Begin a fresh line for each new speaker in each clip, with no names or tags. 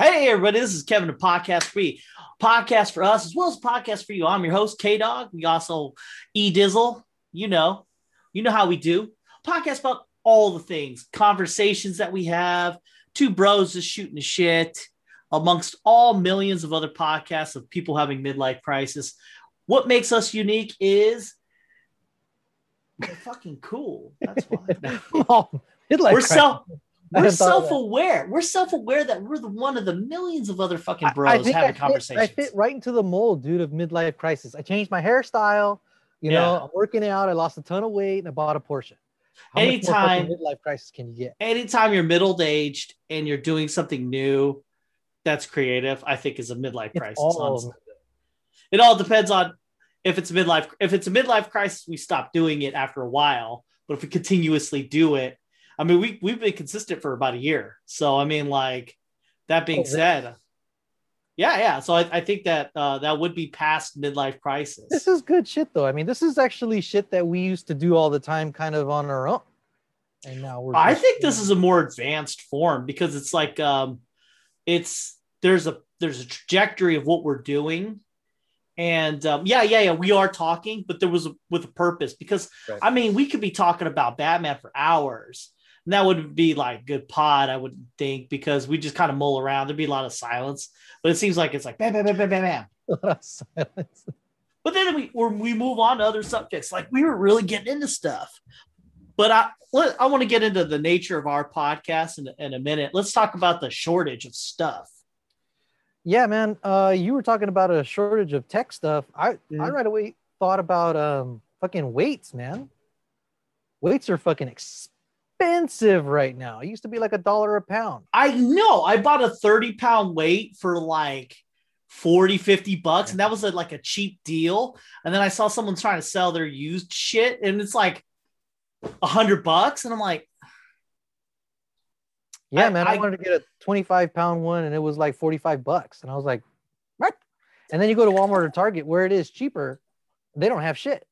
Hey, everybody, this is Kevin the Podcast Free. Podcast for us as well as podcast for you. I'm your host, K Dog. We also E Dizzle. You know, you know how we do. Podcast about all the things, conversations that we have, two bros just shooting the shit amongst all millions of other podcasts of people having midlife crisis. What makes us unique is we're fucking cool. That's why.
oh, midlife
we're
crisis.
self we're
that.
self-aware. We're self-aware that we're the one of the millions of other fucking bros
I I
having
fit,
conversations.
I fit right into the mold, dude, of midlife crisis. I changed my hairstyle. You know, I'm working out. I lost a ton of weight and I bought a Porsche. How
Anytime-
midlife crisis can you get?
Anytime you're middle-aged and you're doing something new that's creative, I think is a midlife crisis.
all.
It all depends on if it's a midlife. If it's a midlife crisis, we stop doing it after a while. But if we continuously do it, I mean, we we've been consistent for about a year. So I mean, like that being
Oh, really?
said, yeah, yeah. So I, I think that uh, that would be past midlife crisis.
This is good shit, though. I mean, this is actually shit that we used to do all the time, kind of on our own. And now we're.
I
just,
think this
know,
is a more advanced form because it's like um it's there's a there's a trajectory of what we're doing. And um, yeah, yeah, yeah, we are talking, but there was a, with a purpose because
Right.
I mean, we could be talking about Batman for hours, and that would be like good pod, I would think, because we just kind of mull around. There'd be a lot of silence, but it seems like it's like bam, bam, bam, bam, bam, bam.
a lot of silence.
But then we or we move on to other subjects. Like we were really getting into stuff. But I I want to get into the nature of our podcast in, in a minute. Let's talk about the shortage of stuff.
Yeah, man. Uh, you were talking about a shortage of tech stuff. I I
Mhm.
right away thought about um fucking weights, man. Weights are fucking expensive right now. It used to be like a dollar a pound.
I know I bought a 30 pound weight for like 40, 50 bucks, and that was a, like a cheap deal. And then I saw someone trying to sell their used shit, and it's like a hundred bucks. And I'm like,
Yeah,
I-
man. I,
I-
wanted to get a 25 pound one and it was like 45 bucks. And I was like, what? And then you go to Walmart or Target where it is cheaper. They don't have shit.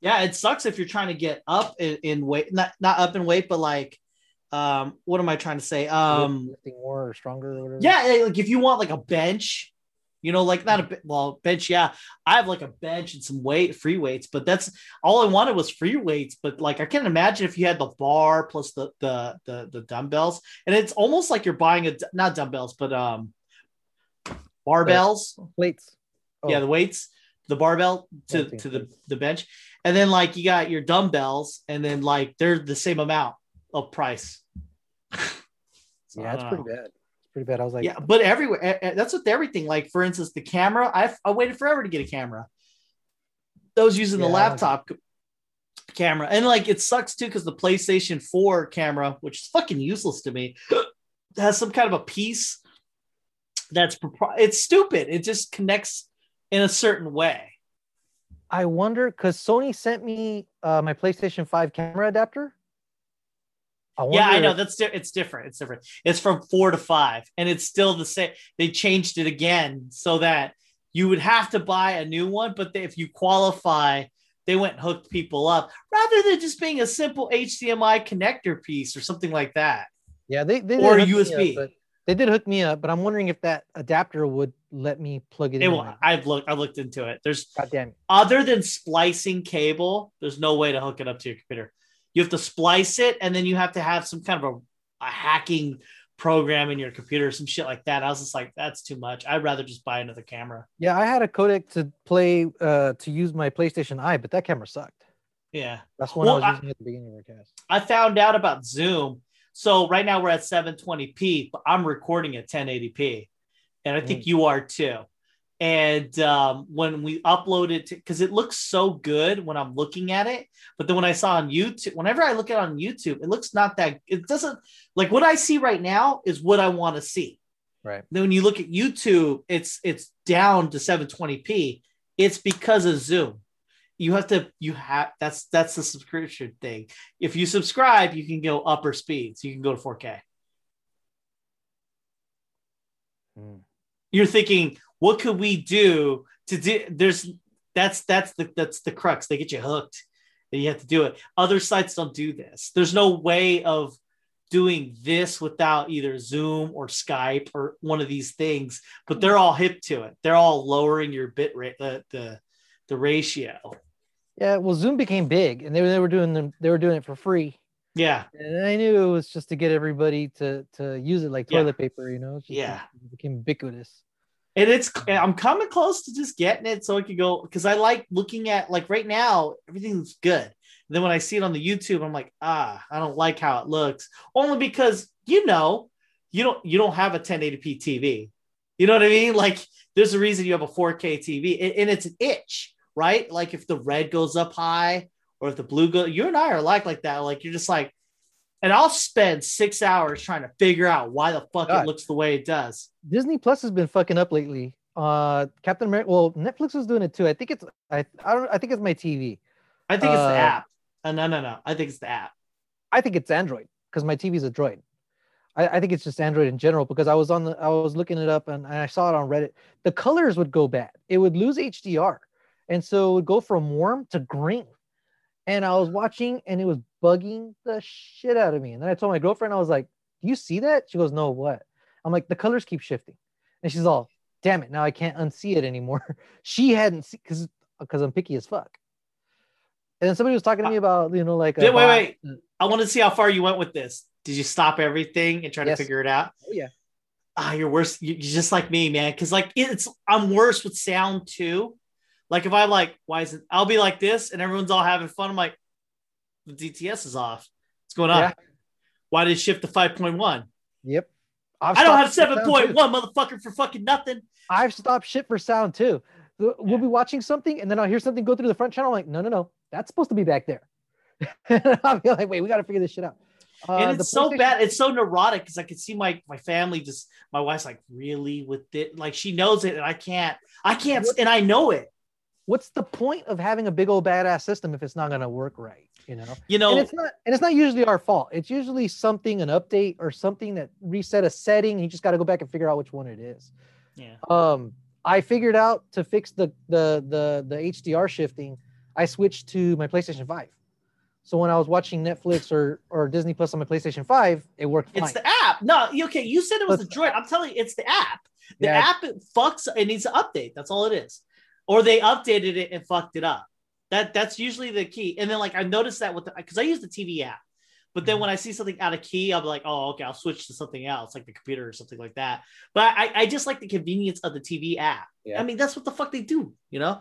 Yeah, it sucks if you're trying to get up in, in weight, not not up in weight, but like, um, what am I trying to say? Um,
lifting more or stronger or whatever.
yeah, yeah, like if you want like a bench, you know, like not a well bench. Yeah, I have like a bench and some weight, free weights, but that's all I wanted was free weights. But like, I can't imagine if you had the bar plus the the the, the dumbbells, and it's almost like you're buying a not dumbbells, but um, barbells.
Plates. Oh,
Yeah, the weights, the barbell to, to the, the bench. And then like you got your dumbbells, and then like they're the same amount of price. So,
yeah, it's pretty bad. It's pretty bad. I was like,
yeah, but everywhere eh, eh, that's with everything. Like for instance, the camera. I I waited forever to get a camera. Was using the laptop camera, and like it sucks too because the PlayStation 4 camera, which is fucking useless to me, has some kind of a piece that's it's stupid. It just connects in a certain way.
I wonder because Sony sent me uh, my PlayStation 5 camera adapter. I
Yeah, I know
if-
that's di- it's different. It's different. It's from four to five, and it's still the same. They changed it again so that you would have to buy a new one, but they, if you qualify, they went and hooked people up rather than just being a simple HDMI connector piece or something like that.
Yeah, they, they
Or
did hook me
USB.
up, they did hook me up, but I'm wondering if that adapter would let me plug it
It
in.
will, I've looked. I looked into it. There's
God damn
other than splicing cable, there's no way to hook it up to your computer. You have to splice it, and then you have to have some kind of a, a hacking program in your computer, some shit like that. I was just like, that's too much. I'd rather just buy another camera.
Yeah, I had a codec to play uh to use my PlayStation Eye, but that camera sucked.
Yeah.
That's one
Well,
I was
I-
using at the beginning of our cast.
I found out about Zoom. So right now we're at 720p, but I'm recording at 1080p. And I think
Mm.
you are too. And um, when we upload it, because it looks so good when I'm looking at it, but then when I saw on YouTube, whenever I look at it on YouTube, it looks not that. It doesn't like what I see right now is what I want to see.
Right.
Then when you look at YouTube, it's it's down to 720p. It's because of Zoom. You have to you have that's that's the subscription thing. If you subscribe, you can go upper speeds. You can go to 4K.
Mm.
You're thinking, what could we do to do there's that's that's the that's the crux. They get you hooked and you have to do it. Other sites don't do this. There's no way of doing this without either Zoom or Skype or one of these things, but they're all hip to it. They're all lowering your bit rate, the the, the ratio.
Yeah, well, Zoom became big, and they, they were doing them. They were doing it for free,
Yeah,
and I knew it was just to get everybody to to use it like
Yeah.
toilet paper. You know, just-
Yeah.
it became ubiquitous.
and it's I'm coming close to just getting it so I could go because I like looking at like right now everything's good. And then when I see it on the YouTube, I'm like, ah, I don't like how it looks. Only because you know you don't you don't have a 1080p TV. You know what I mean? Like there's a reason you have a 4K TV, and it's an itch, right? Like if the red goes up high or if the blue goes, you and I are like like that. Like you're just like, and I'll spend six hours trying to figure out why the fuck
God.
it looks the way it does.
Disney Plus has been fucking up lately. Uh, Captain America. Well, Netflix was doing it too. I think it's I I don't I think it's my TV.
I think it's the
Uh,
app. Uh, no, no, no. I think it's the app.
I think it's Android because my TV's a Droid. I, I think it's just Android in general because I was on the I was looking it up and, and I saw it on Reddit. The colors would go bad. It would lose HDR, and so it would go from warm to green. And I was watching and it was bugging the shit out of me. And then I told my girlfriend, I was like, "Do you see that?" She goes, "No, what?" I'm like, "The colors keep shifting," and she's all, "Damn it! Now I can't unsee it anymore." she hadn't seen because because I'm picky as fuck. And then somebody was talking to me about you know like
Wait, wait, wait. I want to see how far you went with this. Did you stop everything and try
Yes.
to figure it out?
Oh, yeah.
Ah, you're worse. You're just like me, man. Because like it's I'm worse with sound too. Like if I'm like, why is it? I'll be like this, and everyone's all having fun. I'm like, the DTS is off. What's going on?
Yeah.
Why did it shift to five point one?
Yep. I've
I don't have
stopped shit
seven
for
point
sound,
one, motherfucker, for fucking nothing.
I've stopped shit for sound too. We'll
Yeah.
be watching something and then I'll hear something go through the front channel. I'm like, no, no, no, that's supposed to be back there. I'll be like, wait, we got to figure this shit out. Uh,
and it's so bad. It's so neurotic because I can see my my family just. My wife's like, really with it? Like she knows it, and I can't. I can't, and I know it.
What's the point of having a big old badass system if it's not going to work right? You know,
You know,
and it's not, and it's not usually our fault. It's usually something, an update or something that reset a setting. You just got to go back and figure out which one it is.
yeah.
um i figured out to fix the the the the hdr shifting i switched to my playstation 5 so when i was watching netflix or or disney plus on my playstation 5 it worked fine
It's the app. No, okay. You said it was the
Let's-
droid. I'm telling you, it's the app. The
Yeah.
app fucks. It needs to update. That's all it is. Or they updated it and fucked it up. That that's usually the key. And then like I noticed that with because I use the TV app. But then
Mhm.
when I see something out of key, I'll be like, oh, okay, I'll switch to something else, like the computer or something like that. But I, I just like the convenience of the TV app.
Yeah.
I mean, that's what the fuck they do, you know?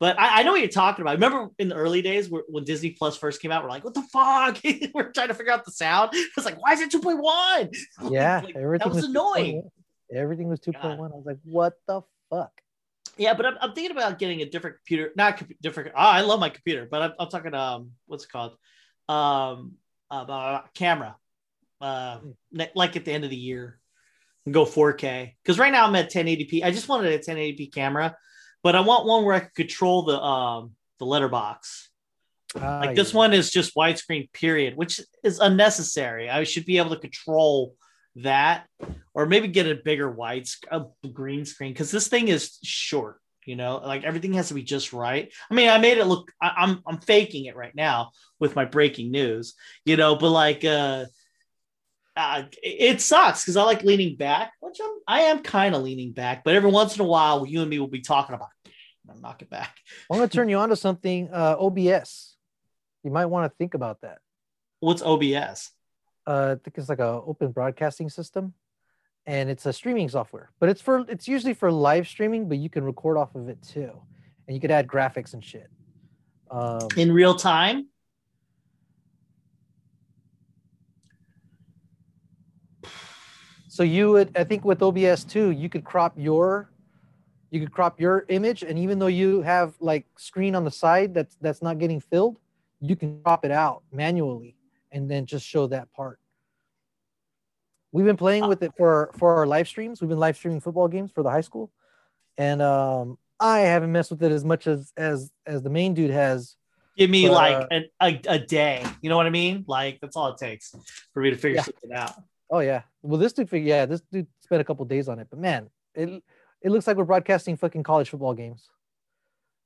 But I, I know what you're talking about. I Remember in the early days where, when Disney Plus first came out, we're like, what the fuck? we're trying to figure out the sound. It's like, why is it 2.1?
yeah
Like,
everything
that was annoying.
2.1. everything was 2.1 i was like what the fuck
Yeah, but I'm, I'm thinking about getting a different computer. Not compu- different. Oh, I love my computer, but I'm, I'm talking um, what's it called? Um, uh, camera. Uh, ne- like at the end of the year, and go 4K. Because right now I'm at 1080p. I just wanted a 1080p camera, but I want one where I can control the um the letterbox.
Ah,
Like this
yeah.
one is just widescreen, period, which is unnecessary. I should be able to control that, or maybe get a bigger wide sc- a green screen because this thing is short. You know, like everything has to be just right. I mean, I made it look. I, I'm I'm faking it right now with my breaking news. You know, but like, uh, uh it, sucks because I like leaning back, which I'm I am kind of leaning back, but every once in a while, you and me will be talking about. I'll knock it back.
i'm going to turn you on to something uh obs you might want to think about that
What's OBS?
Uh, I think it's like a open broadcasting system, and it's a streaming software. But it's for it's usually for live streaming, but you can record off of it too, and you could add graphics and shit. Um,
in real time.
so you would, I think, with OBS too, you could crop your, you could crop your image, and even though you have like screen on the side that's that's not getting filled, you can crop it out manually and then just show that part. We've been playing with it for for our live streams. We've been live streaming football games for the high school, and um, I haven't messed with it as much as as as the main dude has.
Give me
But,
like
uh,
a, a, a day. You know what I mean? Like that's all it takes for me to figure
Yeah.
something out.
Oh yeah. Well, this dude, yeah, this dude spent a couple days on it, but man, it it looks like we're broadcasting fucking college football games.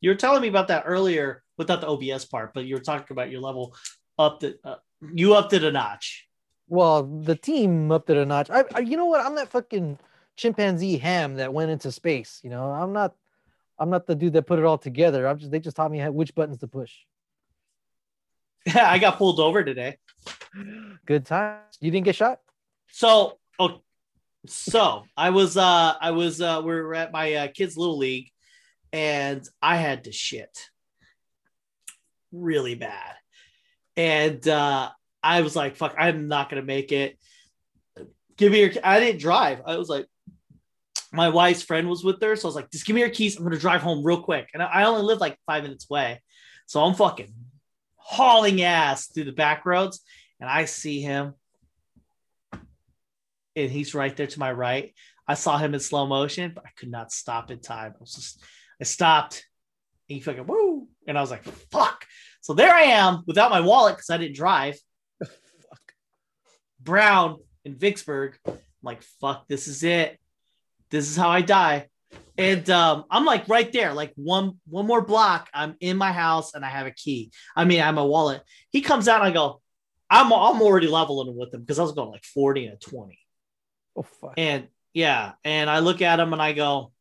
You were telling me about that earlier without the OBS part, but you were talking about your level up the uh, you upped it a notch.
Well, the team upped it a notch. I, I, you know what? I'm that fucking chimpanzee ham that went into space. You know, I'm not, I'm not the dude that put it all together. I'm just they just taught me how, which buttons to push.
Yeah, I got pulled over today.
Good times. You didn't get shot.
So, oh, so I was, uh, I was, uh, we were at my uh, kids' little league, and I had to shit really bad, and uh, I was like, "Fuck, I'm not gonna make it." Give me your. I didn't drive. I was like, my wife's friend was with her, so I was like, "Just give me your keys. I'm gonna drive home real quick." And I only live like five minutes away, so I'm fucking hauling ass through the back roads, and I see him and he's right there to my right. I saw him in slow motion, but I could not stop in time. I was just, I stopped. And he fucking woo, and I was like, "Fuck!" So there I am without my wallet because I didn't drive. fuck. Brown in Vicksburg. I'm like, "Fuck! This is it. This is how I die." And um, I'm like right there, like one one more block. I'm in my house and I have a key. I mean, I have a wallet. He comes out. and I go, I'm I'm already leveling with him because I was going like 40 and 20.
Oh fuck.
And yeah, and I look at him and I go,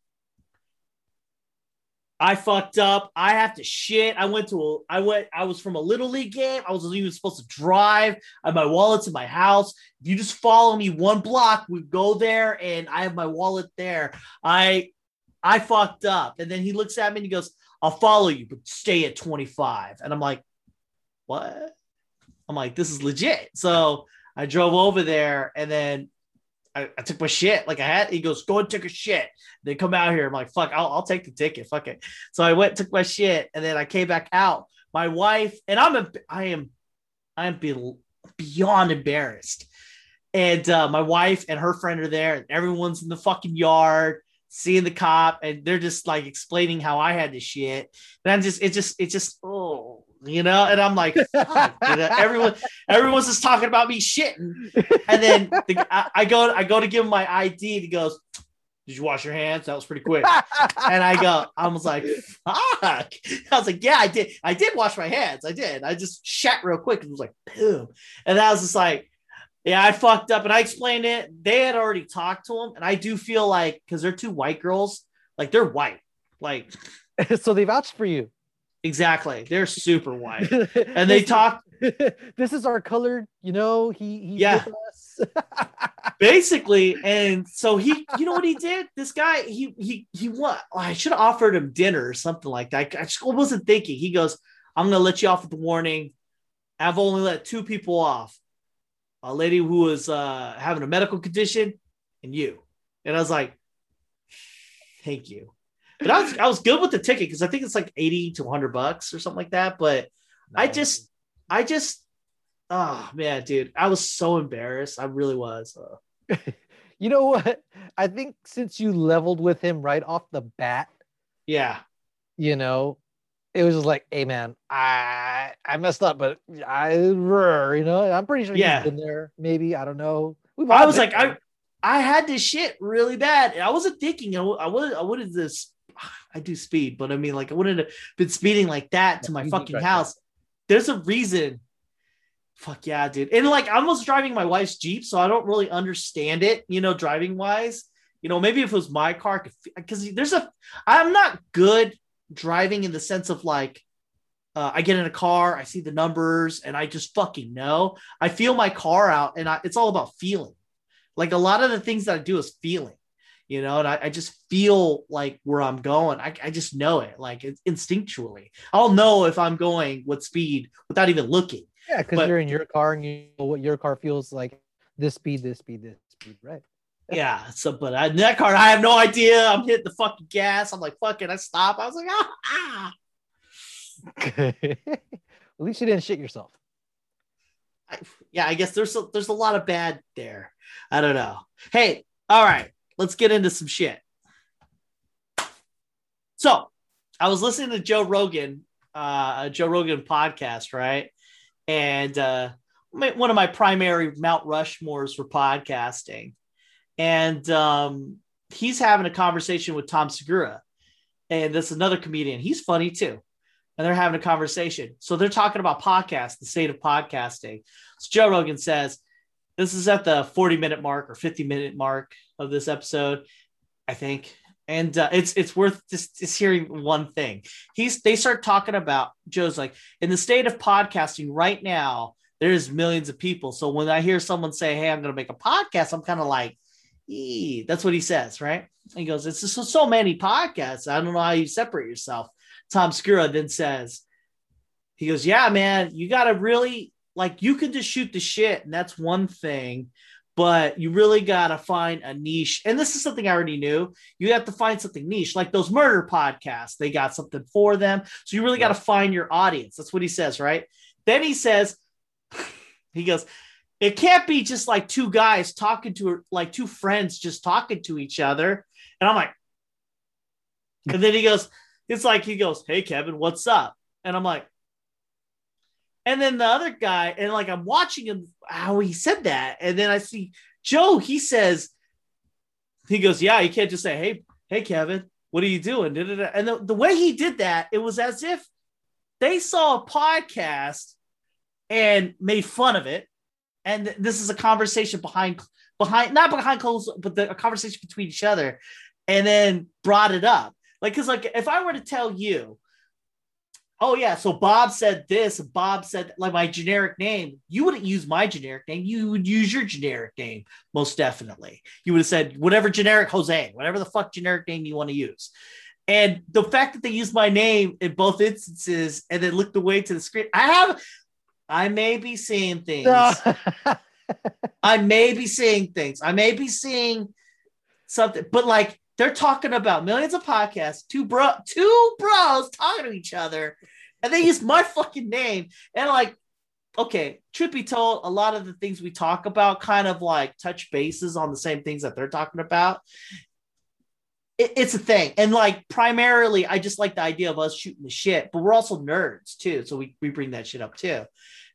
I fucked up. I have to shit. I went to a, I went, I was from a little league game. I wasn't even supposed to drive. I have my wallet's in my house. If you just follow me one block, we go there and I have my wallet there. I I fucked up. And then he looks at me and he goes, I'll follow you, but stay at 25. And I'm like, what? I'm like, this is legit. So I drove over there and then I, I, took my shit like I had. He goes, go and take a shit. They come out here. I'm like, fuck, I'll, I'll take the ticket. Fuck it. So I went, took my shit, and then I came back out. My wife and I'm a, I am, I am be, beyond embarrassed. And uh, my wife and her friend are there, and everyone's in the fucking yard seeing the cop, and they're just like explaining how I had to shit. And I'm just, it just, it just, oh, you know, and I'm like, you know, everyone, everyone's just talking about me shitting, and then the, I, I, go, I go to give him my ID, and he goes, "Did you wash your hands? That was pretty quick." and I go, I was like, "Fuck!" I was like, "Yeah, I did. I did wash my hands. I did. I just shat real quick." and was like, "Boom," and I was just like. Yeah, I fucked up and I explained it. They had already talked to him, and I do feel like because they're two white girls, like they're white, like
so they vouched for you.
Exactly. They're super white. And they talk
this is our colored, you know, he, he
yeah. Basically, and so he, you know what he did? This guy, he he he what oh, I should have offered him dinner or something like that. I just wasn't thinking. He goes, I'm gonna let you off with the warning. I've only let two people off. A lady who was uh having a medical condition and you. And I was like, thank you. But I was I was good with the ticket because I think it's like 80 to 100 bucks or something like that. But. I just I just oh man, dude, I was so embarrassed. I really was.
Uh. you know what? I think since you leveled with him right off the bat,
yeah,
you know, it was just like, hey man, I I messed up, but I you know, I'm pretty sure yeah. he's been there. Maybe I don't know.
I was like, there. I I had this shit really bad. I wasn't thinking. I would I wanted this I do speed, but I mean, like, I wouldn't have been speeding like that to my fucking house. There's a reason. Fuck yeah, dude. And like, I was driving my wife's Jeep, so I don't really understand it, you know, driving wise. You know, maybe if it was my car, because there's a, I'm not good driving in the sense of like, uh, I get in a car, I see the numbers, and I just fucking know. I feel my car out, and I, it's all about feeling. Like a lot of the things that I do is feeling you know, and I, I, just feel like where I'm going. I, I just know it, like it's instinctually. I'll know if I'm going with speed without even looking.
Yeah, because you're in your car and you know what your car feels like. This speed, this speed, this speed, right?
yeah. So, but I, in that car, I have no idea. I'm hitting the fucking gas. I'm like, fuck it. I stop. I was like, ah. ah.
At least you didn't shit yourself.
I, yeah, I guess there's a, there's a lot of bad there. I don't know. Hey, all right let's get into some shit. So, I was listening to Joe Rogan, uh, Joe Rogan podcast, right? And uh, one of my primary Mount Rushmores for podcasting. And um, he's having a conversation with Tom Segura. And this another comedian. He's funny too. And they're having a conversation. So they're talking about podcasts, the state of podcasting. So Joe Rogan says, this is at the 40 minute mark or 50 minute mark of this episode, I think. And uh, it's it's worth just, just hearing one thing. He's they start talking about Joe's like in the state of podcasting right now. There's millions of people. So when I hear someone say, "Hey, I'm going to make a podcast," I'm kind of like, Ee. "That's what he says, right?" he goes, "It's just so, many podcasts. I don't know how you separate yourself." Tom Segura then says, "He goes, yeah, man, you got to really like you can just shoot the shit, and that's one thing." but you really got to find a niche. And this is something I already knew. You have to find something niche, like those murder podcasts. They got something for them. So you really got to find your audience. That's what he says, right? Then he says, he goes, it can't be just like two guys talking to like two friends just talking to each other. And I'm like, and then he goes, it's like he goes, Hey Kevin, what's up? And I'm like, and then the other guy, and like I'm watching him how he said that, and then I see Joe. He says, he goes, "Yeah, you can't just say, hey, hey, Kevin, what are you doing?" And the, the way he did that, it was as if they saw a podcast and made fun of it, and this is a conversation behind behind not behind closed, but the, a conversation between each other, and then brought it up. Like, because like if I were to tell you oh yeah, so Bob said this, Bob said like my generic name. You wouldn't use my generic name. You would use your generic name, most definitely. You would have said whatever generic Jose, whatever the fuck generic name you want to use. And the fact that they used my name in both instances and then looked away to the screen, I have, I may be seeing things. I may be seeing things. I may be seeing something, but like they're talking about millions of podcasts, two bro, two bros talking to each other, and they use my fucking name. And like, okay, truth be told, a lot of the things we talk about kind of like touch bases on the same things that they're talking about. It, it's a thing, and like primarily, I just like the idea of us shooting the shit, but we're also nerds too, so we we bring that shit up too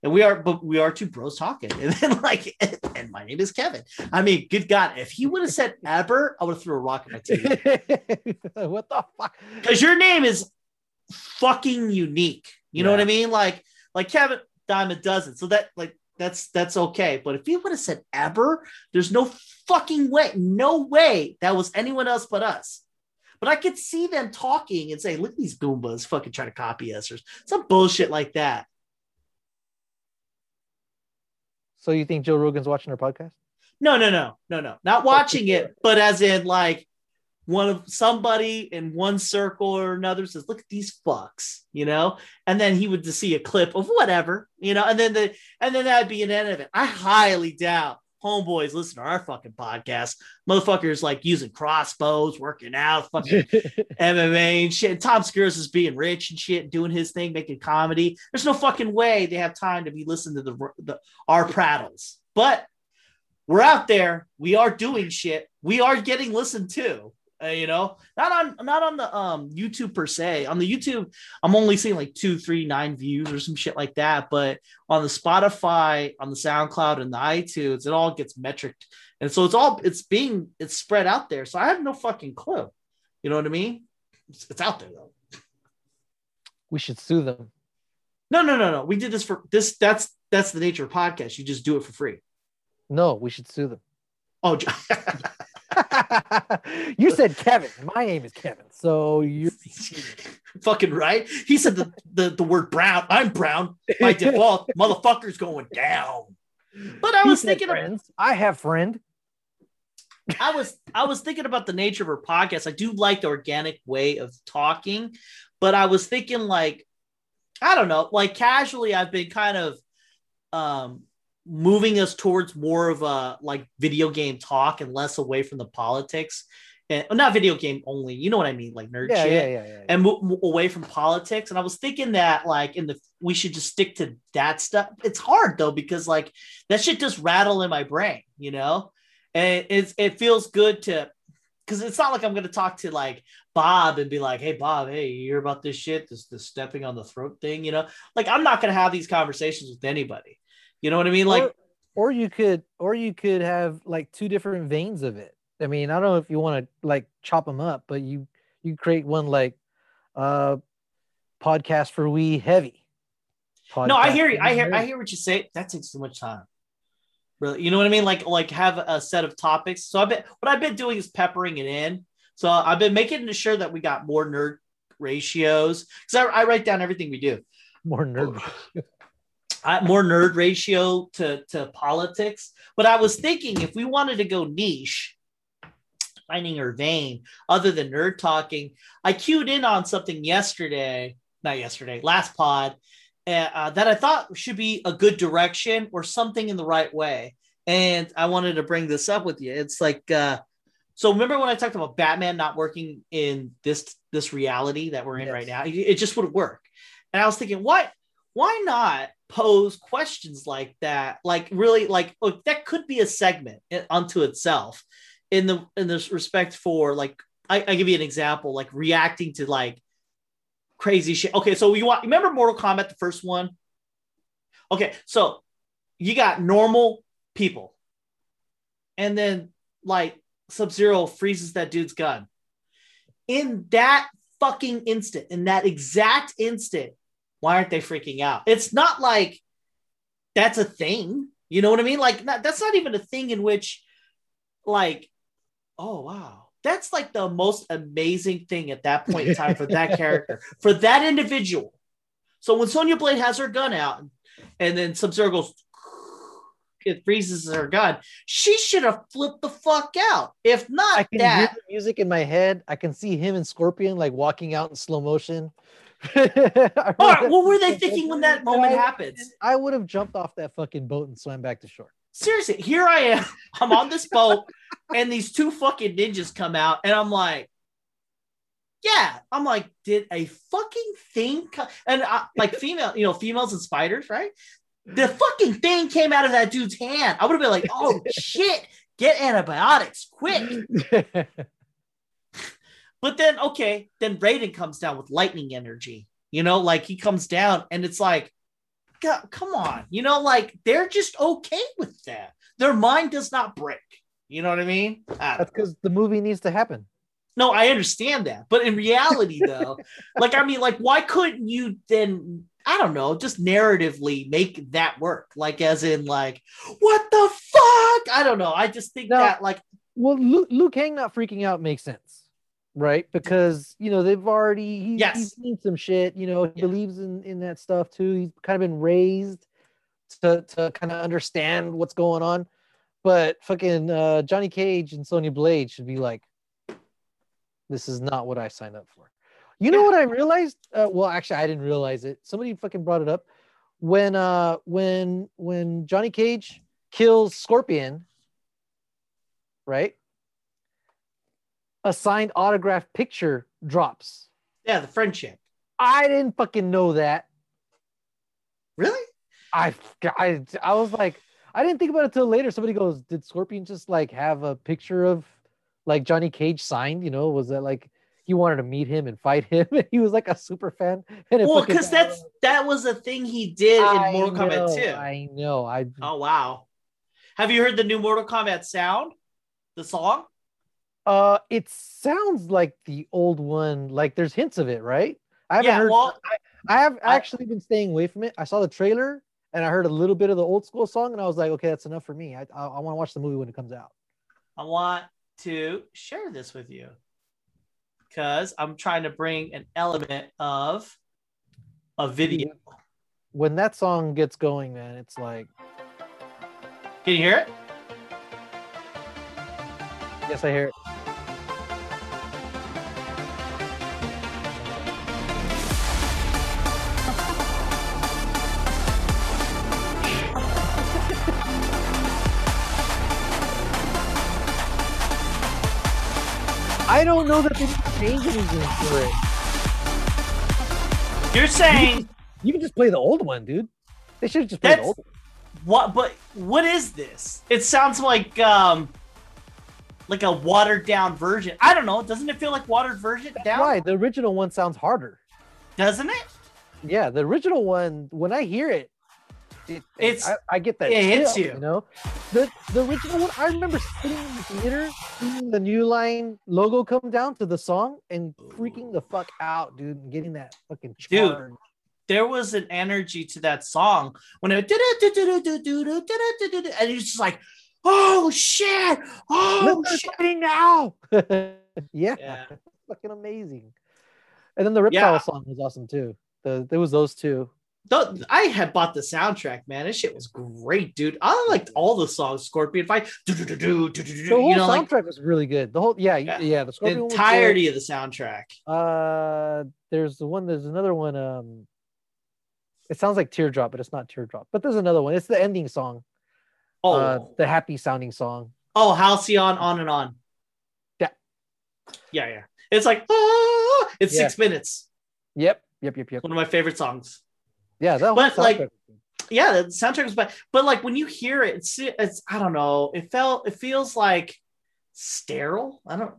and we are but we are two bros talking. And then like and, my name is kevin. I mean good god if he would have said ever i would have threw a rock at my tv
what the fuck?
Because your name is fucking unique. You yeah. know what i mean? Like like kevin diamond doesn't so that like that's that's okay. But if he would have said ever there's no fucking way no way that was anyone else but us. But I could see them talking and say, look at these Goombas fucking trying to copy us or some bullshit like that.
So you think Joe Rogan's watching our podcast?
No, no, no, no, no. Not watching it, but as in like one of somebody in one circle or another says, "Look at these fucks," you know, and then he would just see a clip of whatever, you know, and then the and then that'd be an end of it. I highly doubt homeboys listen to our fucking podcast. Motherfuckers like using crossbows, working out, fucking MMA and shit. Tom Segura's is being rich and shit, doing his thing, making comedy. There's no fucking way they have time to be listening to the, the our prattles. But we're out there. We are doing shit. We are getting listened to. Uh, you know, not on not on the um YouTube per se. On the YouTube, I'm only seeing like two, three, nine views or some shit like that. But on the Spotify, on the SoundCloud, and the iTunes, it all gets metric, and so it's all it's being it's spread out there. So I have no fucking clue. You know what I mean? It's, it's out there though.
We should sue them.
No, no, no, no. We did this for this. That's that's the nature of podcast. You just do it for free.
No, we should sue them.
Oh.
you said Kevin. My name is Kevin. So you
fucking right. He said the, the, the word brown. I'm brown by default. Motherfucker's going down. But I was thinking
friends. Of, I have friend.
I was I was thinking about the nature of her podcast. I do like the organic way of talking, but I was thinking like I don't know, like casually I've been kind of um moving us towards more of a like video game talk and less away from the politics and oh, not video game only you know what i mean like nerd
yeah,
shit.
yeah, yeah, yeah,
and move away from politics. And i was thinking that like in the we should just stick to that stuff. It's hard though because like that shit just rattle in my brain you know? And it's it feels good to because it's not like i'm going to talk to like bob and be like hey bob hey you hear about this shit? This this stepping on the throat thing you know? Like i'm not going to have these conversations with anybody you know what I mean? Like,
or, or you could, or you could have like two different veins of it. I mean, I don't know if you want to like chop them up, but you you create one like uh podcast for we heavy.
Podcast no, I hear you. I hear I hear what you say. That takes too much time. Really, you know what I mean? Like like have a set of topics. So I've been what I've been doing is peppering it in. So I've been making sure that we got more nerd ratios because I, I write down everything we do.
More nerd.
I, more nerd ratio to to politics. But I was thinking if we wanted to go niche, finding her vein other than nerd talking, I cued in on something yesterday, not yesterday, last pod, uh, that I thought should be a good direction or something in the right way. And I wanted to bring this up with you. It's like, uh, so remember when I talked about Batman not working in this this reality that we're in yes. right now? It just wouldn't work. And I was thinking, what? Why not pose questions like that? Like really, like look, that could be a segment unto itself. In the in this respect for like, I, I give you an example, like reacting to like crazy shit. Okay, so you want remember Mortal Kombat, the first one? Okay, so you got normal people, and then like Sub Zero freezes that dude's gun. In that fucking instant, in that exact instant, why aren't they freaking out? It's not like that's a thing. You know what I mean? Like not, that's not even a thing in which, like, oh wow, that's like the most amazing thing at that point in time for that character, for that individual. So when Sonya Blade has her gun out and then Sub Zero goes, it freezes her gun, she should have flipped the fuck out. If not,
I can
that,
hear the music in my head. I can see him and Scorpion like walking out in slow motion.
All right, what were they thinking when that moment happens?
I would have jumped off that fucking boat and swam back to shore
seriously, here I am. I'm on this boat, and these two fucking ninjas come out, and I'm like, yeah, I'm like, did a fucking thing come? And I, like female, you know, females and spiders, right? The fucking thing came out of that dude's hand. I would have been like, oh shit, get antibiotics quick. But then, okay, then Raiden comes down with lightning energy. You know, like he comes down, and it's like, God, come on. You know, like they're just okay with that. Their mind does not break. You know what I mean?
I That's because the movie needs to happen.
No, I understand that. But in reality, though, like, I mean, like, why couldn't you then, I don't know, just narratively make that work? Like, as in, like, what the fuck? I don't know. I just think now, that, like,
well, Luke, Liu Kang not freaking out makes sense right? Because you know they've already he's, yes. he's seen some shit. You know, he yeah. believes in in that stuff too. He's kind of been raised to to kind of understand what's going on. But fucking uh, Johnny Cage and Sonya Blade should be like, this is not what I signed up for. You know what I realized? Uh, well, actually, I didn't realize it. Somebody fucking brought it up when uh when when Johnny Cage kills Scorpion, right? A signed autograph picture drops.
Yeah, the friendship.
I didn't fucking know that.
Really?
I, I, I was like, I didn't think about it till later. Somebody goes, "Did Scorpion just like have a picture of like Johnny Cage signed? You know, was that like he wanted to meet him and fight him? he was like a super fan.
And well, because that's that was a thing he did I in Mortal
know,
Kombat 2.
I know. I.
Oh wow. Have you heard the new Mortal Kombat sound? The song?
Uh, it sounds like the old one. Like there's hints of it, right? I haven't yeah, heard. Well, I, I have I, actually been staying away from it. I saw the trailer and I heard a little bit of the old school song, and I was like, okay, that's enough for me. I I, I want to watch the movie when it comes out.
I want to share this with you because I'm trying to bring an element of a video.
When that song gets going, man, it's like.
Can you hear it?
Yes, I hear it. I don't know that they didn't change anything for
it. You're saying
you can, you can just play the old one, dude. They should just play the old one.
What? But what is this? It sounds like um, like a watered down version. I don't know. Doesn't it feel like watered version That's down?
Why the original one sounds harder?
Doesn't it?
Yeah, the original one. When I hear it, it, it's I, I, get that
it hits you.
You know, the the original one. I remember sitting in the theater, seeing the new line logo come down to the song, and freaking the fuck out, dude, and getting that fucking charge.
Dude, there was an energy to that song when it and it's just like, oh shit, oh
Let's
shit.
now. yeah,
Yeah.
fucking amazing. And then the Reptile
Yeah.
song was awesome too. The there was those two.
Though I had bought the soundtrack, man. This shit was great, dude. I liked all the songs. Scorpion Fight,
The
you
whole
know, like
soundtrack was really good. The whole yeah
Yeah.
yeah, the
the
Scorpion one was good.
entirety of the soundtrack.
Uh, there's the one. There's another one. Um, it sounds like Teardrop, but it's not Teardrop. But there's another one. It's the ending song.
Oh,
Uh, the happy sounding song.
oh, Halcyon, on and on.
Yeah.
yeah, yeah. It's like, ah, it's
Yeah.
six minutes.
Yep, yep, yep, yep.
One of my favorite songs.
Yeah, that
But, like, yeah, the soundtrack was bad, but like when you hear it, it's it's I don't know. It felt it feels like sterile. I don't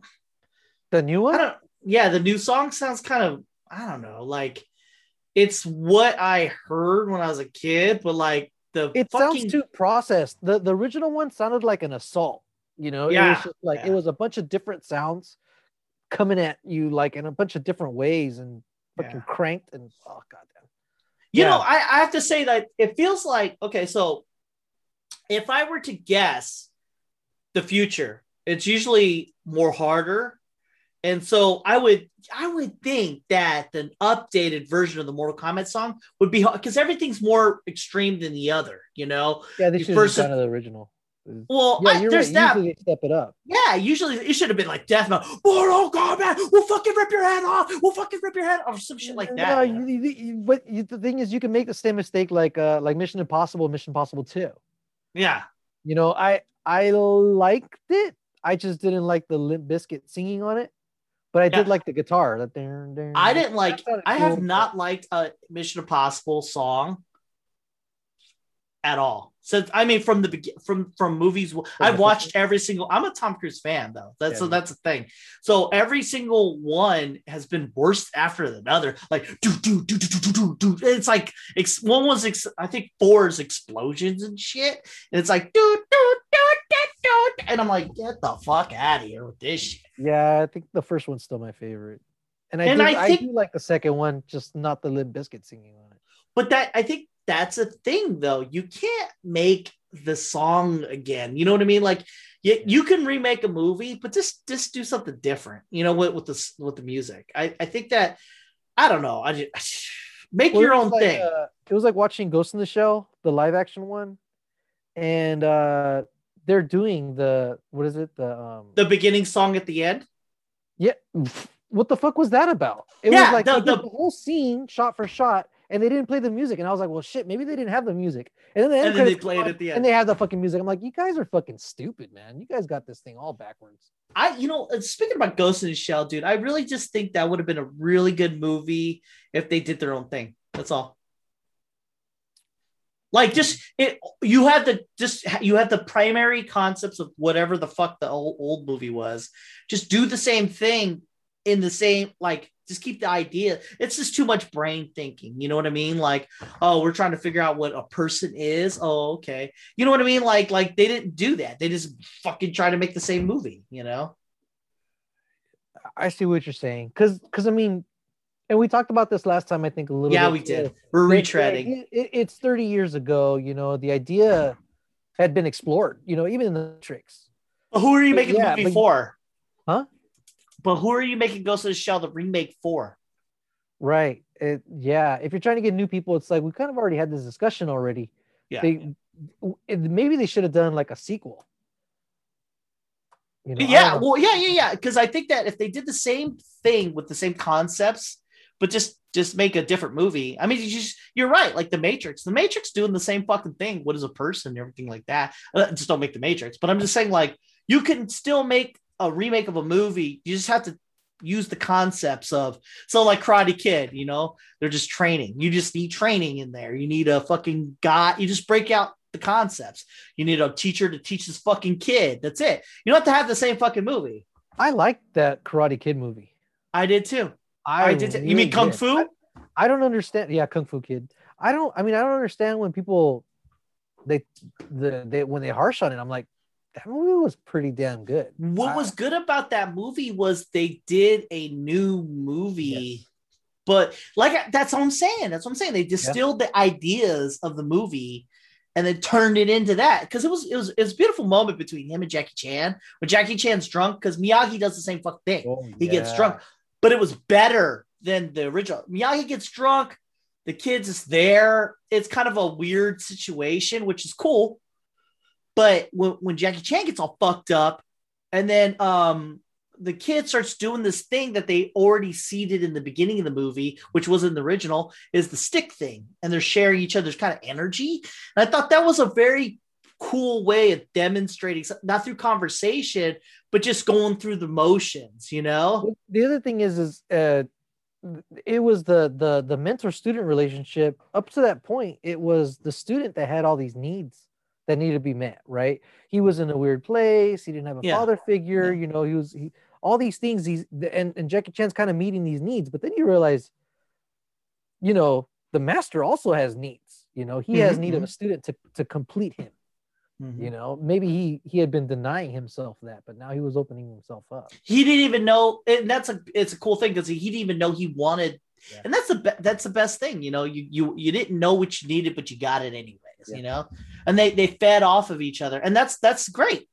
the new one.
I don't yeah, the new song sounds kind of I don't know, like it's what I heard when I was a kid, but like the
It
fucking
sounds too processed. The the original one sounded like an assault. You know, it
Yeah,
was just like
yeah.
it was a bunch of different sounds coming at you like in a bunch of different ways and fucking
Yeah.
cranked and oh god.
You
Yeah.
know, I, I have to say that it feels like okay, so if I were to guess the future, it's usually more harder. And so I would I would think that an updated version of the Mortal Kombat song would be because everything's more extreme than the other, you know.
Yeah, they
You
should have done the original.
Well,
Yeah,
I- there's
right.
that.
Usually step it up.
Yeah, usually it should have been like Death Metal. Mortal Kombat, we'll fucking rip your head off. We'll fucking rip your head off, some shit like
No,
that. know?
you- you- you- but you, the thing is, you can make the same mistake like uh like Mission Impossible, Mission Impossible Two.
Yeah,
You know, I I liked it. I just didn't like the Limp Bizkit singing on it, but I did like the guitar. That there, there,
I didn't like. I have
cool,
not liked a Mission Impossible song at all. So I mean, from the from from movies, I've watched every single. I'm a Tom Cruise fan, though. That's
Yeah,
so that's the thing. So every single one has been worse after another. Like do do do do do do do. do. It's like ex, one was ex, I think four is explosions and shit, and it's like do do do do do, and I'm like, get the fuck out of here with this shit.
Yeah, I think the first one's still my favorite, and I
And
do,
I
I, do like the second one, just not the Limp Bizkit singing on it.
But that I think that's a thing though. You can't make the song again. You know what I mean? Like you, you can remake a movie, but just just do something different. You know, with with the with the music. I I think that I don't know. I just make
Well,
your own
like,
thing.
uh, it was like watching Ghost in the Shell, the live action one, and uh they're doing the what is it the um
the beginning song at the end.
yeah what the fuck was that about? It
Yeah,
was like
the- the-
the whole scene shot for shot, and they didn't play the music, and I was like, well, shit, maybe they didn't have the music, and then the
And then they
credits
play it
on,
at the end.
and they have the fucking music. I'm like, you guys are fucking stupid, man. You guys got this thing all backwards.
I, you know, uh, speaking about Ghost in the Shell, dude, I really just think that would have been a really good movie if they did their own thing. That's all. Like, just it, you have the just you have the primary concepts of whatever the fuck the old, old movie was. Just do the same thing in the same like. Just keep the idea. It's just too much brain thinking. You know what I mean? Like, oh, we're trying to figure out what a person is. Oh, okay. You know what I mean? Like, like they didn't do that. They just fucking try to make the same movie. You know?
I see what you're saying, because because I mean, and we talked about this last time. I think a little.
Yeah,
bit
we did. We're retreading.
idea- it- it's 30 years ago. You know, the idea had been explored. You know, even in the
tricks. Who are you making
yeah,
the movie
but-
for?
Huh?
But who are you making Ghost of the Shell the remake for?
Right. It, yeah. If you're trying to get new people, it's like we kind of already had this discussion already.
Yeah.
They maybe they should have done like a sequel. You know,
yeah, well, yeah, yeah, yeah. Because I think that if they did the same thing with the same concepts, but just just make a different movie. I mean, you just you're right. Like the Matrix, the Matrix doing the same fucking thing. What is a person? Everything like that. Uh, just don't make the Matrix. But I'm just saying, like you can still make a remake of a movie. You just have to use the concepts of so like Karate Kid. You know, they're just training. You just need training in there. You need a fucking guy. You just break out the concepts. You need a teacher to teach this fucking kid. That's it. You don't have to have the same fucking movie.
I like that Karate Kid movie.
I did too. I, did. Too. You mean Kung
did.
Fu?
I, I don't understand. Yeah, Kung Fu Kid. I don't. I mean, I don't understand when people they the they when they harsh on it. I'm like, that movie was pretty damn good.
what
I-
was good about that movie was they did a new movie But like that's what I'm saying. That's what I'm saying. They distilled the ideas of the movie and then turned it into that because it was it was it was a beautiful moment between him and Jackie Chan when Jackie Chan's drunk because Miyagi does the same fuck thing.
Oh,
he gets drunk, but it was better than the original. Miyagi gets drunk, the kids is there. It's kind of a weird situation, which is cool. But when, when Jackie Chan gets all fucked up, and then um the kid starts doing this thing that they already seeded in the beginning of the movie, which was in the original, is the stick thing, and they're sharing each other's kind of energy. And I thought that was a very cool way of demonstrating, not through conversation, but just going through the motions. You know?
The other thing is, is uh, it was the the the mentor student relationship. Up to that point, it was the student that had all these needs that needed to be met. Right? He was in a weird place. He didn't have a
Yeah.
father figure.
Yeah.
You know, he was he all these things. He's and and Jackie Chan's kind of meeting these needs, but then you realize, you know, the master also has needs. You know, he has
Mhm,
need of a student to to complete him. You know, maybe he he had been denying himself that, but now he was opening himself up.
he didn't even know and that's a it's a cool thing because he, he didn't even know he wanted
Yeah.
and that's the be- that's the best thing you know you you you didn't know what you needed but you got it anyways
Yeah.
you know and they they fed off of each other and that's that's great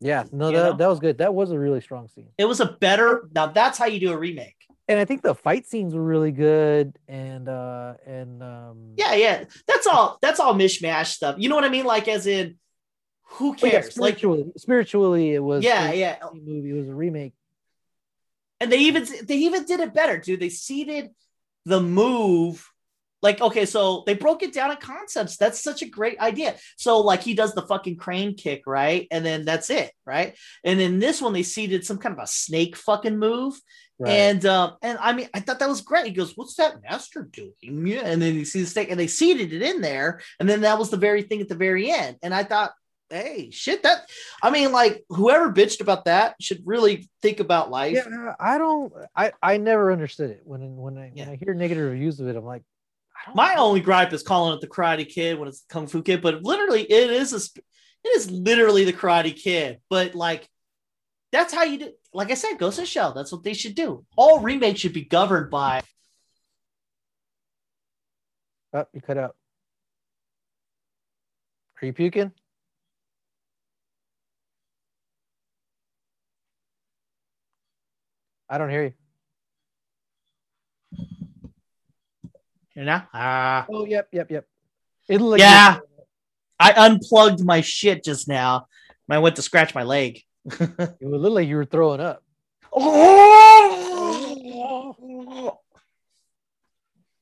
Yeah, no,
You
that,
know?
that was good. That was a really strong scene.
it was a better now that's how you do a remake
And I think the fight scenes were really good. And uh and um
yeah yeah that's all that's all mishmash stuff you know what i mean like as in who
but yeah,
cares like
spiritually, spiritually it was
yeah yeah
movie. It was a remake.
and they even they even did it better dude they seeded the move like okay so they broke it down in concepts. That's such a great idea. So like he does the fucking crane kick right? And then that's it right? And in this one they seeded some kind of a snake fucking move.
Right.
and um and i mean i thought that was great. He goes what's that master doing? Yeah. And then you see the snake and they seeded it in there. And then that was the very thing at the very end. And i thought hey shit that i mean like whoever bitched about that should really think about life.
Yeah, I don't I I never understood it. When when I
Yeah.
when I hear negative reviews of it, I'm like,
My
know.
only gripe is calling it the Karate Kid when it's the Kung Fu Kid, but literally it is a sp- it is literally the Karate Kid. But like that's how you do. Like I said, Ghost in Shell. That's what they should do. All remakes should be governed by.
Oh, you cut out. Are you puking? I don't hear you.
You know? Ah.
Oh, yep, yep, yep. It looked like
Yeah. I unplugged my shit just now. I went to scratch my leg.
it would look like you were throwing up.
Oh!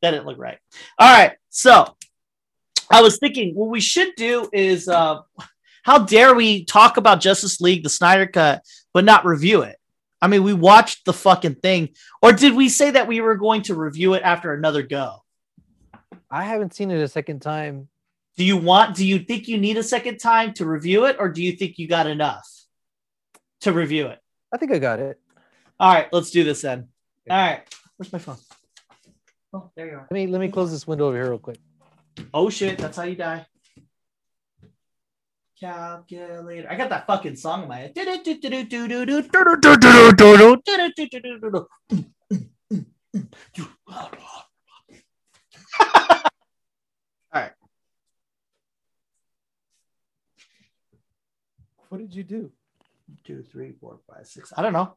That didn't look right. All right. So I was thinking what we should do is uh how dare we talk about Justice League, the Snyder Cut, but not review it? I mean, we watched the fucking thing, or did we say that we were going to review it after another go?
I haven't seen it a second time.
Do you want, do you think you need a second time to review it, or do you think you got enough to review it?
I think I got it.
All right, let's do this then. All right. Where's my phone? Oh, there you are.
Let me let me close this window over here real quick.
Oh shit, that's how you die. Calculator. I got that fucking song in my head. All right.
What did you do?
Two, three, four, five, six. I don't know.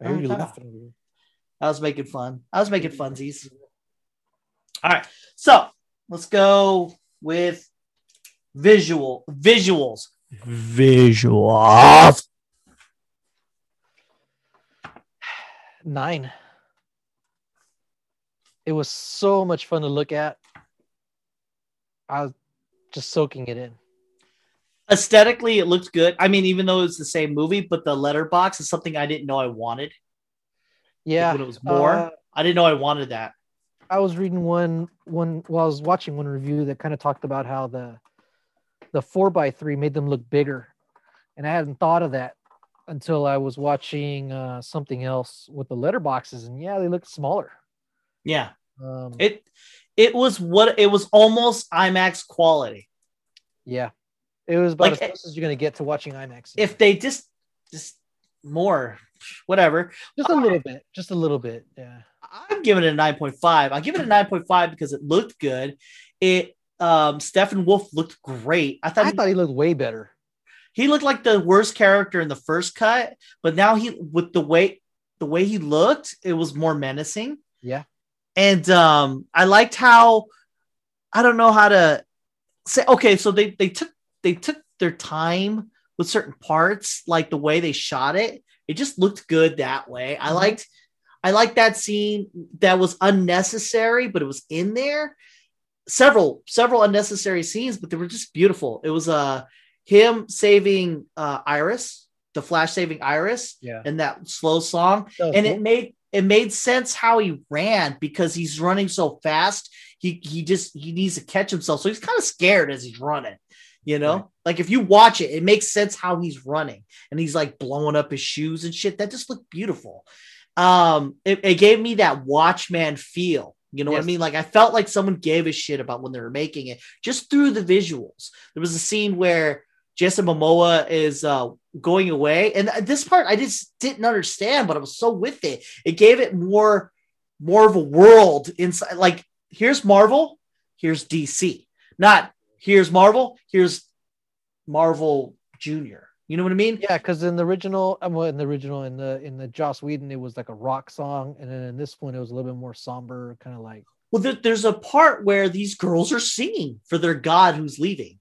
I hear you laughing.
I was making fun. I was making funsies. All right. So let's go with visual visuals. Visuals.
Nine. It was so much fun to look at. I was just soaking it in.
Aesthetically, it looked good. I mean, even though it's the same movie, but the letterbox is something I didn't know I wanted.
Yeah.
when it was more.
uh,
I didn't know I wanted that.
I was reading one one while I was watching one review that kind of talked about how the the four by three made them look bigger, and I hadn't thought of that until I was watching uh, something else with the letterboxes, and yeah, they looked smaller.
Yeah.
Um,
It it was what it was almost IMAX quality.
yeah, it was about
Like,
as close as you're gonna get to watching IMAX.
If they just just more whatever.
just a little bit, just a little bit, yeah.
I'm giving it a 9.5. I give it a 9.5 because it looked good. It um Steppenwolf looked great. I thought
I
he,
thought he looked way better.
he looked like the worst character in the first cut, but now he with the way the way he looked, it was more menacing.
Yeah.
And um I liked how I don't know how to say okay, so they they took they took their time with certain parts, like the way they shot it. It just looked good that way. I
Mhm.
liked I liked that scene that was unnecessary, but it was in there. Several several unnecessary scenes, but they were just beautiful. It was uh him saving uh Iris, the Flash saving Iris,
Yeah.
and that slow song and
cool.
it made it made sense how he ran because he's running so fast. He he just he needs to catch himself, so he's kind of scared as he's running. You know,
Right.
like if you watch it, it makes sense how he's running, and he's like blowing up his shoes and shit. That just looked beautiful. Um, it, it gave me that Watchman feel. You know what I mean? Like I felt like someone gave a shit about when they were making it just through the visuals. There was a scene where Jason Momoa is uh, going away, and this part I just didn't understand, but I was so with it. It gave it more, more of a world inside. Like here's Marvel, here's DC. Not here's Marvel, here's Marvel Junior. You know what I mean?
Yeah, because in the original, um, well, in the original, in the in the Joss Whedon, it was like a rock song, and then in this one, it was a little bit more somber, kind of like
Well, there, there's a part where these girls are singing for their god who's leaving.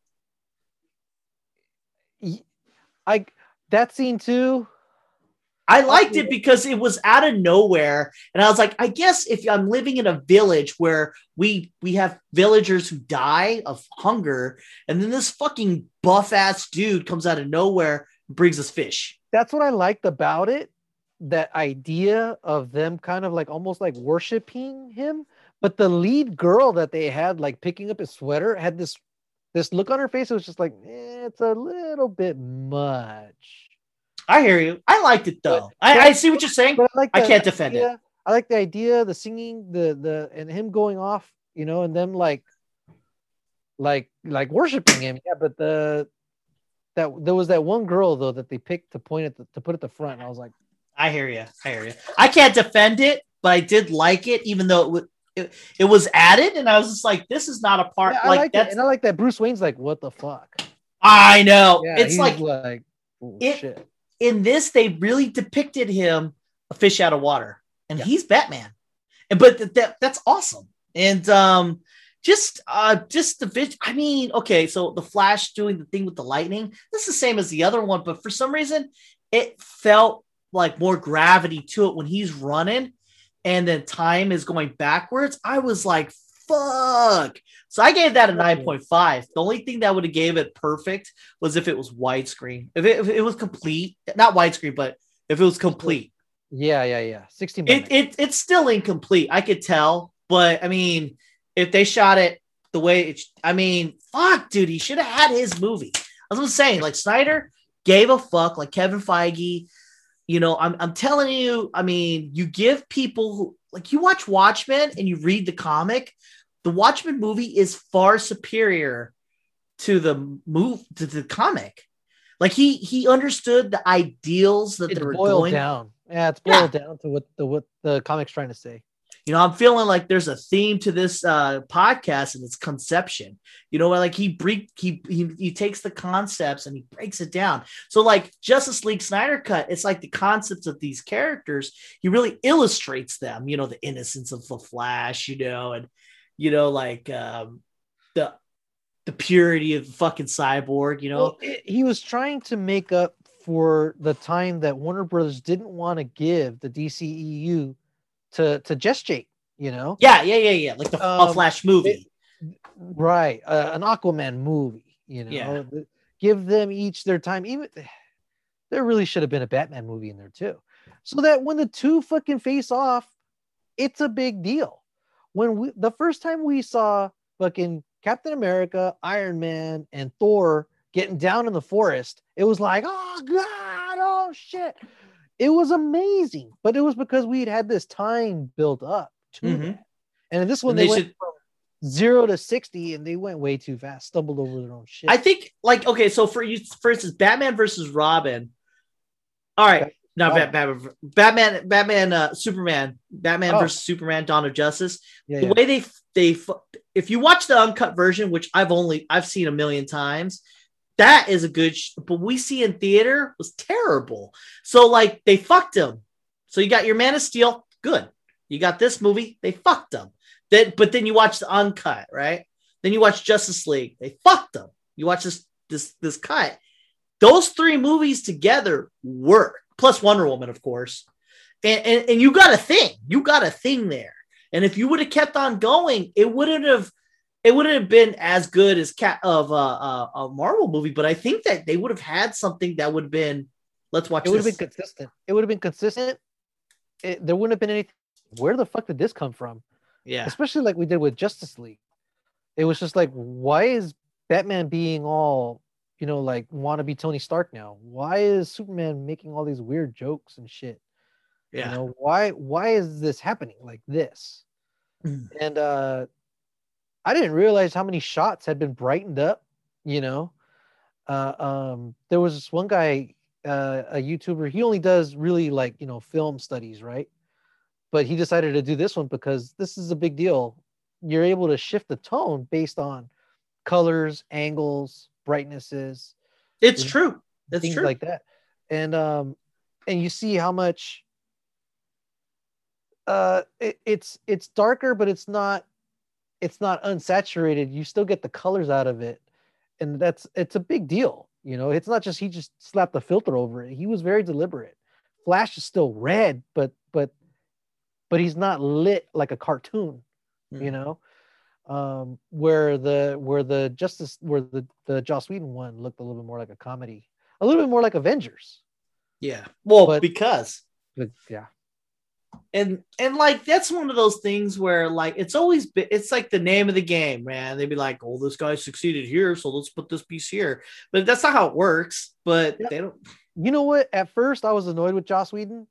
I that scene too.
I liked it because it was out of nowhere, and I was like, I guess if I'm living in a village where we we have villagers who die of hunger, and then this fucking buff ass dude comes out of nowhere and brings us fish.
That's what I liked about it. That idea of them kind of like almost like worshiping him, but the lead girl that they had like picking up his sweater had this this look on her face. It was just like eh, it's a little bit much.
I hear you. I liked it though.
But-
I, I see what you're saying.
I like
I can't defend it.
I like the idea, the singing, the the and him going off, you know, and them like like like worshiping him. Yeah, but the that there was that one girl though that they picked to point at the, to put at the front. And I was like,
I hear you. I hear you. I can't defend it, but I did like it, even though it was it, it was added, and I was just like, this is not a part.
yeah, I
like
like it. And I like that Bruce Wayne's like, what the fuck?
I know.
Yeah,
it's like
like oh,
it-
shit.
In this they really depicted him a fish out of water and
Yeah.
he's batman. And but th- that that's awesome. And um just uh just the vid- i mean okay so the flash doing the thing with the lightning this is the same as the other one but for some reason it felt like more gravity to it when he's running and then time is going backwards. I was like fuck so i gave that a 9.5 the only thing that would have gave it perfect was if it was widescreen. If it, if it was complete, not widescreen, but if it was complete,
Yeah, yeah, yeah. 16
it, it it's still incomplete. I could tell, but I mean, if they shot it the way it, I mean, fuck, dude, he should have had his movie. As I'm saying, like Snyder gave a fuck, like Kevin Feige. You know, I'm I'm telling you, I mean, you give people who like you watch Watchmen and you read the comic. The Watchmen movie is far superior to the move to the comic. Like he he understood the ideals that
it's
they were
boiled
going.
down. Yeah, it's
Yeah.
boiled down to what the what the comic's trying to say.
You know, I'm feeling like there's a theme to this uh, podcast and its conception. You know, like he break he, he he takes the concepts and he breaks it down. So, like Justice League Snyder cut, it's like the concepts of these characters. He really illustrates them. You know, the innocence of the Flash. You know, and you know, like um, the the purity of the fucking cyborg. You know,
Well, it- he was trying to make up for the time that Warner Brothers didn't want to give the DCEU to to gestate. You know,
yeah, yeah, yeah, yeah, like the
Um,
Flash movie.
right? Uh, an Aquaman movie. You know,
Yeah.
Give them each their time. Even there really should have been a Batman movie in there too, so that when the two fucking face off, it's a big deal. When we the first time we saw fucking Captain America, Iron Man, and Thor getting down in the forest, it was like, oh god, oh shit. It was amazing, but it was because we'd had this time built up to
Mhm.
that. And in this one,
And
they,
they
went from zero to 60 and they went way too fast, stumbled over their own shit.
I think, like, okay, so for you, for instance, Batman versus Robin. All right, No,
Oh.
Batman, Batman, Batman, uh, Superman, Batman
Oh.
versus Superman: Dawn of Justice.
Yeah,
the
yeah.
way they they if you watch the uncut version which i've only i've seen a million times that is a good sh- but we see in theater was terrible so like they fucked him so you got your man of steel good you got this movie they fucked them. then but then you watch the uncut right then you watch justice league they fucked them. you watch this this this cut those three movies together work plus wonder woman of course and, and, and you got a thing you got a thing there and if you would have kept on going, it wouldn't have it wouldn't have been as good as cat of uh, uh, a Marvel movie. But I think that they would have had something that would have been let's watch
it would have been consistent. It would have been consistent. It, there wouldn't have been anything. Where the fuck did this come from?
yeah,
Especially like we did with Justice League. It was just like, why is Batman being all, you know, like want to be Tony Stark now? Why is Superman making all these weird jokes and shit?
yeah,
You know, why why is this happening like this?
Mm.
And uh I didn't realize how many shots had been brightened up, you know. Uh um there was this one guy, uh a YouTuber, he only does really like, you know, film studies, right? But he decided to do this one because this is a big deal. You're able to shift the tone based on colors, angles, brightnesses,
it's true. It's
things
true.
like that. And um and you see how much uh it, it's it's darker but it's not it's not unsaturated. You still get the colors out of it. And that's it's a big deal you know? It's not just he just slapped a filter over it. He was very deliberate. Flash is still red but but but he's not lit like a cartoon you
Mhm.
know um where the where the justice where the the joss whedon one looked a little bit more like a comedy a little bit more like avengers
yeah. Well,
But-
because
but yeah
and and like that's one of those things where like it's always been it's like the name of the game man they'd be like oh this guy succeeded here so let's put this piece here but that's not how it works but
Yep.
they don't
you know what? At first, I was annoyed with Joss Whedon.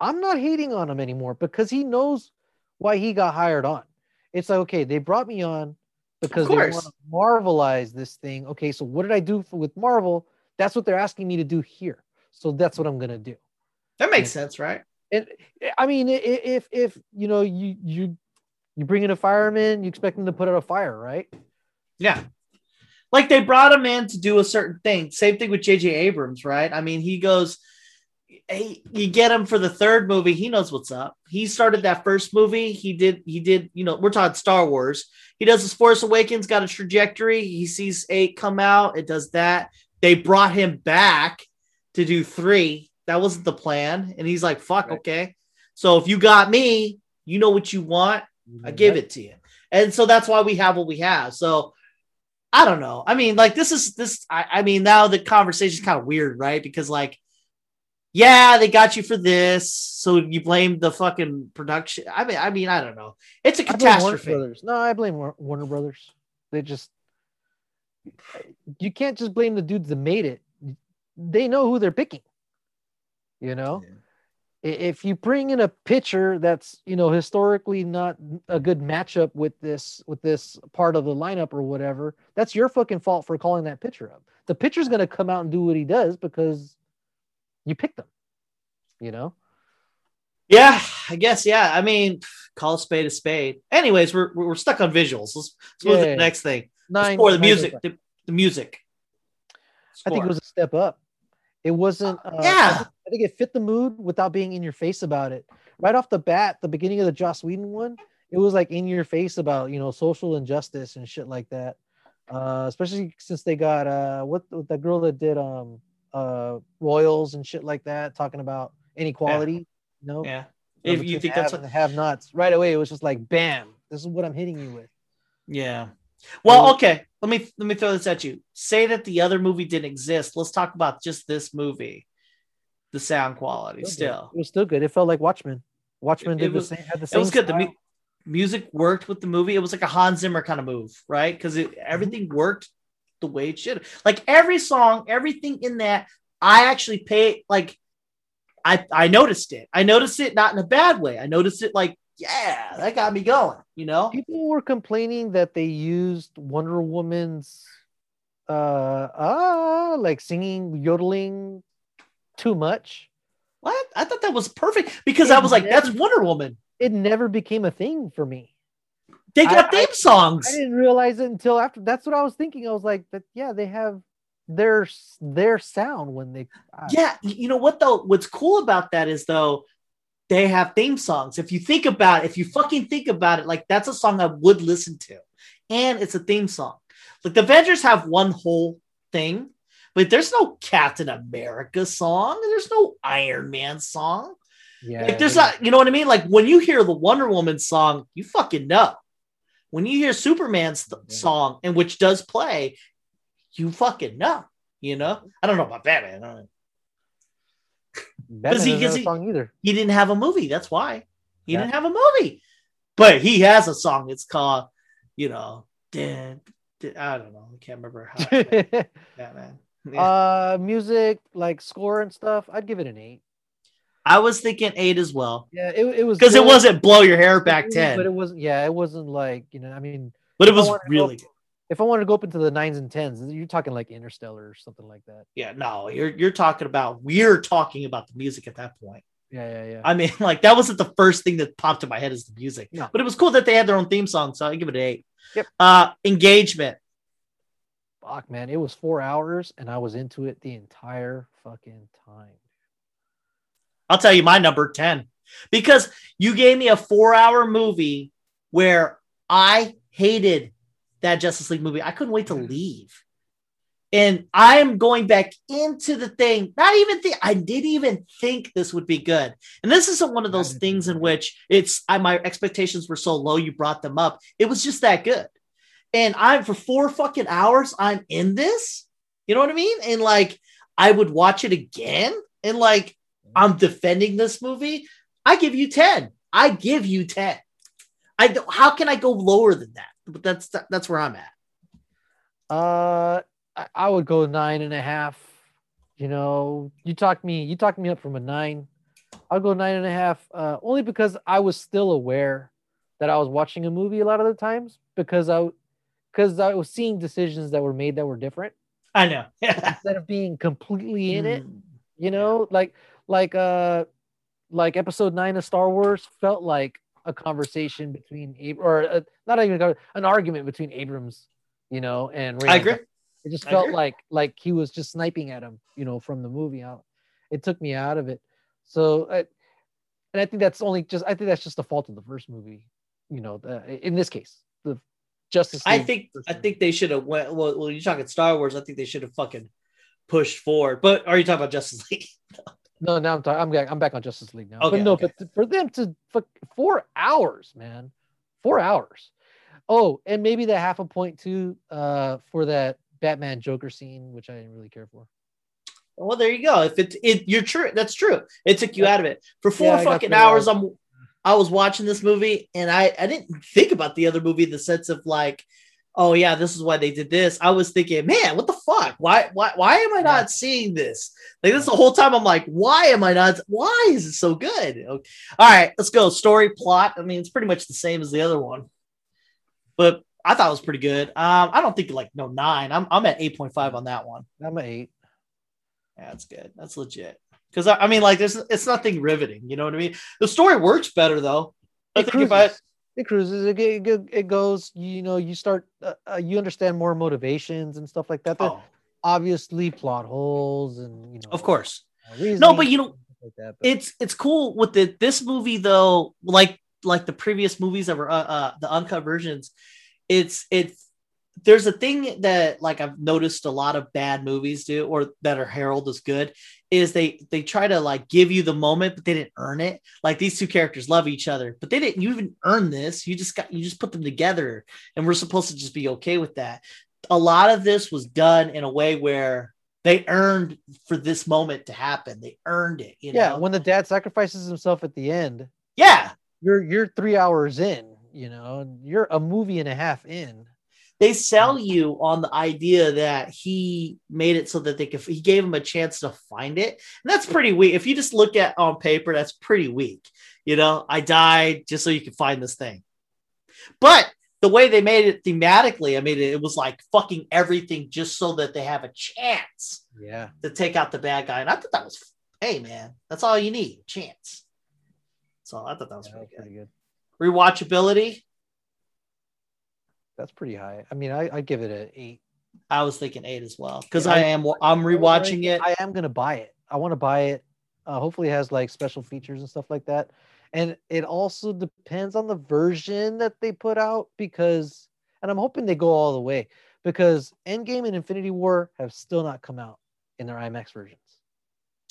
I'm not hating on him anymore because he knows why he got hired on. It's like, okay, they brought me on because they want to Marvelize this thing. Okay, so what did I do for, with Marvel? That's what they're asking me to do here. So that's what I'm gonna do.
that makes sense right
And I mean, if if you know you you you bring in a fireman, you expect him to put out a fire, right?
Yeah. Like they brought him in to do a certain thing. Same thing with JJ Abrams, right? I mean, he goes, hey, you get him for the third movie, he knows what's up. He started that first movie. He did, he did, you know, we're talking Star Wars. He does his Force Awakens, got a trajectory. He sees eight come out, it does that. They brought him back to do three. That wasn't the plan. And he's like, fuck,
Right.
okay. So if you got me, you know what you want. I give it to you. And so that's why we have what we have. So I don't know. I mean, like this is this. I, I mean, now the conversation is kind of weird, right? Because like, yeah, they got you for this, so you blame the fucking production. I mean, I mean, I don't know. It's a
blame Warner
catastrophe.
Brothers. No, I blame Warner Brothers. They just you can't just blame the dudes that made it. They know who they're picking. You know, I- if you bring in a pitcher that's you know historically not a good matchup with this with this part of the lineup or whatever, that's your fucking fault for calling that pitcher up. The pitcher's gonna come out and do what he does because you picked them. You know.
Yeah, I guess. Yeah, I mean, call a spade a spade. Anyways, we're we're stuck on visuals. Let's, let's move to
Yeah.
the next thing.
Nine.
Score the music. The, the music.
I think it was a step up. It wasn't. Uh, I
yeah.
think- I think it fit the mood without being in your face about it. Right off the bat, the beginning of the Joss Whedon one, it was like in your face about you know social injustice and shit like that. Uh, especially since they got uh what what that girl that did um uh royals and shit like that, talking about inequality. You know,
Yeah. If you think that's what,
have nots, right away it was just like bam, this is what I'm hitting you with.
yeah. Well, okay. Let me let me throw this at you. Say that the other movie didn't exist. Let's talk about just this movie. The sound quality still.
it was still good. It felt like Watchmen. Watchmen
It- it
did
was-
the same. Had the
It was good. The mu- music worked with the movie. It was like a Hans Zimmer kind of move, right? Because everything worked the way it should. Like every song, everything in that, I actually pay like I I noticed it. I noticed it not in a bad way. I noticed it like, yeah, that got me going, you know?
people were complaining that they used Wonder Woman's uh ah like singing yodeling too much.
What? I thought that was perfect because I was like, that's Wonder Woman.
It never became a thing for me.
They got
I-
theme songs.
I didn't realize it until after. That's what I was thinking. I was like, that yeah, they have their their sound when they. I-
Yeah, you know what though? What's cool about that is though they have theme songs. If you think about it, if you fucking think about it, like that's a song I would listen to, and it's a theme song. Like the Avengers have one whole thing, but there's no Captain America song. There's no Iron Man song.
yeah.
Like there's not, you know what I mean? Like when you hear the Wonder Woman song, you fucking know. When you hear Superman's th-
Yeah.
song, and which does play, you fucking know. You know, I don't know about Batman. I.
Batman
he
doesn't have a song either.
He didn't have a movie. That's why he
Yeah.
didn't have a movie. But he has a song. It's called, you know, I don't know. I can't remember how Batman. Yeah.
uh, music like score and stuff. I'd give it an eight.
I was thinking eight as well
Yeah, it, it was
because it wasn't blow your hair back
but
ten,
it wasn't. Yeah, it wasn't like you know. I mean,
but it was really good.
if I wanted to go up into the nines and tens, you're talking like Interstellar or something like that.
Yeah, no, you're you're talking about we're talking about the music at that point.
Yeah, yeah, yeah.
I mean, like that wasn't the first thing that popped in my head is the music.
No.
But it was cool that they had their own theme song, so I give it an eight.
Yep.
Uh engagement.
Fuck, man, it was four hours and I was into it the entire fucking time.
I'll tell you my number 10 because you gave me a four hour movie where I hated that Justice League movie. I couldn't wait to mm-hmm. leave. And I'm going back into the thing, not even think I didn't even think this would be good. And this isn't one of those things in which it's I, my expectations were so low, you brought them up. It was just that good. And I'm for four fucking hours, I'm in this. You know what I mean? And like I would watch it again and like I'm defending this movie. I give you 10. I give you 10. I don't- how can I go lower than that? But that's that's where I'm at.
Uh, I, I would go nine and a half. You know, you talked me, you talked me up from a nine. I'll go nine and a half, uh, only because I was still aware that I was watching a movie a lot of the times because I, because I was seeing decisions that were made that were different
I know.
instead of being completely in it.
Mm.
You know, like like uh, like Episode Nine of Star Wars felt like a conversation between Ab- or uh not even a an argument between Abrams, you know, and
I
Reynolds.
agree.
It just
I
felt like like he was just sniping at him, you know, from the movie out. It took me out of it. So, I, and I think that's only just I think that's just the fault of the first movie, you know. The, in this case, the Justice. League
I
think
I
movie.
think they should have went well, well you're talking Star Wars, I think they should have fucking pushed forward. But are you talking about Justice League?
No, now I'm talking. I'm back. I'm back on Justice League now.
Okay,
but no,
okay.
but for them to fuck four hours, man, four hours. Oh, and maybe the half a point too, uh, for that Batman Joker scene, which I didn't really care for.
Well, there you go. If it, it you're true, that's true. It took you
Yeah.
out of it for four
Yeah,
fucking hours.
hours.
I'm I was watching this movie and I I didn't think about the other movie in the sense of like, oh yeah, this is why they did this. I was thinking, man, what the fuck? Why why why am I not seeing this? Like this the whole time. I'm like, why am I not? Why is it so good? Okay. All right, let's go. Story plot. I mean, it's pretty much the same as the other one, but I thought it was pretty good. Um, I don't think like no nine. I'm I'm at eight point five on that one.
I'm an eight.
Yeah, that's good. That's legit. Because I, I mean, like, there's it's nothing riveting. You know what I mean? The story works better though. I
It
think
cruises.
if I
It cruises. It, it, it- goes. You know, you start. Uh, uh, you understand more motivations and stuff like that.
Oh,
Obviously, plot holes and you know.
of course.
uh,
No, but you know,
like that, but-
it's it's cool with the this movie though. Like like the previous movies that were uh, uh the uncut versions. It's it's there's a thing that like I've noticed a lot of bad movies do or that are heralded as good is they they try to like give you the moment but they didn't earn it. Like these two characters love each other but they didn't you even earn this. You just got you just put them together and we're supposed to just be okay with that. A lot of this was done in a way where they earned for this moment to happen. They earned it you
yeah,
know?
when the dad sacrifices himself at the end,
yeah.
you're you're three hours in. You know, you're a movie and a half in.
They sell you on the idea that he made it so that they could he gave him a chance to find it and that's pretty weak if you just look at on paper that's pretty weak you know i died just so you could find this thing but the way they made it thematically i mean it was like fucking everything just so that they have a chance
Yeah.
to take out the bad guy and i thought that was hey man, that's all you need, chance. So I thought that was
Yeah,
pretty,
pretty good.
good. Rewatchability,
That's pretty high. I mean, I I give it an eight.
I was thinking eight as well because
Yeah,
I
I-
am I'm rewatching it.
I am gonna buy it. I want to buy it. Uh, hopefully, it has like special features and stuff like that. And it also depends on the version that they put out because, and I'm hoping they go all the way because Endgame and Infinity War have still not come out in their IMAX versions,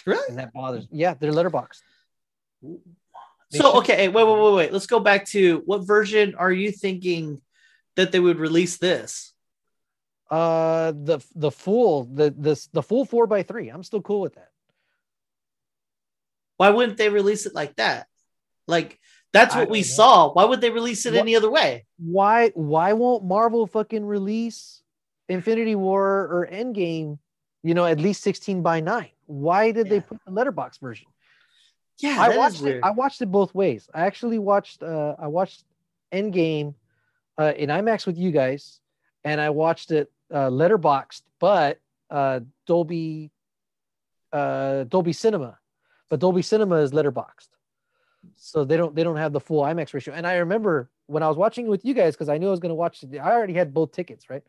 Really?
and that bothers. Yeah, they're letterboxed. They
So
should-
okay, wait, wait, wait, wait. Let's go back to what version are you thinking that they would release this?
Uh, the the full the this the full four by three. I'm still cool with that.
Why wouldn't they release it like that? Like that's what we
know.
saw. Why would they release it
What-
any other way?
why why won't Marvel fucking release Infinity War or Endgame, you know, at least 16 by 9? Why did they put the letterbox version?
Yeah,
I watched it. I watched it both ways. I actually watched uh I watched Endgame uh in IMAX with you guys and I watched it uh letterboxed but uh Dolby uh Dolby Cinema. But Dolby Cinema is letterboxed. So they don't they don't have the full IMAX ratio. And I remember when I was watching it with you guys because I knew I was going to watch it. I already had both tickets, right?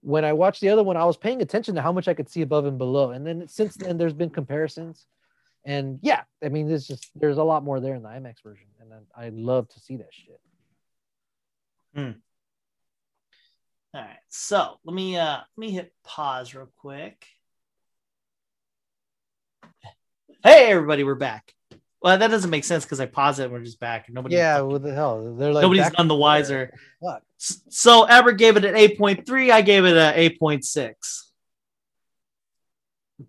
When I watched the other one, I was paying attention to how much I could see above and below. And then since then, there's been comparisons. And yeah, I mean, there's just there's a lot more there in the IMAX version, and I, I'd love to see that shit.
All right, so let me uh let me hit pause real quick. Hey everybody, we're back. Well, that doesn't make sense because I pause it and we're just back. And nobody
Yeah, what the hell? They're like
nobody's none the wiser.
Fuck.
So Ever gave it an 8.3. I gave it an 8.6.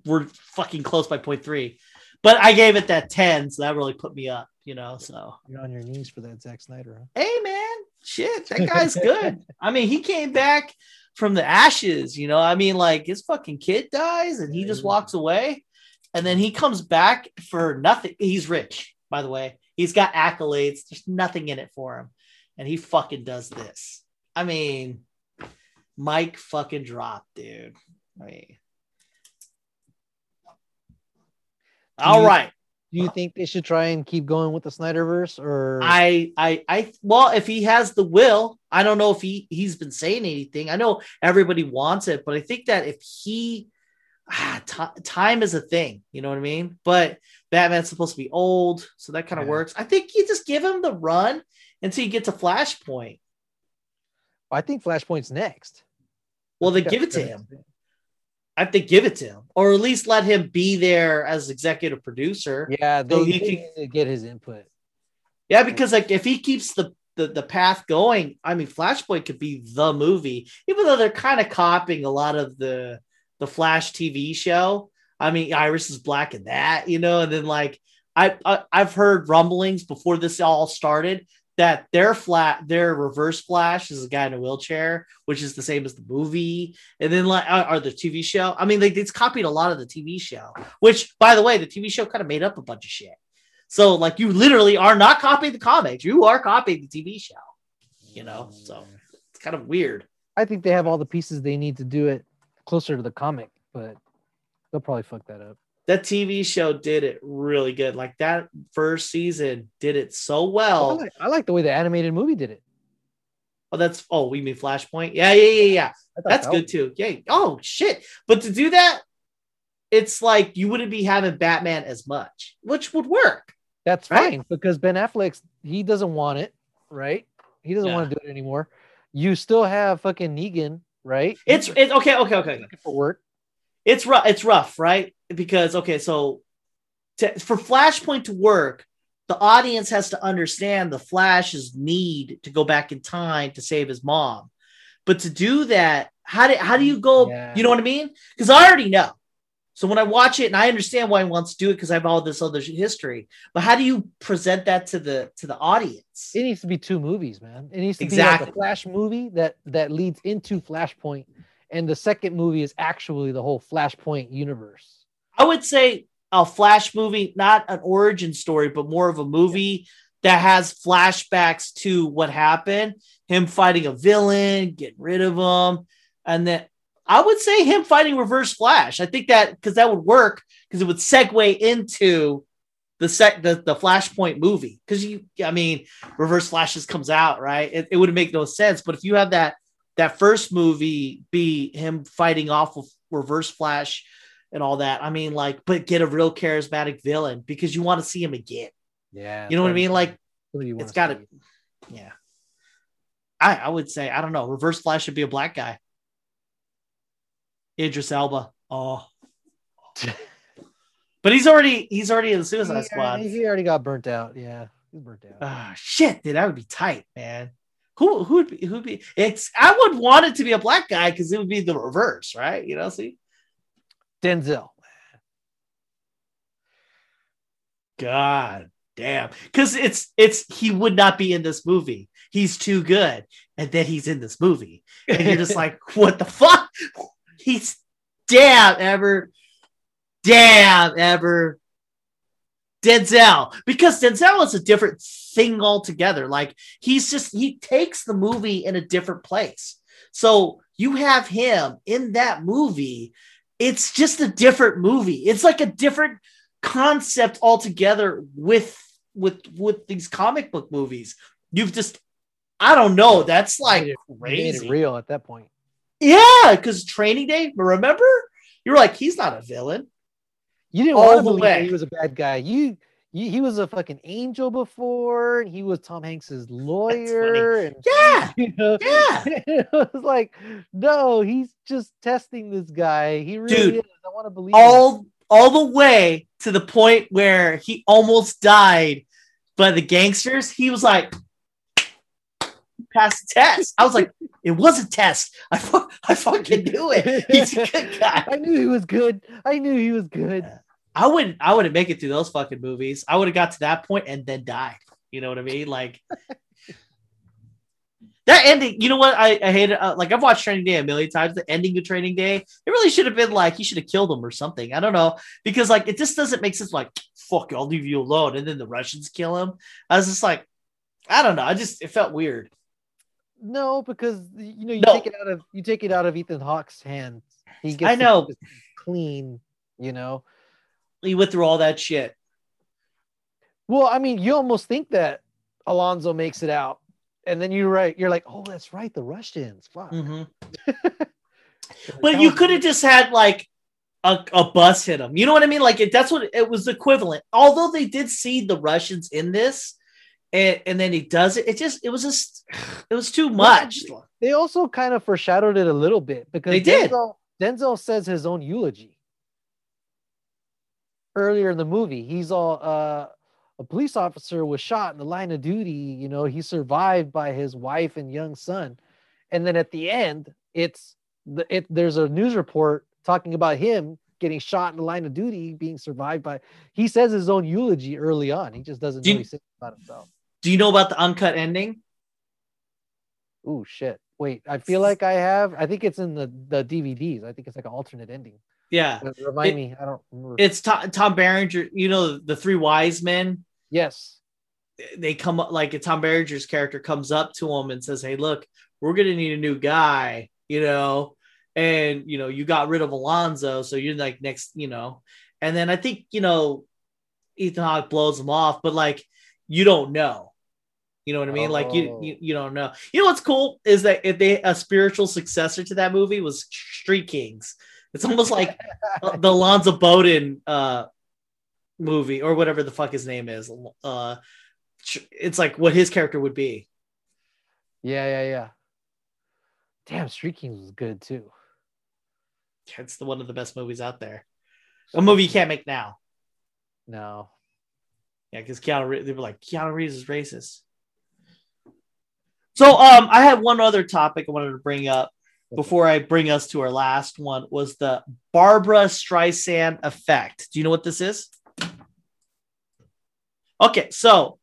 We're fucking close by 0.3. But I gave it that 10, so that really put me up, you know. So
You're on your knees for that Zack Snyder. Huh?
hey man, shit, that guy's good. I mean, he came back from the ashes, you know. I mean, like his fucking kid dies and he just walks away, and then he comes back for nothing. He's rich, by the way. He's got accolades. There's nothing in it for him, and he fucking does this. I mean, mic fucking dropped, dude. I mean, all right.
Do you think they should try and keep going with the Snyderverse, or
I, I, I, well, if he has the will, I don't know if he he's been saying anything. I know everybody wants it, but I think that if he, ah, ti- time is a thing, you know what I mean. But Batman's supposed to be old, so that kind of
Yeah.
works. I think you just give him the run until you get to Flashpoint.
I think Flashpoint's next.
Well,
I
then give it to him. I think give it to him, or at least let him be there as executive producer.
Yeah, they,
So he
they
can-
get his input.
Yeah, because like if he keeps the the, the path going, I mean, Flashpoint could be the movie, even though they're kind of copying a lot of the the Flash TV show. I mean, Iris is black in that, you know, and then like I, I I've heard rumblings before this all started that their flat their reverse flash is a guy in a wheelchair, which is the same as the movie, and then like or the TV show. I mean, like it's copied a lot of the TV show, which by the way, the TV show kind of made up a bunch of shit. So like you literally are not copying the comics, you are copying the TV show. You know, so it's kind of weird.
I think they have all the pieces they need to do it closer to the comic, but they'll probably fuck that up.
That TV show did it really good. Like that first season did it so
I,
well.
like, I like the way the animated movie did it.
Oh, that's oh, we mean Flashpoint. Yeah, yeah, yeah, yeah. That's
that
good
was-
too. Yeah. Oh shit. But to do that, it's like you wouldn't be having Batman as much, which would work.
That's
Right?
fine because Ben Affleck's he doesn't want it, right? He doesn't
Yeah.
want to do it anymore. You still have fucking Negan, right?
It's it's okay, okay, okay.
for work.
It's rough it's rough right? Because okay so to, for flashpoint to work the audience has to understand the flash's need to go back in time to save his mom. But to do that how do, how do you go
Yeah.
you know what i mean? Because i already know. So when i watch it and i understand why he wants to do it because i have all this other history but how do you present that to the to the audience?
It needs to be two movies, man. It needs to be like a Flash movie that that leads into Flashpoint, and the second movie is actually the whole Flashpoint universe.
I would say a flash movie, not an origin story, but more of a movie that has flashbacks to what happened, him fighting a villain, getting rid of him, and then I would say him fighting Reverse Flash. I think that because that would work because it would segue into the sec the, the Flashpoint movie. Because you, I mean, Reverse Flash just comes out right. It, it would make no sense. But if you have that that first movie be him fighting off with Reverse Flash and all that, I mean, like, but get a real charismatic villain because you want to see him again.
Yeah,
You know what I mean? Like,
Who do you
it's got to, yeah. I I would say I don't know. Reverse Flash should be a black guy. Idris Elba. Oh, but he's already he's already in the Suicide
Yeah,
Squad.
He already got burnt out. Yeah, he's burnt out.
Ah, shit, dude, that would be tight, man. Who who would be who'd be? It's I would want it to be a black guy because it would be the reverse, right? You know, see.
Denzel.
God damn. Because it's it's he would not be in this movie. He's too good. And then he's in this movie. And you're just like, what the fuck? He's damn ever. Damn ever. Denzel. Because Denzel is a different thing altogether. Like he's just he takes the movie in a different place. So you have him in that movie. It's just a different movie. It's like a different concept altogether with with with these comic book movies. You've just I don't know. That's like
it-
crazy.
real at that point.
Yeah, because Training Day. Remember, you're like he's not a villain.
You didn't
All
want to believe
way.
he was a bad guy. You he was a fucking angel before. and He was Tom Hanks's lawyer. And,
Yeah,
you know,
yeah.
it was like, no, he's just testing this guy. He really
Dude,
is. I want to believe. him.
all all the way to the point where he almost died by the gangsters. He was like, pass the test. I was like, it was a test. I fu- I fucking knew it. He's a good guy.
I knew he was good. I knew he was good.
I wouldn't I wouldn't make it through those fucking movies. I would have got to that point and then died. You know what I mean? Like that ending. You know what? I, I hate it. Uh, like I've watched Training Day a million times. The ending of Training Day, it really should have been like he should have killed him or something. I don't know because like it just doesn't make sense. Like fuck, I'll leave you alone, and then the Russians kill him. I was just like, I don't know. I just it felt weird.
No, because you know you
No.
take it out of you take it out of Ethan Hawke's hands. He gets
I know.
clean. You know.
He went through all that shit.
Well, I mean, you almost think that Alonzo makes it out, and then you're right. You're like, oh, that's right, the Russians. Fuck.
Mhm. But you could have just had like a, a bus hit him. You know what I mean? Like it, that's what it was equivalent. Although they did see the Russians in this, and, and then he does it. It just it was just it was too much.
They also kind of foreshadowed it a little bit because
They did.
Denzel, Denzel says his own eulogy earlier in the movie. He's all uh, a police officer was shot in the line of duty. You know, he survived by his wife and young son, and then at the end, it's the it. There's a news report talking about him getting shot in the line of duty, being survived by. He says his own eulogy early on. He just doesn't
Do you-
really say about himself.
Do you know about the uncut ending?
Oh shit! Wait, I feel like I have. I think it's in the the DVDs. I think it's like an alternate ending.
Yeah,
Uh, Remind
It-
me. I don't remember.
it's Tom, Tom Berenger. You know the three wise men.
yes.
They come up like Tom Berenger's character comes up to him and says, "Hey, look, we're gonna need a new guy." You know, and you know you got rid of Alonzo, so you're like next. You know, and then I think you know Ethan Hawke blows him off, but like you don't know. You know what I mean? Like you,
Oh.
you you don't know. You know what's cool is that if they a spiritual successor to that movie was Street Kings. It's almost like the Alonzo Bowden uh movie or whatever the fuck his name is. Uh it's like what his character would be.
Yeah, yeah, yeah. Damn, Street Kings was good too.
It's the one of the best movies out there. A movie you can't make now.
No.
Yeah, because Keanu Reeves, they were like, Keanu Reeves is racist. So um I had one other topic I wanted to bring up before I bring us to our last one was the Barbara Streisand effect. Do you know what this is? Okay, so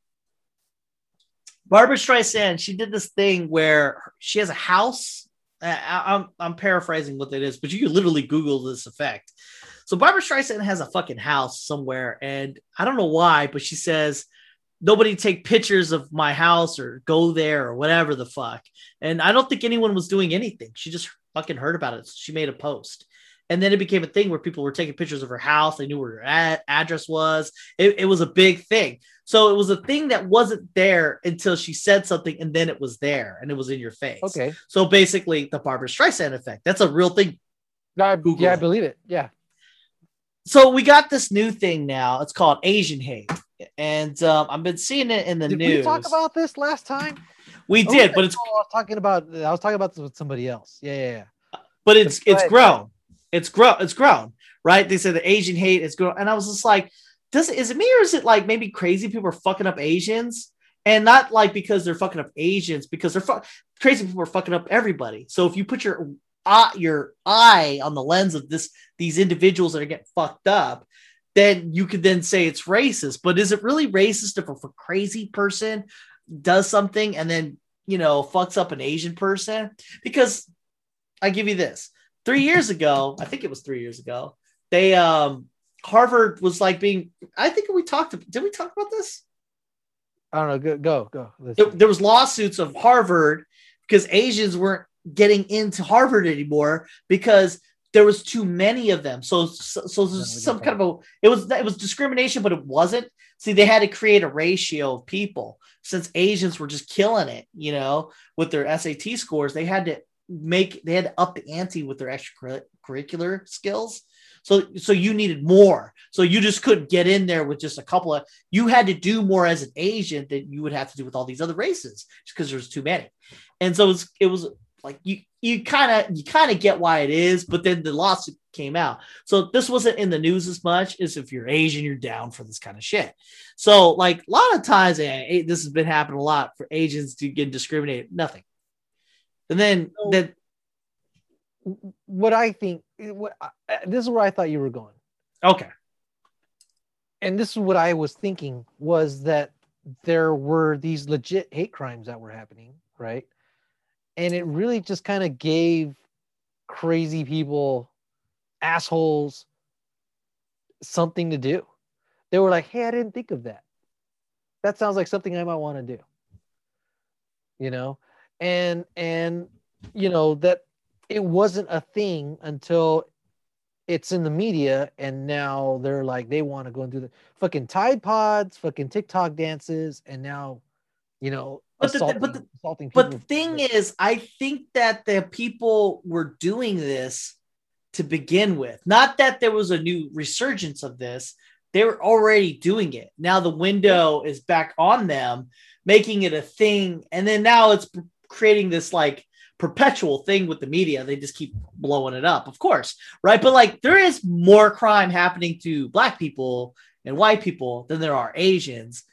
Barbara Streisand, she did this thing where she has a house. I, I'm I'm paraphrasing what that is, but you can literally Google this effect. So Barbara Streisand has a fucking house somewhere, and I don't know why, but she says nobody take pictures of my house or go there or whatever the fuck. And I don't think anyone was doing anything. She just fucking heard about it. So she made a post. And then it became a thing where people were taking pictures of her house. They knew where her ad- address was. It, it was a big thing. So it was a thing that wasn't there until she said something, and then it was there and it was in your face.
Okay.
So basically, the Barbara Streisand effect. That's a real thing.
I,
Google
yeah, I believe it. Yeah.
So we got this new thing now. It's called Asian hate, and um, I've been seeing it in the
Did
news.
we talk about this last time?
We
Oh,
did, but it's
I was talking about I was talking about this with somebody else. Yeah, yeah, yeah.
but it's
Go
it's grown. It's grown. It's grown. Right? They said the Asian hate is grown, and I was just like, does it is it me or is it like maybe crazy people are fucking up Asians? And not like because they're fucking up Asians, because they're fu- crazy people are fucking up everybody. So if you put your eye, your eye on the lens of this these individuals that are getting fucked up, then you could then say it's racist. But is it really racist if a, crazy person does something and then you know fucks up an Asian person? Because I give you this. Three years ago, I think it was three years ago, they um Harvard was like being I think we talked did we talk about this?
I don't know. Go, go, go.
There, there was lawsuits of Harvard because Asians weren't getting into Harvard anymore because there was too many of them. So so, so there's some kind of a it was it was discrimination, but it wasn't. See, they had to create a ratio of people since Asians were just killing it, you know, with their SAT scores. They had to make they had to up the ante with their extracurricular skills. So so you needed more. So you just couldn't get in there with just a couple of you had to do more as an Asian than you would have to do with all these other races just because there's too many. And so it was, it was like you you kind of you kind of get why it is, but then the lawsuit came out. So this wasn't in the news as much as if you're Asian, you're down for this kind of shit. So like a lot of times, eh, eh, this has been happening a lot for Asians to get discriminated. Nothing. And then
So-
then
what I think. What I, this is where I thought you were going,
okay,
and this is what I was thinking was that there were these legit hate crimes that were happening, right? And it really just kind of gave crazy people, assholes, something to do. They were like, "Hey, I didn't think of that. That sounds like something I might want to do." You know, and and you know that it wasn't a thing until it's in the media and now they're like they want to go and do the fucking tide pods fucking tiktok dances and now you know
But the-
assaulting,
but the-
assaulting
But the thing is, I think that the people were doing this to begin with. Not that there was a new resurgence of this. They were already doing it. Now the window is back on them, making it a thing. And then now it's creating this like perpetual thing with the media. They just keep blowing it up, of course. Right. But like there is more crime happening to black people and white people than there are Asians.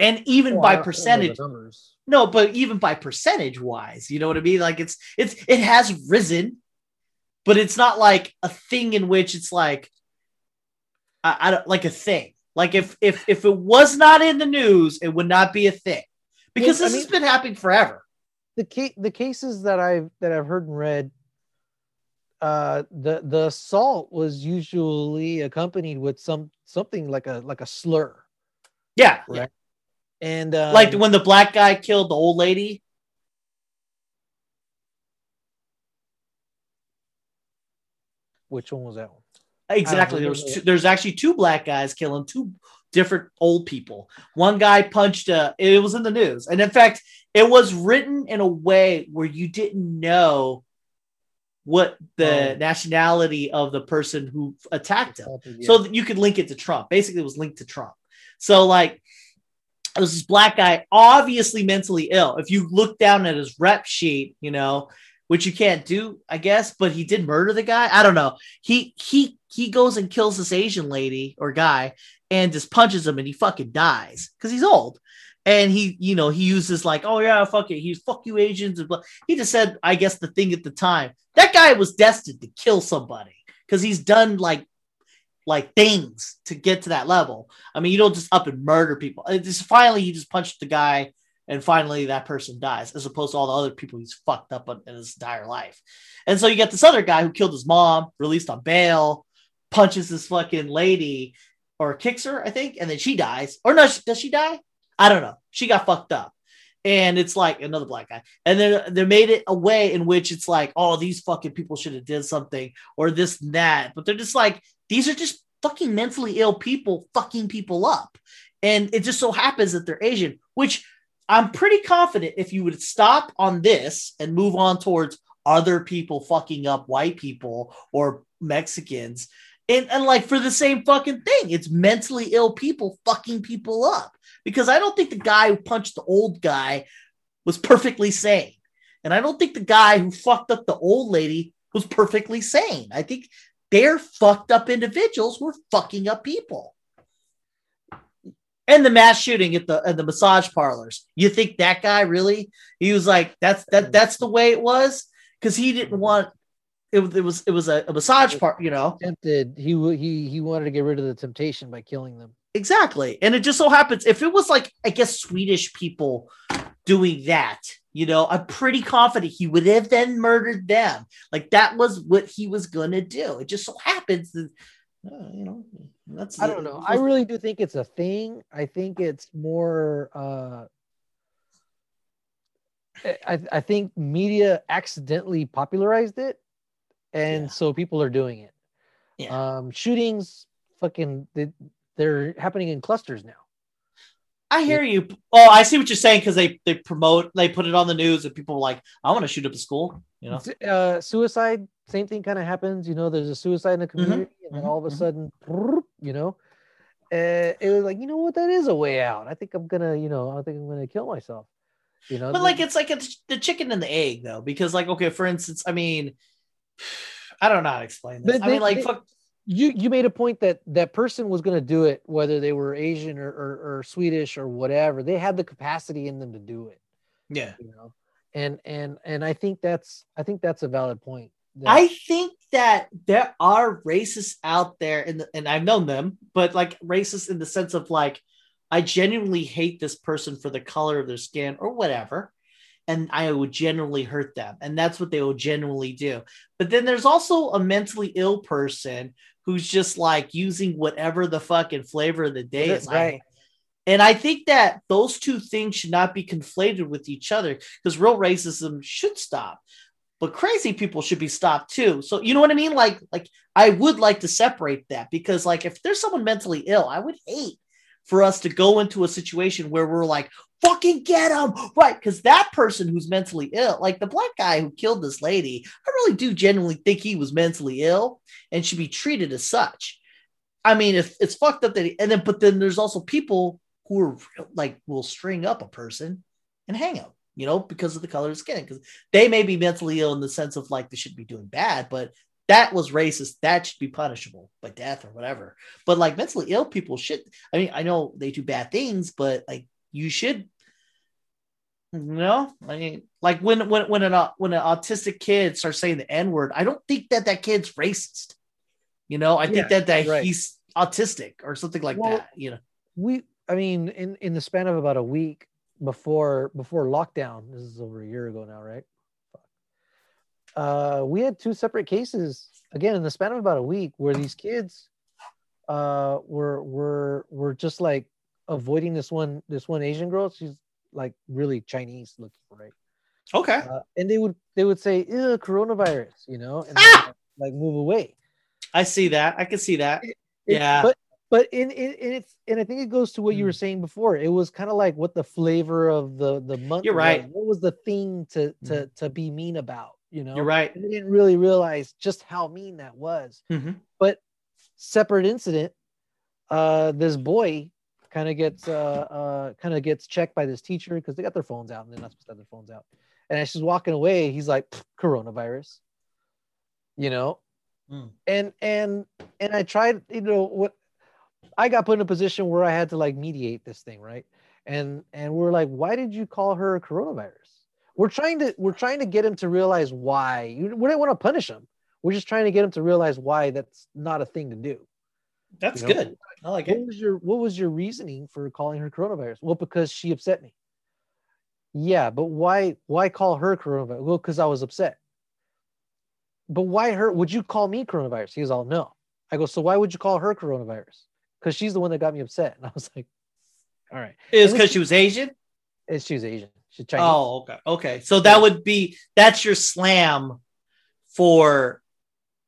And even
Well,
by
don't- I don't know the
percentage,
numbers.
No, but even by percentage wise, you know what I mean? Like it's it's it has risen, but it's not like a thing in which it's like I, I don't like a thing. Like if if if it was not in the news, it would not be a thing. Because
Well, I
this has been happening forever.
the ca- the cases that I've that I've heard and read, uh, the the assault was usually accompanied with some something like a like a slur,
Yeah.
Right. And um,
Like when the black guy killed the old lady.
which one was that one?
Exactly. There was two, there's actually two black guys killing two different old people. One guy punched a it was in the news. And in fact, it was written in a way where you didn't know what the
Oh.
nationality of the person who attacked him.
Yeah.
So that you could link it to Trump. Basically, it was linked to Trump. So like it was this black guy, obviously mentally ill. If you look down at his rep sheet, you know, which you can't do, I guess, but he did murder the guy. I don't know. He he he goes and kills this Asian lady or guy and just punches him and he fucking dies because he's old. And he, you know, he uses like, oh yeah, fuck it. He's fuck you Asians. And he just said, I guess the thing at the time, that guy was destined to kill somebody because he's done like like things to get to that level. I mean, you don't just up and murder people. It's finally you just punch the guy and finally that person dies, as opposed to all the other people he's fucked up in his entire life. And so you get this other guy who killed his mom, released on bail, punches this fucking lady or kicks her, I think, and then she dies. Or no, does she die? I don't know. She got fucked up. And it's like another black guy. And then they made it a way in which it's like oh these fucking people should have did something or this and that. But they're just like these are just fucking mentally ill people fucking people up. And it just so happens that they're asian which i'm pretty confident if you would stop on this and move on towards other people fucking up white people or mexicans and, and like for the same fucking thing it's mentally ill people fucking people up because I don't think the guy who punched the old guy was perfectly sane. And I don't think the guy who fucked up the old lady was perfectly sane. I think they're fucked up individuals who are fucking up people. And the mass shooting at the at the massage parlors. You think that guy really? He was like, that's that that's the way it was? Because he didn't want it, it was it was a, a massage part, you know.
Tempted. He he he wanted to get rid of the temptation by killing them.
Exactly. And it just so happens if it was like, I guess, Swedish people doing that, you know, I'm pretty confident he would have then murdered them. Like that was what he was going to do. It just so happens that, uh, you know, that's,
I don't know. I really do think it's a thing. I think it's more, uh, I, I think media accidentally popularized it. And yeah. so people are doing it. Yeah. Um, shootings, fucking, they, they're happening in clusters now.
I hear you. Oh, I see what you're saying because they they promote, they put it on the news, and people are like, "I want to shoot up a school." You know,
uh, suicide, same thing kind of happens. You know, there's a suicide in the mm-hmm. community, mm-hmm. and then all of a mm-hmm. sudden, you know, uh, it was like, you know what, that is a way out. I think I'm gonna, you know, I think I'm gonna kill myself. You know,
but like it's like it's the chicken and the egg though, because like okay, for instance, I mean, I don't know how to explain this. They, I mean, like, they, fuck
you you made a point that that person was going to do it whether they were asian or, or, or swedish or whatever. They had the capacity in them to do it.
Yeah.
You know? And and and i think that's i think that's a valid point
that- i think that there are racists out there in the, and i've known them but like racists in the sense of like i genuinely hate this person for the color of their skin or whatever and I would generally hurt them. And that's what they will generally do. But then there's also a mentally ill person who's just like using whatever the fucking flavor of the day is. Right. And I think that those two things should not be conflated with each other because real racism should stop. But crazy people should be stopped too. So you know what I mean? Like, like I would like to separate that because, like, if there's someone mentally ill, I would hate for us to go into a situation where we're like, fucking get him! Right because that person who's mentally ill like the black guy who killed this lady i really do genuinely think he was mentally ill and should be treated as such. I mean if it's fucked up that he, and then but then there's also people who are like will string up a person and hang him you know because of the color of skin because they may be mentally ill in the sense of like they should be doing bad but that was racist that should be punishable by death or whatever but like mentally ill people should i mean i know they do bad things but like you should no, I mean, like when when when an when an autistic kid starts saying the n word, I don't think that that kid's racist. You know, I yeah, think that that right. he's autistic or something like well, that. You know,
we, I mean, in in the span of about a week before before lockdown, this is over a year ago now, right? Uh, we had two separate cases again in the span of about a week where these kids uh were were were just like avoiding this one this one Asian girl. She's like really Chinese looking, right?
Okay.
Uh, and they would they would say, "Ew, coronavirus," you know, and ah! like move away.
I see that. I can see that. It, yeah.
But but in, in, in it's and I think it goes to what you were hmm. saying before. It was kind of like what the flavor of the the month.
You're right.
Was. What was the thing to to mm to be mean about? You know.
You're right.
And they didn't really realize just how mean that was.
Mm-hmm.
But separate incident. Uh, this boy kind of gets uh, uh kind of gets checked by this teacher because they got their phones out and they're not supposed to have their phones out. And as she's walking away, he's like, coronavirus, you know? Mm. And and and I tried, you know, what I got put in a position where I had to like mediate this thing, right? And and we're like, why did you call her coronavirus? We're trying to we're trying to get him to realize why. We don't want to punish him. We're just trying to get him to realize why that's not a thing to do.
That's you know? good. I like
what
it.
Was your, what was your reasoning for calling her coronavirus? Well, because she upset me. Yeah, but why why call her coronavirus? Well, because I was upset. But why her? Would you call me coronavirus? He goes, "Oh no." I go, "So why would you call her coronavirus?" Because she's the one that got me upset. And I was like, "All right."
Is because she was Asian.
And she was Asian. She's Chinese.
Oh, okay. Okay. So that would be that's your slam for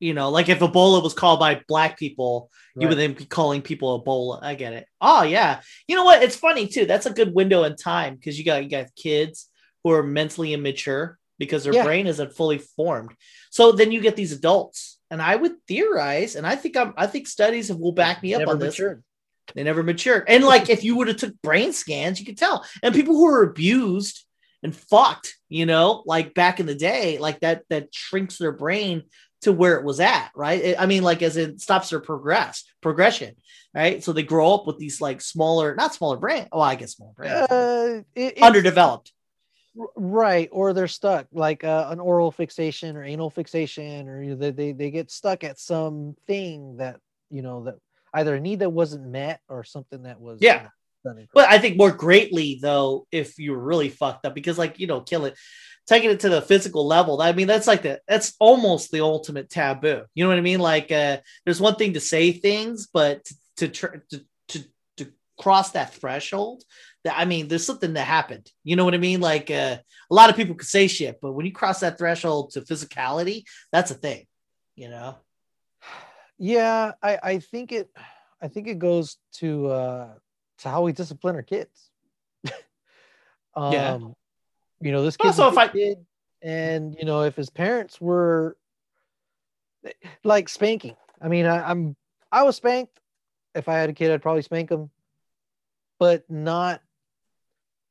you know, like if Ebola was called by black people, you would
Right.
then be calling people Ebola. I get it. Oh yeah. You know what? It's funny too. That's a good window in time because you got you got kids who are mentally immature because their
Yeah.
brain isn't fully formed. So then you get these adults. And I would theorize, and I think I'm I think studies will back me up
Never
on this.
matured.
They never matured. And like if you would have took brain scans, you could tell. And people who are abused and fucked, you know, like back in the day, like that that shrinks their brain to where it was at, right? It- I mean, like as it stops their progress progression, right? So they grow up with these like smaller, not smaller brain. Oh, I guess smaller brain,
Uh, it-
underdeveloped.
Right or they're stuck like uh, an oral fixation or anal fixation or they, they they get stuck at some thing that you know that either a need that wasn't met or something that was you
Yeah.
know.
But I think more greatly though, if you're really fucked up, because like you know, kill it, taking it to the physical level. I mean, that's like the that's almost the ultimate taboo. You know what I mean? Like, uh, there's one thing to say things, but to to to, to, to cross that threshold, that I mean, there's something that happened. You know what I mean? Like, uh, a lot of people could say shit, but when you cross that threshold to physicality, that's a thing. You know?
Yeah i i think it i think it goes to uh to how we discipline our kids. Um
Yeah.
you know this kid's
so
a
if I-
kid, and you know if his parents were like spanking. I mean I, i'm i was spanked. If i had a kid i'd probably spank him but not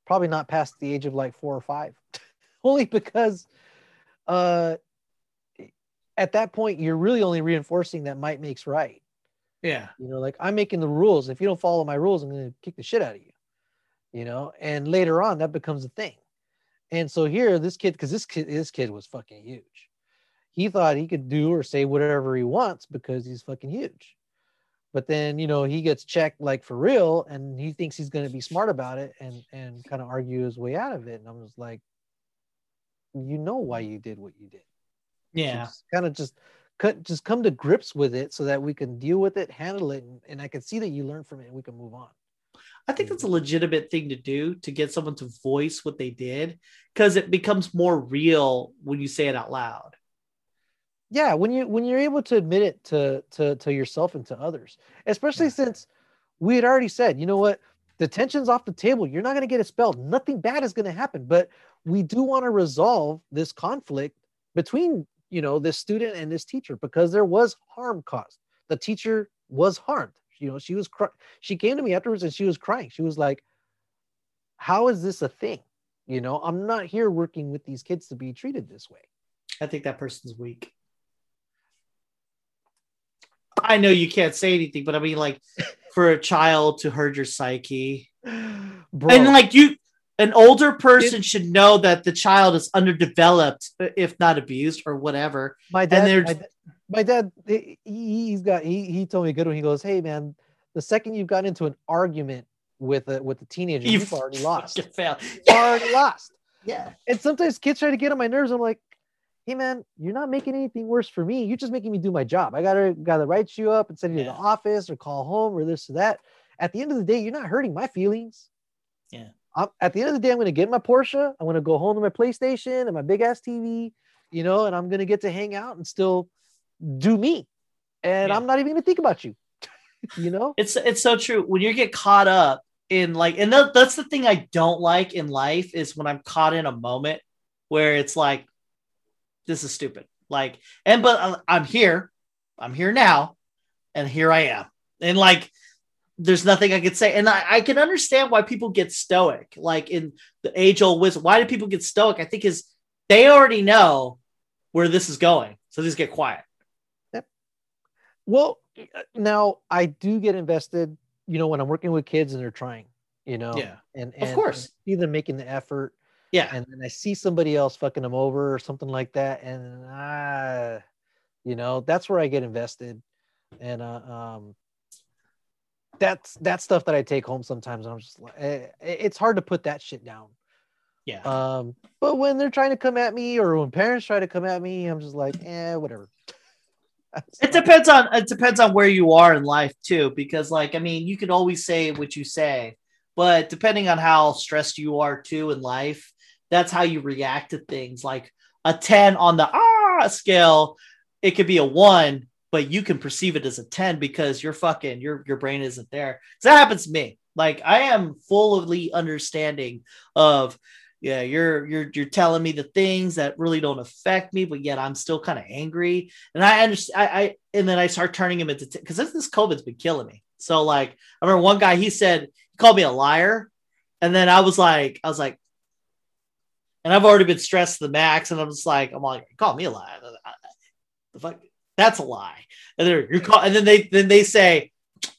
probably not past the age of like four or five. Only because uh at that point you're really only reinforcing that might makes right.
Yeah.
you know like i'm making the rules. If you don't follow my rules i'm going to kick the shit out of you you know? And later on that becomes a thing. And so here this kid because this kid this kid was fucking huge. He thought he could do or say whatever he wants because he's fucking huge. But then you know he gets checked like for real and he thinks he's going to be smart about it and and kind of argue his way out of it. And i'm just like you know why you did what you did
Yeah.
kind of just cut just come to grips with it so that we can deal with it handle it and, and i can see that you learn from it and we can move on
I think that's a legitimate thing to do to get someone to voice what they did because it becomes more real when you say it out loud.
yeah when you when you're able to admit it to to to yourself and to others especially
Yeah.
since we had already said you know what the tension's off the table you're not going to get expelled nothing bad is going to happen but we do want to resolve this conflict between you know this student and this teacher because there was harm caused. The teacher was harmed. You know she was cry- she came to me afterwards and she was crying. She was like how is this a thing? You know i'm not here working with these kids to be treated this way.
I think that person's weak. I know you can't say anything, but I mean, like, for a child to hurt your psyche,
Bro.
and like you, an older person should know that the child is underdeveloped, uh, if not abused or whatever.
my dad, my, my dad, he, he's got he he told me a good one. He goes, "Hey man, the second you've gotten into an argument with a with a teenager,
You
you've already lost.
fucking failed.
You've already lost."
Yeah,
And sometimes kids try to get on my nerves. I'm like, "Hey man, you're not making anything worse for me. You're just making me do my job. I gotta gotta write you up and send you to the office or call home or this or that. At the end of the day, you're not hurting my feelings."
Yeah.
I'm, at the end of the day, I'm going to get my Porsche. I'm going to go home to my PlayStation and my big ass TV, you know, and I'm going to get to hang out and still do me. And
Yeah.
I'm not even going to think about you, you know?
it's it's so true. When you get caught up in like, and that, that's the thing I don't like in life is when I'm caught in a moment where it's like, this is stupid. Like, and but uh, I'm here, I'm here now, and here I am, and like, there's nothing I could say, and I, I can understand why people get stoic. Like in the age old wisdom, why do people get stoic? I think is they already know where this is going, so they just get quiet.
Well, now I do get invested, you know, when I'm working with kids and they're trying, you know,
Yeah,
and,
Of course.
I see them making the effort
yeah,
and then I see somebody else fucking them over or something like that. And ah, you know, that's where I get invested. And, uh, um, that's that's stuff that I take home sometimes. And I'm just like, eh, it's hard to put that shit down.
yeah.
Um, but when they're trying to come at me or when parents try to come at me, I'm just like, eh, whatever.
It depends on it depends on where you are in life too, because like I mean, you can always say what you say, but depending on how stressed you are too in life, that's how you react to things. Like a 10 on the ah scale, it could be a one, but you can perceive it as a 10 because you're fucking your your brain isn't there. That happens to me. Like I am fully understanding of yeah, you're you're you're telling me the things that really don't affect me, but yet I'm still kind of angry. And I understand I, I and then I start turning him into because t- this COVID's been killing me. So like I remember one guy he said he called me a liar, and then I was like I was like, and I've already been stressed to the max, and I'm just like I'm like call me a liar. The fuck that's a lie. And then you're call and then they then they say,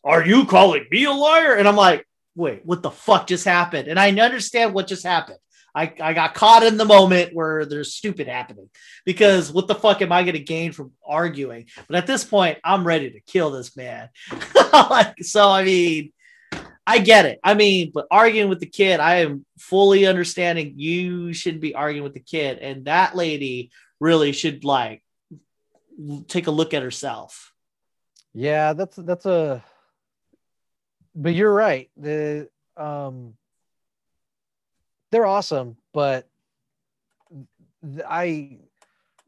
are you calling me a liar? And I'm like, wait, what the fuck just happened? And I understand what just happened. I, I got caught in the moment where there's stupid happening because what the fuck am I going to gain from arguing? But at this point, I'm ready to kill this man. like, so, I mean, I get it. I mean, but arguing with the kid, I am fully understanding you shouldn't be arguing with the kid. And that lady really should like take a look at herself.
Yeah, that's that's a but you're right. The um they're awesome, but I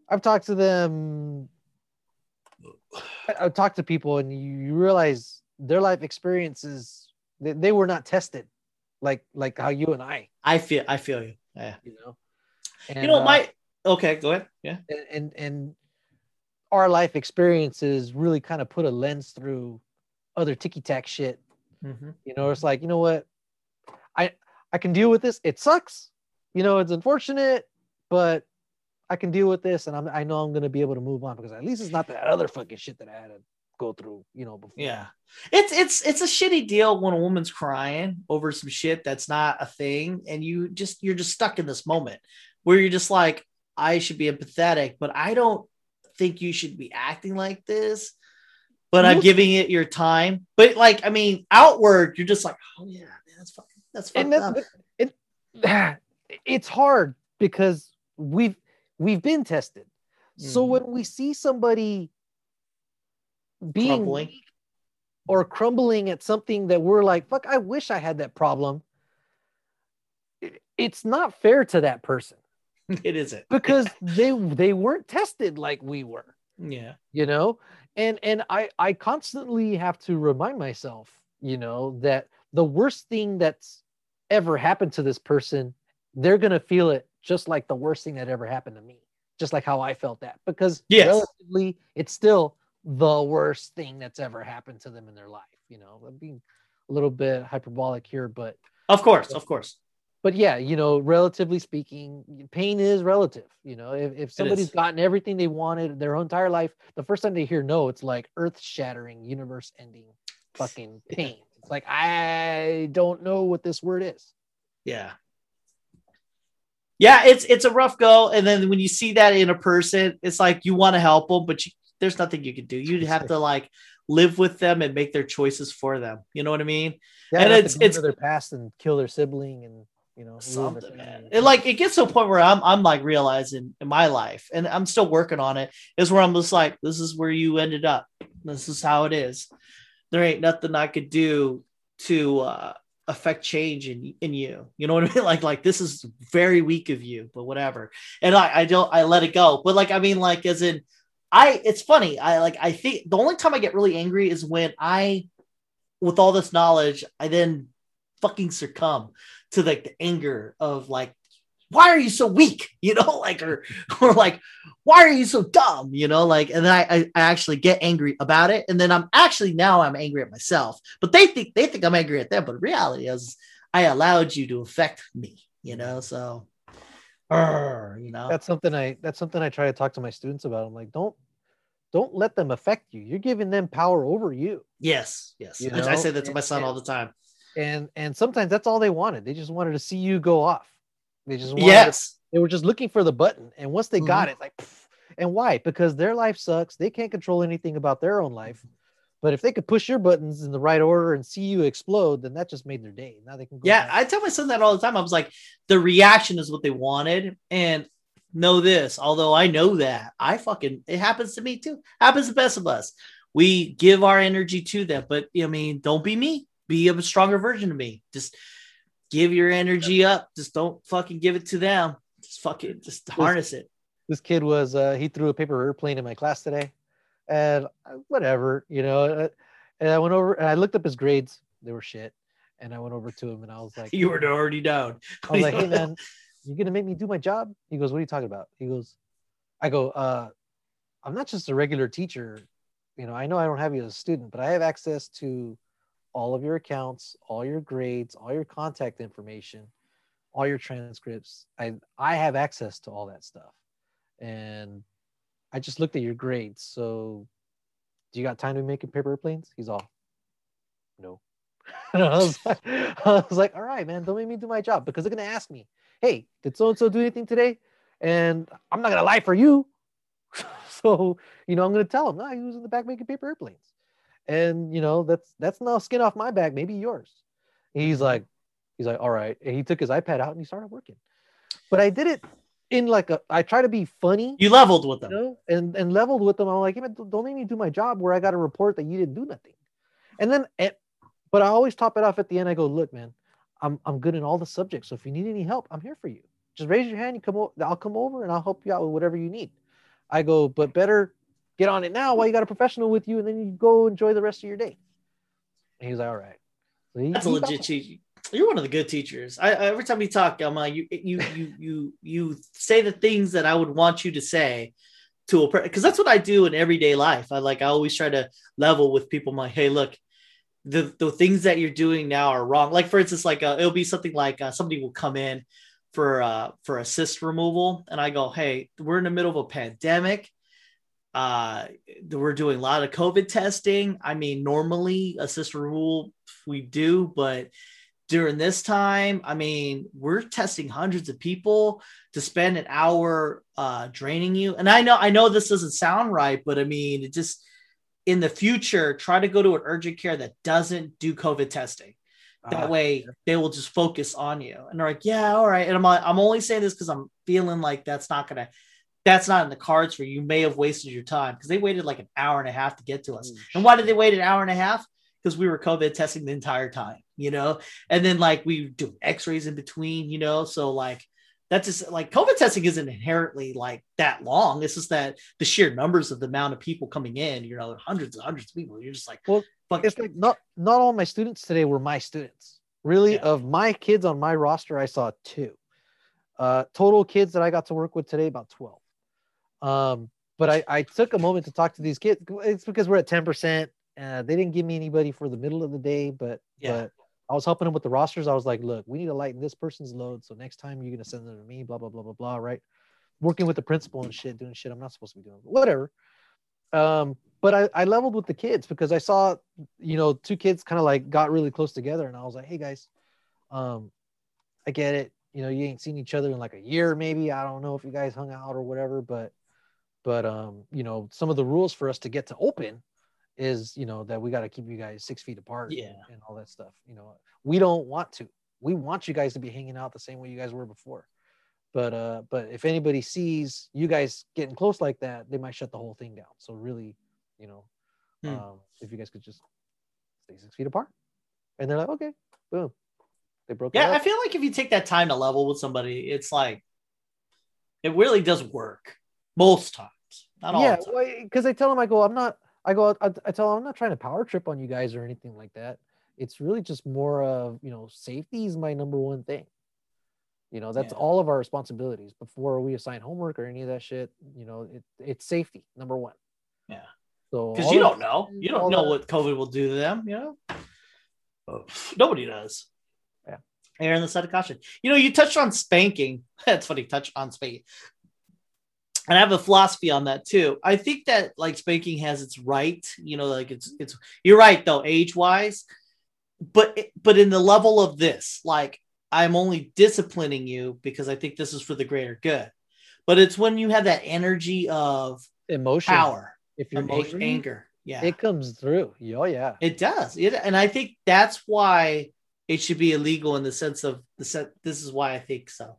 I've talked to them. I've talked to people, and you realize their life experiences they, they were not tested, like like how you and I.
I feel I feel you. Yeah.
You know.
And, you know uh, my okay. Go ahead. Yeah.
And, and and our life experiences really kind of put a lens through other ticky tack shit. Mm-hmm. You know, it's like you know what, I I can deal with this. It sucks. You know, it's unfortunate, but I can deal with this and I'm, I know I'm going to be able to move on because at least it's not that other fucking shit that I had to go through, you know, before.
Yeah. It's, it's, it's a shitty deal when a woman's crying over some shit that's not a thing. And you just, you're just stuck in this moment where you're just like, I should be empathetic, but I don't think you should be acting like this. But I'm giving it your time. But like, I mean, outward, you're just like, oh yeah, man, that's fucking that's fucked up.
It, it's hard because we've we've been tested. Mm-hmm. So when we see somebody being crumbling. or crumbling at something that we're like, fuck, I wish I had that problem. It's not fair to that person.
It isn't
because they they weren't tested like we were.
Yeah,
you know, and and I I constantly have to remind myself, you know, that the worst thing that's ever happened to this person, they're going to feel it just like the worst thing that ever happened to me, just like how I felt that. Because yes. relatively, it's still the worst thing that's ever happened to them in their life. You know, I'm being a little bit hyperbolic here, but
of course, of course.
But yeah, you know, relatively speaking, pain is relative. You know, if, if somebody's gotten everything they wanted their entire life, the first time they hear no, it's like earth shattering, universe ending fucking pain. It's like I don't know what this word is.
Yeah. Yeah, it's it's a rough go, and then when you see that in a person, it's like you want to help them, but you, there's nothing you can do. You have to like live with them and make their choices for them. You know what I mean?
Yeah, and it's it's their past and kill their sibling and you know
something man. It like it gets to a point where I'm I'm like realizing in my life, and I'm still working on it, is where I'm just like, this is where you ended up. This is how it is there ain't nothing I could do to uh, affect change in in you. You know what I mean? Like like this is very weak of you, but whatever. And I I don't I let it go. But like I mean like as in I it's funny. I like I think the only time I get really angry is when I with all this knowledge I then fucking succumb to like the anger of like why are you so weak? You know like or or like why are you so dumb? You know like and then I, I, I actually get angry about it and then i'm actually now i'm angry at myself but they think they think i'm angry at them but the reality is i allowed you to affect me you know so uh, you know.
That's something i that's something i try to talk to my students about. I'm like don't don't let them affect you. You're giving them power over you.
Yes yes. You know? i say that to my son all the time
and and sometimes that's all they wanted they just wanted to see you go off they just wanted
yes.
To, they were just looking for the button, and once they mm-hmm. got it, like, pff, and why? Because their life sucks. They can't control anything about their own life. But if they could push your buttons in the right order and see you explode, then that just made their day. Now they can
Yeah, back. I tell my son that all the time. I was like, the reaction is what they wanted. And know this, although I know that, I fucking it happens to me too. Happens to the best of us. We give our energy to them, but I mean, don't be me. Be a stronger version of me. Just give your energy up. Just don't fucking give it to them. Just fucking just harness it.
This kid was uh, he threw a paper airplane in my class today, and uh, whatever, you know. uh, And I went over and I looked up his grades. They were shit. And I went over to him and I was like,
You were already down.
I was like, hey man, you gonna make me do my job? He goes, What are you talking about? He goes, I go, uh, I'm not just a regular teacher. You know, I know I don't have you as a student, but I have access to all of your accounts, all your grades, all your contact information, all your transcripts. I I have access to all that stuff. And I just looked at your grades. So do you got time to be making paper airplanes? He's all, no. I was, like, I was like, all right, man, don't make me do my job because they're gonna ask me, hey, did so and so do anything today? And I'm not gonna lie for you. so, you know, I'm gonna tell him, no, he was in the back making paper airplanes. And you know, that's that's no skin off my back, maybe yours. And he's mm-hmm. like, he's like, all right. And he took his iPad out and he started working. But I did it in like a I try to be funny,
You leveled with
you
them.
know, and and leveled with them. I'm like, hey, man, don't make me do my job where I got a report that you didn't do nothing. And then, it, but I always top it off at the end. I go, look, man, I'm I'm good in all the subjects. So if you need any help, I'm here for you. Just raise your hand. You come. O- I'll come over and I'll help you out with whatever you need. I go, but better get on it now while you got a professional with you, and then you go enjoy the rest of your day. And he's like, all right. So he-
That's a legit teacher. You're one of the good teachers. I, I every time we talk, I'm like, you you you you you say the things that I would want you to say to a because that's what I do in everyday life. I like I always try to level with people. I'm like, hey, look, the the things that you're doing now are wrong. Like for instance, like uh, it'll be something like uh, somebody will come in for uh for a cyst removal, and I go, hey, we're in the middle of a pandemic. Uh, we're doing a lot of COVID testing. I mean, normally a cyst removal we do, but during this time, I mean, we're testing hundreds of people to spend an hour uh, draining you. And I know, I know this doesn't sound right, but I mean, it just in the future, try to go to an urgent care that doesn't do COVID testing. That
Ah,
way, they will just focus on you. And they're like, "Yeah, all right." And I'm like, I'm only saying this because I'm feeling like that's not gonna, that's not in the cards for you. You may have wasted your time because they waited like an hour and a half to get to us.
oh,
And why did they wait an hour and a half? Because we were COVID testing the entire time, you know? And then like we do x-rays in between, you know? So like that's just like COVID testing isn't inherently like that long. It's just that the sheer numbers of the amount of people coming in, you know, hundreds and hundreds of people. You're just like,
Well,
fuck
it's like not not all my students today were my students. Really,
Yeah.
of my kids on my roster, I saw two. Uh, total kids that I got to work with today, about twelve. Um, but I, I took a moment to talk to these kids. It's because we're at ten percent. Uh, they didn't give me anybody for the middle of the day, but
Yeah.
but I was helping them with the rosters. I was like, look, we need to lighten this person's load. So next time you're gonna send them to me, blah blah blah blah blah. Right? Working with the principal and shit, doing shit I'm not supposed to be doing. Whatever. Um, but I, I leveled with the kids because I saw, you know, two kids kind of like got really close together, and I was like, hey guys, um, I get it. You know, you ain't seen each other in like a year, maybe. I don't know if you guys hung out or whatever, but but um, you know, some of the rules for us to get to open is, you know, that we got to keep you guys six feet apart
Yeah.
and, and all that stuff. You know, we don't want to. We want you guys to be hanging out the same way you guys were before. But uh, but if anybody sees you guys getting close like that, they might shut the whole thing down. So really, you know,
Hmm.
um, if you guys could just stay six feet apart, and they're like, okay, boom, they broke. it
yeah, I feel like if you take that time to level with somebody, it's like, it really does work most times. Not all
yeah, because I tell them, I go, I'm not. I go, I, I tell them, I'm not trying to power trip on you guys or anything like that. It's really just more of, you know, safety is my number one thing. You know, that's
Yeah.
all of our responsibilities before we assign homework or any of that shit. You know, it, it's safety number one.
Yeah.
So
because you don't know you don't know
the-
what covid will do to them you know nobody does
Yeah.
err on the side of caution you know you touched on spanking that's funny touch on spanking and i have a philosophy on that too i think that like spanking has its right you know like it's it's you're right though age wise but but in the level of this like i'm only disciplining you because i think this is for the greater good but it's when you have that energy of
emotion
power
If you're
emotion
angry,
anger yeah
it comes through. Oh yeah.
it does. It, and I think that's why it should be illegal in the sense of the set. This is why I think so,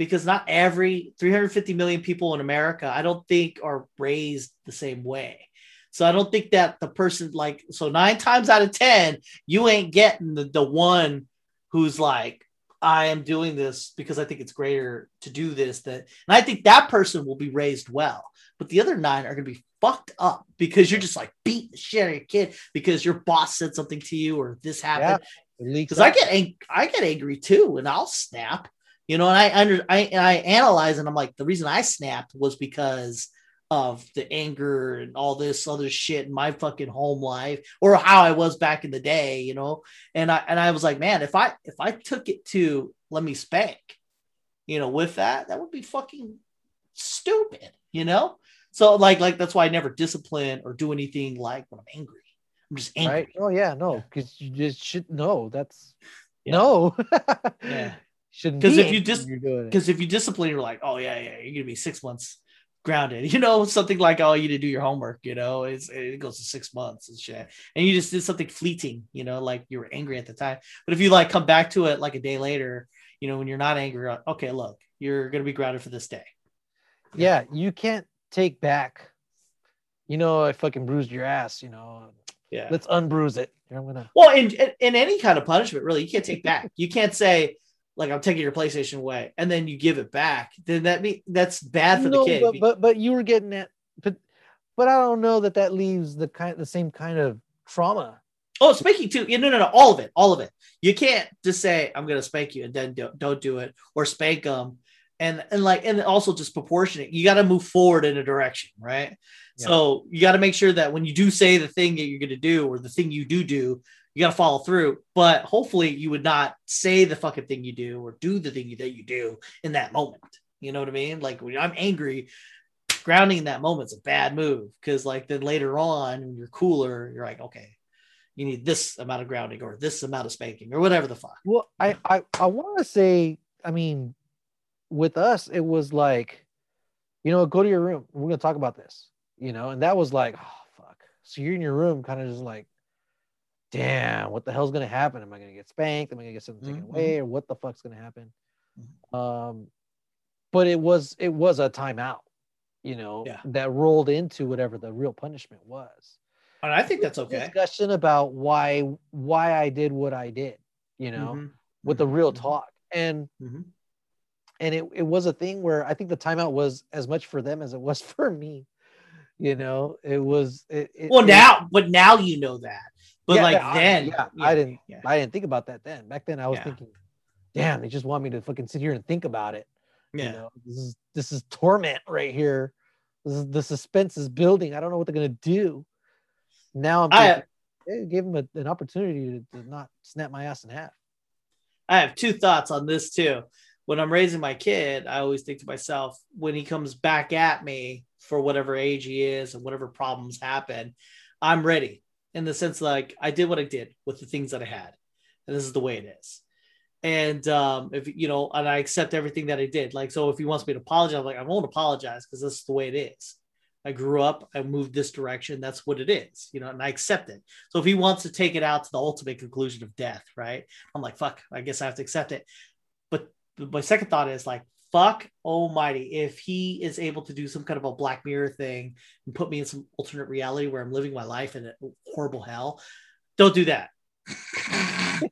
because not every 350 million people in America, I don't think, are raised the same way. So I don't think that the person like so nine times out of ten, you ain't getting the, the one who's like, I am doing this because I think it's greater to do this. That and I think that person will be raised well. But the other nine are gonna be fucked up because you're just like beating the shit out of your kid because your boss said something to you or this happened. Because I get ang- I get angry too, and I'll snap. You know, and I under I I analyze and I'm like, the reason I snapped was because of the anger and all this other shit in my fucking home life or how I was back in the day, you know. And I and I was like, man, if I if I took it to let me spank, you know, with that, that would be fucking stupid, you know. So like like that's why I never discipline or do anything like when I'm angry. I'm just angry. Right?
Oh yeah, no, because you just should know that's yeah. no.
yeah. Shouldn't because if you just because if you discipline, you're like, oh yeah, yeah, you're gonna be six months grounded. You know, something like, oh, you did do your homework, you know, it's, it goes to six months and shit. And you just did something fleeting, you know, like you were angry at the time. But if you like come back to it like a day later, you know, when you're not angry, okay, look, you're to be grounded for this day.
Yeah. You can't take back, you know, I fucking bruised your ass, you know.
Yeah.
Let's unbruise it. I'm gonna.
Well, in, in any kind of punishment, really, you can't take back. You can't say, like I'm taking your PlayStation away, and then you give it back, then that mean that's bad for no, the kid.
But, but but you were getting that, but but I don't know that that leaves the kind the same kind of trauma.
Oh, spanking too. Yeah, no, no, no, all of it, all of it. You can't just say I'm gonna spank you and then don't, don't do it, or spank them, and and like and also just proportionate. You got to move forward in a direction, right? Yeah. So you got to make sure that when you do say the thing that you're gonna do, or the thing you do do, you got to follow through. But hopefully, you would not say the fucking thing you do or do the thing that you do in that moment. You know what I mean? Like when I'm angry, grounding in that moment's a bad move because, like, then later on, when you're cooler, you're like, okay, you need this amount of grounding or this amount of spanking or whatever the fuck.
Well, I I, I want to say, I mean, with us, it was like, you know, go to your room. We're gonna talk about this, you know, and that was like, oh fuck. So you're in your room, kind of just like damn, what the hell's gonna happen? Am I gonna get spanked? Am I gonna get something taken mm-hmm. away? Or what the fuck's gonna happen? Mm-hmm. Um, but it was it was a timeout, you know, yeah. that rolled into whatever the real punishment was.
And I think that's okay.
Discussion about why why I did what I did, you know, mm-hmm. with the real mm-hmm. talk. And mm-hmm. and it, it was a thing where I think the timeout was as much for them as it was for me. You know, it was it, it,
well now, but now you know that but yeah, like yeah, then,
yeah, I didn't, I didn't think about that then. Back then, I was thinking, damn, they just want me to fucking sit here and think about it.
Yeah, you know,
this is this is torment right here. This is the suspense is building. I don't know what they're gonna do. Now I'm thinking, I, give them a, an opportunity to, to not snap my ass in half.
I have two thoughts on this too. When I'm raising my kid, I always think to myself, when he comes back at me for whatever age he is and whatever problems happen, I'm ready in the sense like I did what I did with the things that I had, and this is the way it is. And um, if you know, and I accept everything that I did. Like, so if he wants me to apologize, I'm like, I won't apologize because this is the way it is. I grew up, I moved this direction. That's what it is, you know, and I accept it. So if he wants to take it out to the ultimate conclusion of death, right? I'm like, fuck, I guess I have to accept it. But my second thought is like, fuck almighty if he is able to do some kind of a black mirror thing and put me in some alternate reality where i'm living my life in a horrible hell don't do that.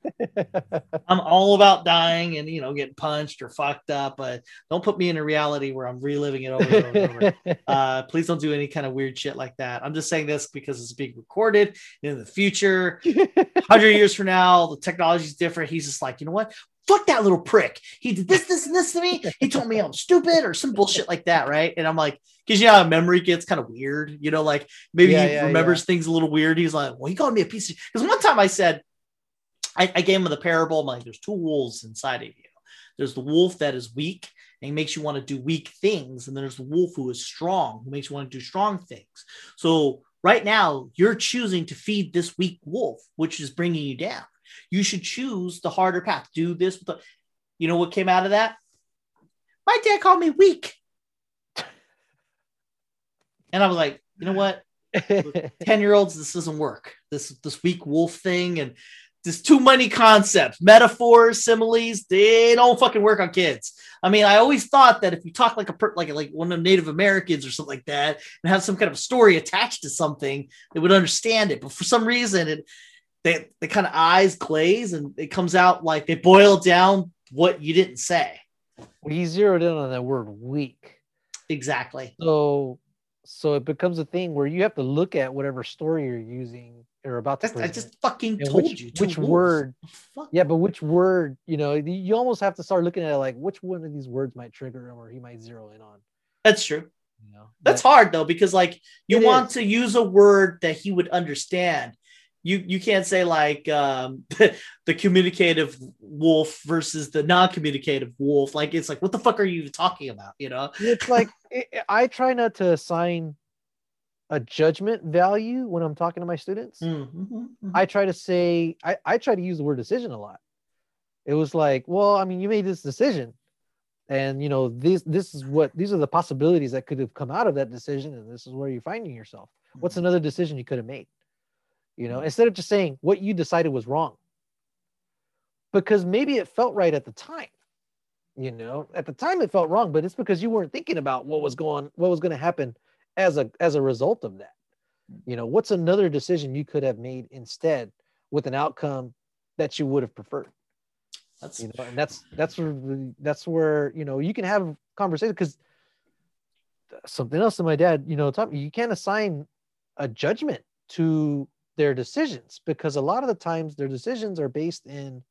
I'm all about dying and you know getting punched or fucked up but don't put me in a reality where i'm reliving it over and over, and over. uh, please don't do any kind of weird shit like that. I'm just saying this because it's being recorded in the future. 100 years from now the technology is different. He's just like you know what fuck that little prick. He did this, this, and this to me. He told me I'm stupid or some bullshit like that, right? And I'm like, because you know, memory gets kind of weird, you know, like maybe yeah, he yeah, remembers yeah. things a little weird. He's like, well, he called me a piece of because one time I said, I, I, gave him the parable. I'm like, there's two wolves inside of you. There's the wolf that is weak and makes you want to do weak things, and then there's the wolf who is strong, who makes you want to do strong things. So right now, you're choosing to feed this weak wolf, which is bringing you down. You should choose the harder path. Do this. The, you know what came out of that? My dad called me weak. And I was like, you know what? 10 year olds, this doesn't work. This this weak wolf thing. And there's too many concepts, metaphors, similes. They don't fucking work on kids. I mean, I always thought that if you talk like a per, like like one of Native Americans or something like that, and have some kind of story attached to something, they would understand it. But for some reason, it they they kind of eyes glaze, and it comes out like they boil down what you didn't say.
We zeroed in on that word weak.
Exactly.
So so it becomes a thing where you have to look at whatever story you're using or about to
I just fucking
and
told
which,
you.
which word yeah but which word you know you almost have to start looking at it like which one of these words might trigger him or he might zero in on
That's true.
you know
That's hard though, because like you want
is.
to use a word that he would understand. You you can't say like um, the communicative wolf versus the non-communicative wolf. Like it's like what the fuck are you talking about? You know?
it's like i I try not to assign a judgment value when i'm talking to my students
Mhm.
I try to say I, I try to use the word decision a lot. It was like, well, I mean, you made this decision, and you know, this this is what these are the possibilities that could have come out of that decision, and this is where you're finding yourself. What's another decision you could have made? You know, instead of just saying what you decided was wrong, because maybe it felt right at the time. You know, at the time it felt wrong, but it's because you weren't thinking about what was going, what was going to happen as a as a result of that. You know what's another decision you could have made instead with an outcome that you would have preferred?
That's
you know and that's that's where that's where you know you can have conversation because something else that my dad you know taught me you can't assign a judgment to their decisions because a lot of the times their decisions are based in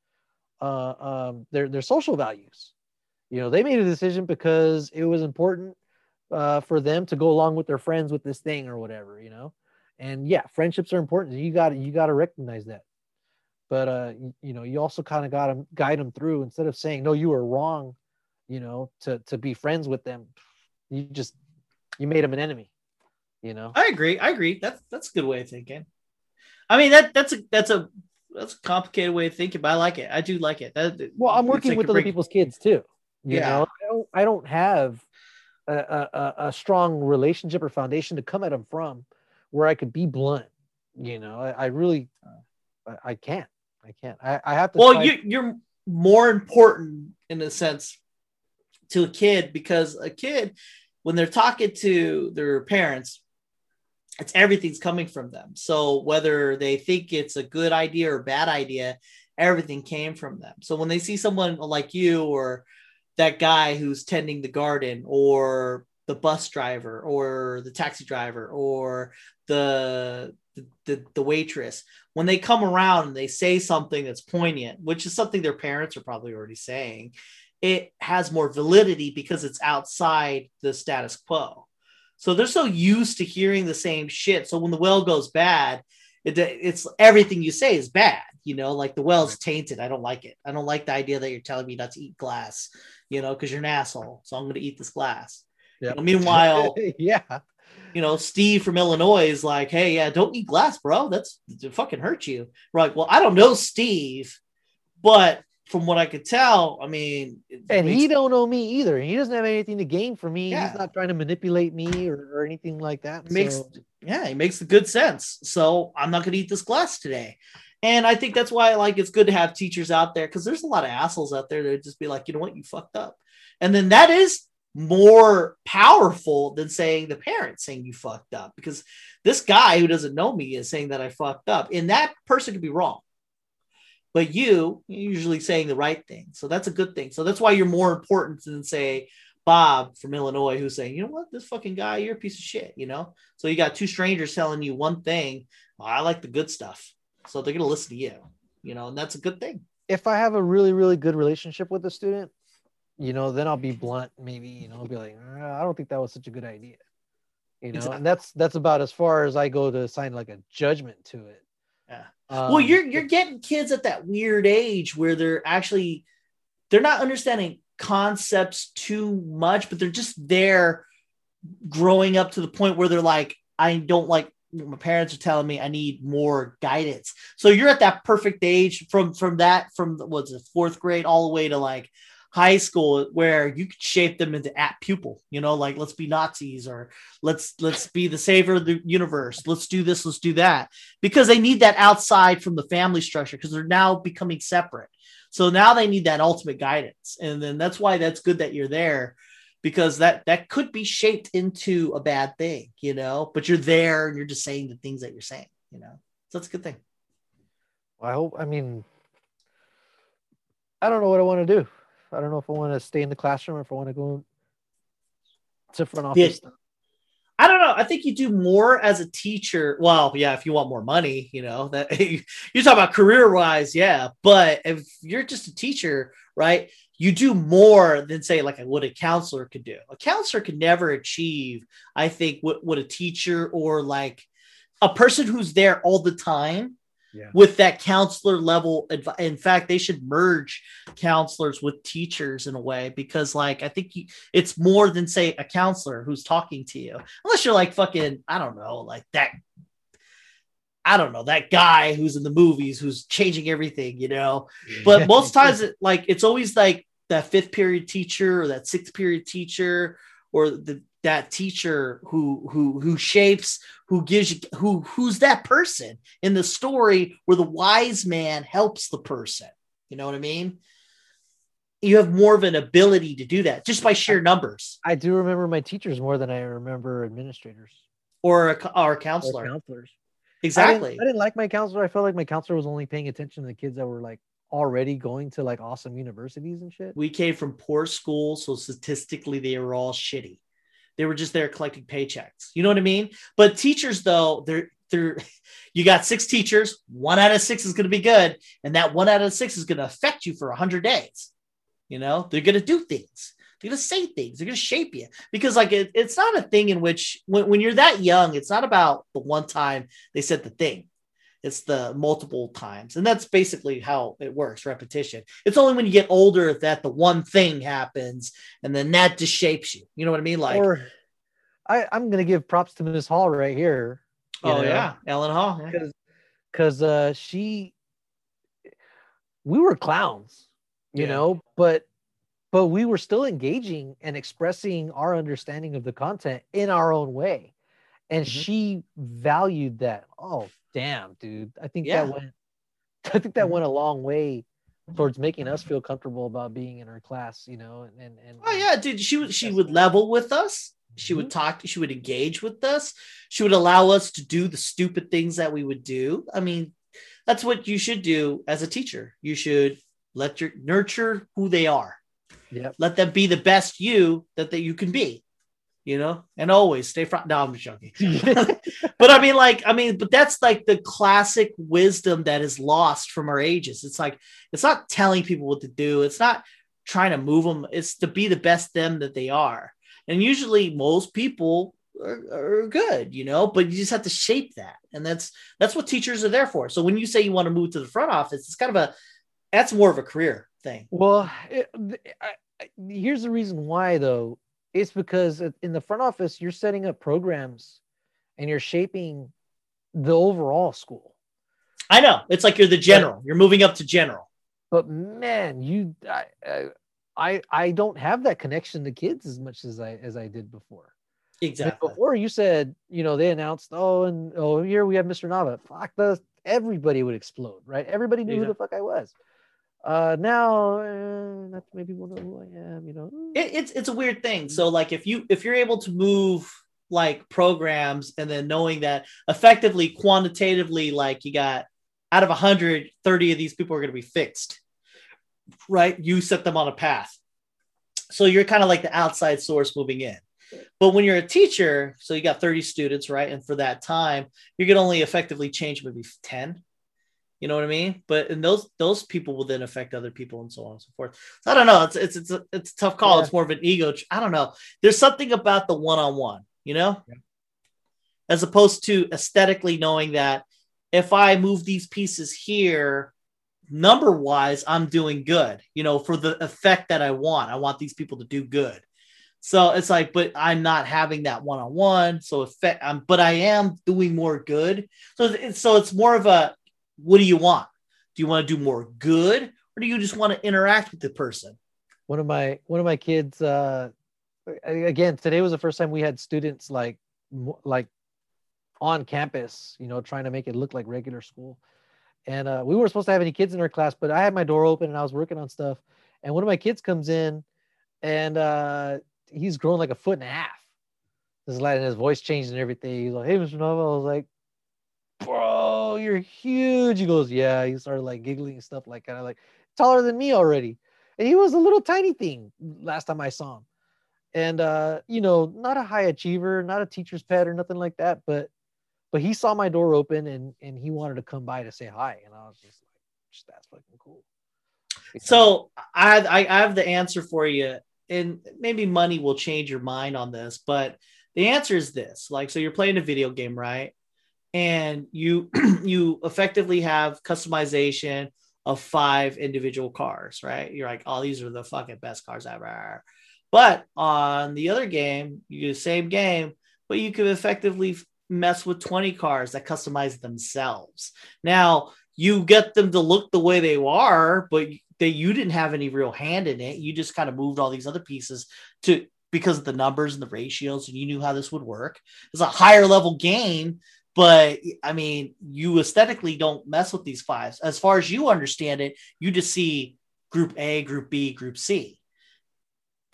uh, um, their their social values you know they made a decision because it was important uh, for them to go along with their friends with this thing or whatever you know and yeah friendships are important you got you got to recognize that but uh you, you know you also kind of got to guide them through instead of saying no you were wrong you know to to be friends with them you just you made them an enemy you know
I agree. I agree. That's that's a good way of thinking. I mean that that's a that's a that's a complicated way of thinking, but I like it. I do like it. That,
well i'm working
like
with other
break-
people's kids too you
Yeah.
know i don't i don't have a, a, a- strong relationship or foundation to come at them from where i could be blunt you know i, I really I, I can't i can't i, I have to
well you, you're more important in a sense to a kid because a kid when they're talking to their parents it's everything's coming from them so whether they think it's a good idea or bad idea everything came from them so when they see someone like you or that guy who's tending the garden or the bus driver or the taxi driver or the the, the, waitress when they come around and they say something that's poignant, which is something their parents are probably already saying, it has more validity because it's outside the status quo. So they're so used to hearing the same shit. So when the well goes bad, it, it's everything you say is bad. You know, like the well's tainted. I don't like it. I don't like the idea that you're telling me not to eat glass. You know, because you're an asshole. So I'm going to eat this glass. You know, meanwhile,
yeah
you know, Steve from Illinois is like, hey, yeah, don't eat glass, bro. That's it fucking hurt you. We're like, well, I don't know Steve, but from what I could tell, I mean,
and he don't know me either he doesn't have anything to gain from me
Yeah.
he's not trying to manipulate me or, or anything like that
makes
so-
yeah, it makes the good sense. So I'm not gonna eat this glass today. And I think that's why like it's good to have teachers out there because there's a lot of assholes out there that just be like, you know what, you fucked up. And then that is more powerful than saying the parent saying you fucked up because this guy who doesn't know me is saying that I fucked up. And that person could be wrong. But you you're usually saying the right thing. So that's a good thing. So that's why you're more important than say Bob from Illinois who's saying, you know what, this fucking guy, you're a piece of shit, you know? So you got two strangers telling you one thing. Well, I like the good stuff. So they're gonna listen to you, you know, and that's a good thing.
if I have a really, really good relationship with a student, you know, then I'll be blunt, maybe, you know, I'll be like, "Uh, I don't think that was such a good idea. You know,
Exactly.
and that's that's about as far as I go to assign like a judgment to it. Um,
well, you're you're getting kids at that weird age where they're actually they're not understanding concepts too much, but they're just there growing up to the point where they're like, I don't like my parents are telling me I need more guidance. So you're at that perfect age from from that from what's it fourth grade all the way to like high school where you could shape them into at pupil, you know, like let's be Nazis or let's let's be the savior of the universe. Let's do this, let's do that. Because they need that outside from the family structure because they're now becoming separate. So now they need that ultimate guidance. And then that's why that's good that you're there because that that could be shaped into a bad thing, you know, but you're there and you're just saying the things that you're saying, you know. So that's a good thing.
I hope I mean I don't know what I want to do. I don't know if I want to stay in the classroom or if I want to go to front office.
I don't know. I think you do more as a teacher. Well, yeah, if you want more money, you know, that you talk about career wise, yeah. But if you're just a teacher, right, you do more than say like what a counselor could do. A counselor could never achieve, I think, what, what a teacher or like a person who's there all the time yeah. with that counselor level adv- in fact they should merge counselors with teachers in a way because like i think you, it's more than say a counselor who's talking to you. Unless you're like fucking i don't know like that i don't know that guy who's in the movies who's changing everything you know? But most times it, like it's always like that fifth period teacher or that sixth period teacher or the that teacher who who who shapes who gives you who who's that person in the story where the wise man helps the person? You know what i mean? You have more of an ability to do that just by sheer numbers.
I do remember my teachers more than i remember administrators.
Or a, or a counselor.
Or counselors.
Exactly.
I didn't, I didn't like my counselor. I felt like my counselor was only paying attention to the kids that were like already going to like awesome universities and shit.
We came from poor schools so statistically they were all shitty they were just there collecting paychecks. You know what I mean? But teachers, though, they're they're you got six teachers, one out of six is going to be good, and that one out of six is going to affect you for hundred days. You know, they're going to do things. They're going to say things. They're going to shape you because, like, it, it's not a thing in which when, when you're that young, it's not about the one time they said the thing it's the multiple times. And that's basically how it works repetition. It's only when you get older that the one thing happens and then that just shapes you. You know what i mean? Like or
I, i'm gonna give props to miss hall right here
oh know? yeah. Ellen hall
because because uh she we were clowns you yeah. know? But but we were still engaging and expressing our understanding of the content in our own way and mm-hmm. she valued that oh damn, dude. I think yeah. that went I think that mm-hmm. went a long way towards making us feel comfortable about being in her class, you know, and and, and
oh yeah, dude, she would she would level with us. She would mm-hmm. talk, she would engage with us. She would allow us to do the stupid things that we would do. I mean, that's what you should do as a teacher. You should let your nurture who they are.
Yeah.
Let them be the best you that, that you can be you know, and always stay front. No, I'm joking. but I mean, like, I mean, but that's like the classic wisdom that is lost from our ages. It's like, it's not telling people what to do. It's not trying to move them. It's to be the best them that they are. And usually most people are, are good, you know, but you just have to shape that. And that's, that's what teachers are there for. So when you say you want to move to the front office, it's kind of a, that's more of a career thing.
Well, it, I, here's the reason why though it's because in the front office, you're setting up programs and you're shaping the overall school.
I know. It's like you're the general. You're moving up to general.
But man, you I, I I don't have that connection to kids as much as I as I did before.
Exactly.
before you said, you know, they announced, oh, and oh, here we have Mr. Nava. Fuck the everybody would explode, right? Everybody knew yeah. who the fuck I was uh now uh, not many people know who i am you know.
It, it's it's a weird thing. So like if you if you're able to move like programs and then knowing that effectively quantitatively like you got out of 130 of these people are going to be fixed right? You set them on a path. So you're kind of like the outside source moving in. But when you're a teacher so you got 30 students right? And for that time you can only effectively change maybe 10 you know what I mean? But and those those people will then affect other people and so on and so forth. So I don't know. It's it's it's a, it's a tough call. Yeah. It's more of an ego. I don't know. There's something about the one on one, you know, yeah. as opposed to aesthetically knowing that if I move these pieces here, number wise, I'm doing good. You know, for the effect that I want. I want these people to do good. So it's like, but I'm not having that one on one. So effect, um, but I am doing more good. So it's so it's more of a what do you want? Do you want to do more good or do you just want to interact with the person?
one of my one of my kids uh again today was the first time we had students like like on campus you know trying to make it look like regular school. And uh, we weren't supposed to have any kids in our class but i had my door open and i was working on stuff. And one of my kids comes in and uh he's grown like a foot and a half. This lad and his voice changed and everything. He's like hey mr nova. I was like you're huge he goes yeah he started like giggling and stuff like kind of like taller than me already and he was a little tiny thing last time I saw him. And uh, you know, not a high achiever, not a teacher's pet or nothing like that, but but he saw my door open and and he wanted to come by to say hi, and I was just like, that's fucking cool.
So I, I I have the answer for you, and maybe money will change your mind on this, but the answer is this: like, so you're playing a video game, right? And you you effectively have customization of five individual cars, right? You're like, oh, these are the fucking best cars ever. But on the other game, you do the same game, but you could effectively mess with 20 cars that customize themselves. Now, you get them to look the way they are, but they you didn't have any real hand in it. You just kind of moved all these other pieces to because of the numbers and the ratios, and you knew how this would work. It's a higher level game but I mean, you aesthetically don't mess with these fives. As far as you understand it, you just see group A, group B, group C.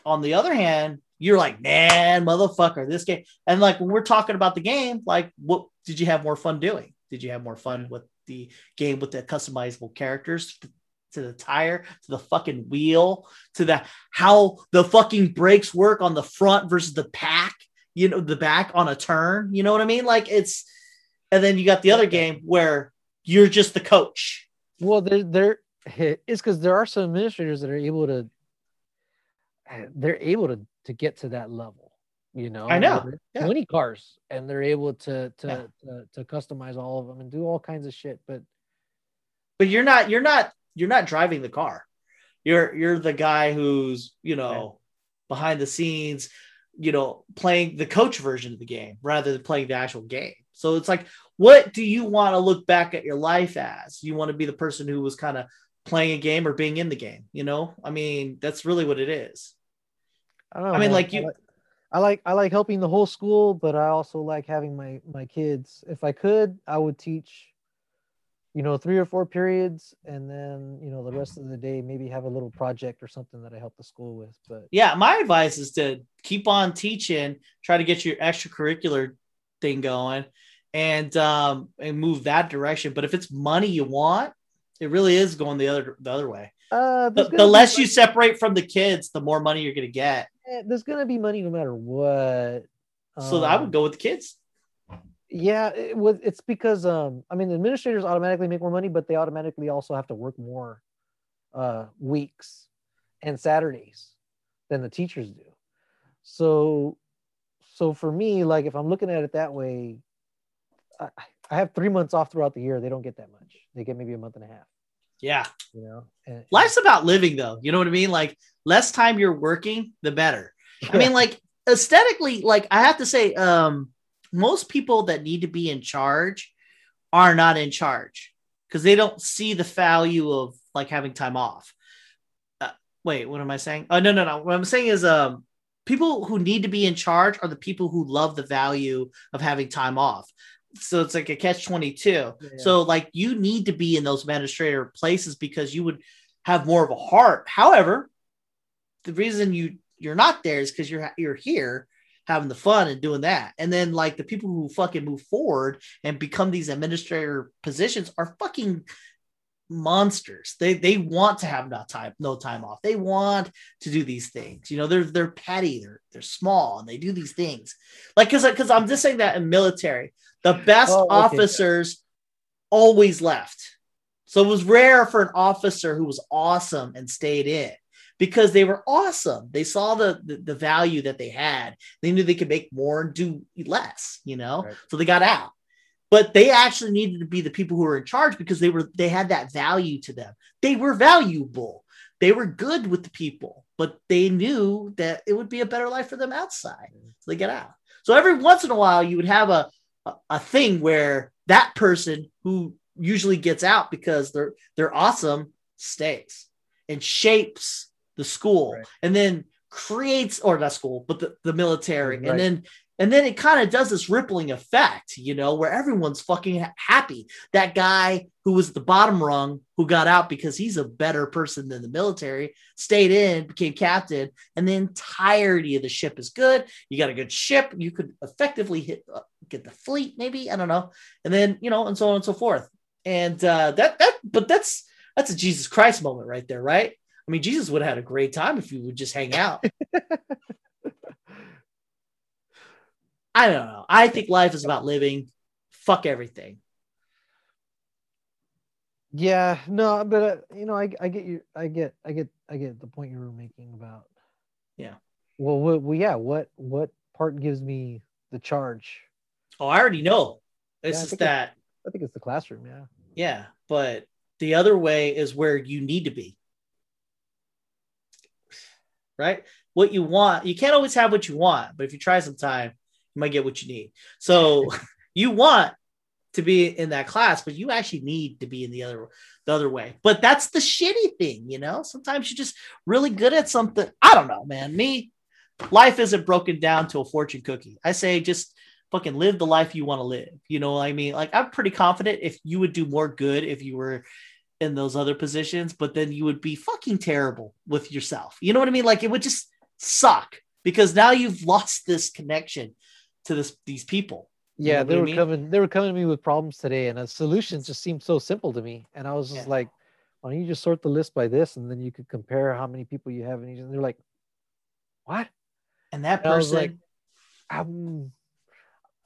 On the other hand, you're like, man, motherfucker, this game. And like when we're talking about the game, like what did you have more fun doing? Did you have more fun with the game with the customizable characters to the tire, to the fucking wheel, to the how the fucking brakes work on the front versus the pack, you know, the back on a turn. You know what I mean? Like it's and then you got the other game where you're just the coach.
Well, there, there it's because there are some administrators that are able to, they're able to to get to that level. You know,
I know
yeah. twenty cars, and they're able to to, yeah. to to customize all of them and do all kinds of shit. But
but you're not you're not you're not driving the car. You're you're the guy who's you know yeah. behind the scenes, you know, playing the coach version of the game rather than playing the actual game. So it's like, what do you want to look back at your life as? You want to be the person who was kind of playing a game or being in the game, you know? I mean, that's really what it is.
I don't know.
I mean, like you
I like, I like I like helping the whole school, but I also like having my my kids. If I could, I would teach you know, three or four periods, and then you know the rest of the day maybe have a little project or something that I help the school with. But
yeah, my advice is to keep on teaching, try to get your extracurricular thing going, and um, and move that direction. But if it's money you want, it really is going the other the other way.
Uh,
the, the less you separate from the kids, the more money you're going to get.
There's going to be money no matter what.
So um, I would go with the kids.
Yeah, it was. It's because um, I mean, the administrators automatically make more money, but they automatically also have to work more uh, weeks and Saturdays than the teachers do. So, so for me, like if I'm looking at it that way, I, I have three months off throughout the year. They don't get that much. They get maybe a month and a half.
Yeah.
You know,
and, life's about living though. You know what I mean? Like less time you're working, the better. I mean, like aesthetically, like I have to say, um, most people that need to be in charge are not in charge because they don't see the value of like having time off. Uh, wait, what am I saying? Oh no, no, no. What I'm saying is, um, people who need to be in charge are the people who love the value of having time off. So it's like a catch 22 yeah. so like you need to be in those administrator places because you would have more of a heart. However the reason you you're not there is because you're you're here having the fun and doing that. And then like the people who fucking move forward and become these administrator positions are fucking monsters. They they want to have no time no time off. They want to do these things. You know, they're they're petty, they're they're small, and they do these things. Like because because I'm just saying that in military, the best oh, okay. officers always left. So it was rare for an officer who was awesome and stayed in because they were awesome. They saw the, the, the value that they had. They knew they could make more and do less, you know? Right. So they got out but they actually needed to be the people who were in charge because they were they had that value to them. They were valuable. They were good with the people but they knew that it would be a better life for them outside. So they get out. So every once in a while you would have a a, a thing where that person who usually gets out because they're they're awesome stays and shapes the school,
Right.
and then creates or not school, but the, the military,
Right.
and then and then it kind of does this rippling effect, you know, where everyone's fucking happy. That guy who was the bottom rung, who got out because he's a better person than the military, stayed in, became captain, and the entirety of the ship is good. You got a good ship. You could effectively hit uh, get the fleet, maybe I don't know, and then you know, and so on and so forth. And uh, that that, but that's that's a Jesus Christ moment right there, right? I mean, Jesus would have had a great time if you would just hang out. I don't know. I think life is about living. Fuck everything.
Yeah, no, but uh, you know, I I get you. I get I get I get the point you were making about.
Yeah.
Well, what, well, yeah. What what part gives me the charge?
Oh, I already know. It's
Yeah,
just that,
I think it's the classroom. Yeah.
yeah. But the other way is where you need to be. Right? What you want, you can't always have what you want, but if you try some time, you might get what you need. So you want to be in that class, but you actually need to be in the other the other way. But that's the shitty thing, you know. Sometimes you're just really good at something. I don't know, man. Me, life isn't broken down to a fortune cookie. I say just fucking live the life you want to live. You know what I mean? Like I'm pretty confident if you would do more good if you were in those other positions, but then you would be fucking terrible with yourself. You know what I mean? Like it would just suck because now you've lost this connection to this these people. You
Yeah,
know
they
what I
were
mean?
coming. They were coming to me with problems today, and a solution just seemed so simple to me. And I was just
Yeah.
like, "Why don't you just sort the list by this, and then you could compare how many people you have in each?" And they're like, "What?
And that
And I
person,
like, um,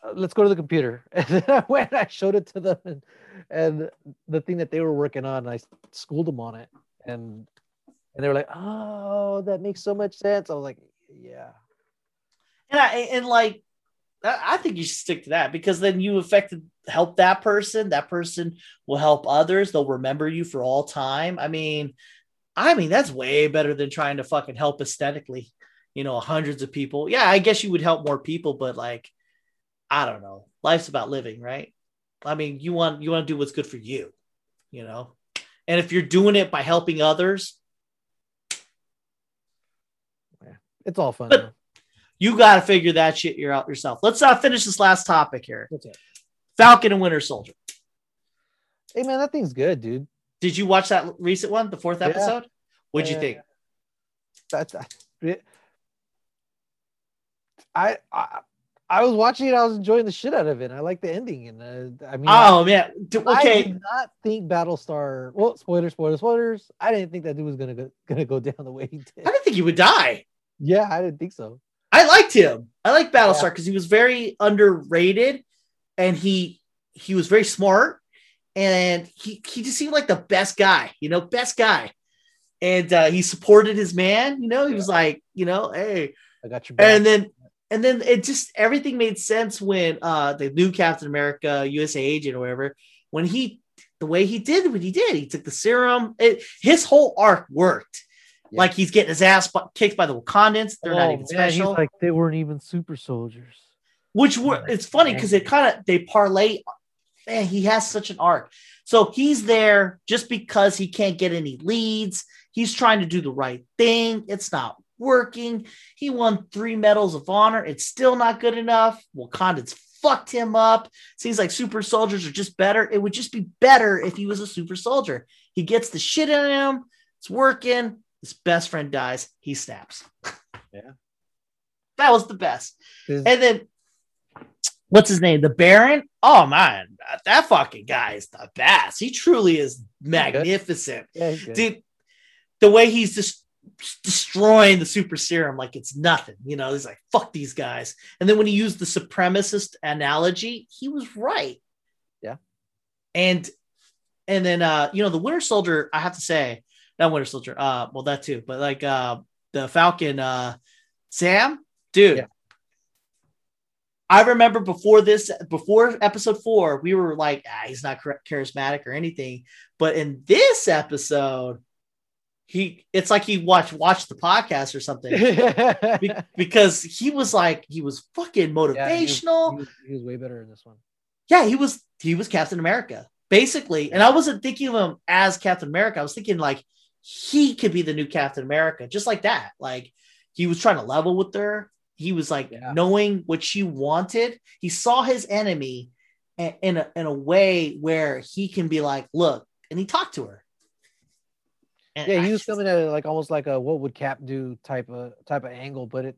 uh, let's go to the computer." And then I went, I showed it to them, and, and the thing that they were working on, I schooled them on it, and and they were like, "Oh, that makes so much sense." I was like, "Yeah."
and I and like I think you should stick to that because then you affected help that person. That person will help others. They'll remember you for all time. I mean, I mean that's way better than trying to fucking help aesthetically. You know, hundreds of people. Yeah, I guess you would help more people, but like, I don't know. Life's about living, right? I mean, you want you want to do what's good for you. You know, and if you're doing it by helping others,
It's all fun.
But-
though.
You got to figure that shit you're out yourself. Let's uh, finish this last topic here.
Up?
Falcon and Winter Soldier.
Hey man, that thing's good, dude.
Did you watch that recent one, the fourth
Yeah.
episode? What'd you think?
That's it- I, I I was watching it. I was enjoying the shit out of it. I like the ending, and uh, I mean,
Oh man, D-
I
okay.
did not think Battlestar. Well, spoilers, spoilers, spoilers. I didn't think that dude was gonna go gonna go down the way he did.
I didn't think he would die.
Yeah, I didn't think so.
I liked him. I like Battlestar because he was very underrated, and he he was very smart, and he he just seemed like the best guy. You know, best guy. And uh, he supported his man. You know, he was like, you know, hey,
I got your back.
and then and then it just everything made sense when uh the new Captain America USA agent or whatever when he the way he did what he did he took the serum it, his whole arc worked
Yeah.
like he's getting his ass kicked by the Wakandans. They're not
Oh,
even
man,
special.
He's like they weren't even super soldiers.
which were it's funny because it kind of they parlay man he has such an arc. So he's there just because he can't get any leads. He's trying to do the right thing. It's not working. He won three medals of honor. It's still not good enough. Wakandans fucked him up. Seems like super soldiers are just better. It would just be better if he was a super soldier. He gets the shit in him. It's working his best friend dies he snaps
Yeah.
that was the best
His-
and then what's his name? The Baron? Oh man, that, that fucking guy is the best. He truly is magnificent.
yeah, good.
Dude, the way he's just destroying the super serum like it's nothing. You know, he's like, fuck these guys. And then when he used the supremacist analogy, he was right.
Yeah.
And and then uh, you know, the Winter Soldier, I have to say, not Winter Soldier, uh, well, that too, but like uh the Falcon, uh Sam, dude.
Yeah.
I remember before this, before episode four, we were like, ah, he's not charismatic or anything. But in this episode, he it's like he watched watched the podcast or something Be- because he was like he was fucking
Yeah, he was-
motivational.
he, was, he was way better in this one.
Yeah, he was he was Captain America basically, and I wasn't thinking of him as Captain America. I was thinking like he could be the new Captain America, just like that. Like he was trying to level with her. He was like
Yeah.
knowing what she wanted. He saw his enemy in, a in a way where he can be like, look, and he talked to her. And
yeah,
I
he was
just-
coming at it like almost like a what would Cap do type of type of angle, but it,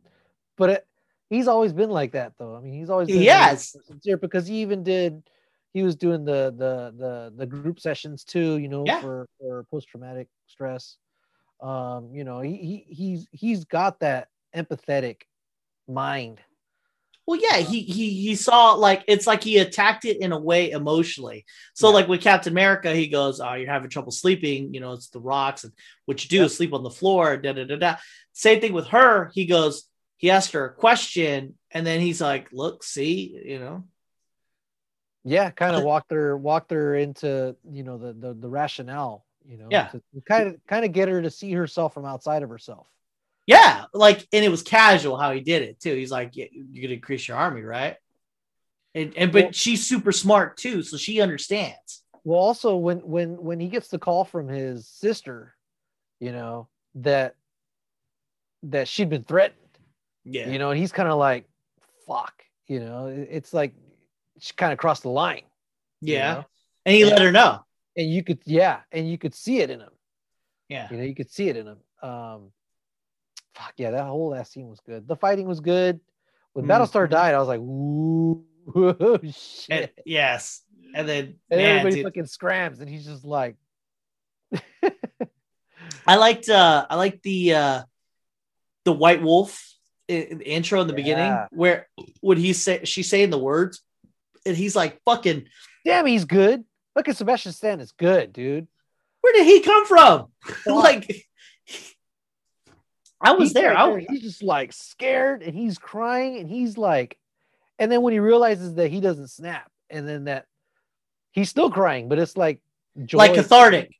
but it, he's always been like that though. I mean, he's always been
Yes.
sincere because he even did, he was doing the the the the group sessions too, you know,
Yeah.
for for post traumatic stress. Um, you know, he, he he's he's got that empathetic mind.
Well, yeah, he he he saw like it's like he attacked it in a way emotionally. So
Yeah.
like with Captain America, he goes, "Oh, you're having trouble sleeping. You know, it's the rocks, and what you do
Yep.
is sleep on the floor." Da da da da. Same thing with her. He goes, he asked her a question, and then he's like, "Look, see, you know,
Yeah, kind of walked her walked her into you know the the, the rationale. You know,
Yeah.
to kind of kind of get her to see herself from outside of herself.
yeah." Like, and it was casual how he did it too. He's like, yeah, "You're gonna increase your army, right?" And and but
Well-
she's super smart too, so she understands.
Well, also when when when he gets the call from his sister, you know that that she'd been threatened,
Yeah,
you know, and he's kind of like, "Fuck," you know, it's like she kind of crossed the line. you
yeah,
know?
and he
Yeah.
let her know.
and you could, yeah, and you could see it in him.
Yeah,
You know, you could see it in him. Um, fuck yeah, that whole last scene was good. The fighting was good. When Battlestar
Mhm.
died, I was like, "Ooh, shit!"
and, yes, and then
and
man,
everybody
dude,
fucking scrams, and he's just like,
I liked uh I liked the uh the White Wolf i- in the intro in the beginning where would he say she's saying the words and he's like fucking
"Damn, he's good." Look at Sebastian Stan is good, dude.
where did he come from? Like I was there. I,
He's just like scared and he's crying and he's like, and then when he realizes that he doesn't snap, and then that he's still crying, but it's like joy.
like cathartic.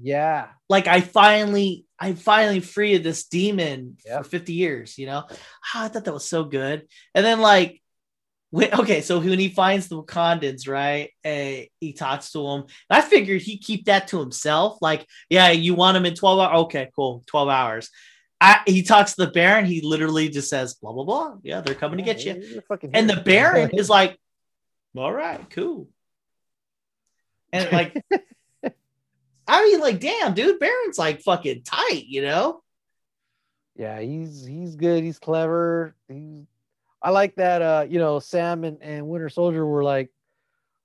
Yeah,
Like I finally I finally freed this demon
Yep.
for 50 years, you know? Ah, I thought that was so good. And then like when, okay, so when he finds the Wakandans, right? eh, he talks to them. I figured he'd keep that to himself. Like, yeah, you want him in 12 hours? Okay, cool, 12 hours. I, he talks to the Baron. He literally just says, blah, blah, blah. Yeah, they're coming to get you.
you're- you're fucking
And the Baron is like, all right, cool. And like, I mean, like, damn, dude, Baron's like fucking tight, you know?
yeah, he's he's good. He's clever. He's I like that. Uh, you know, Sam and, and Winter Soldier were like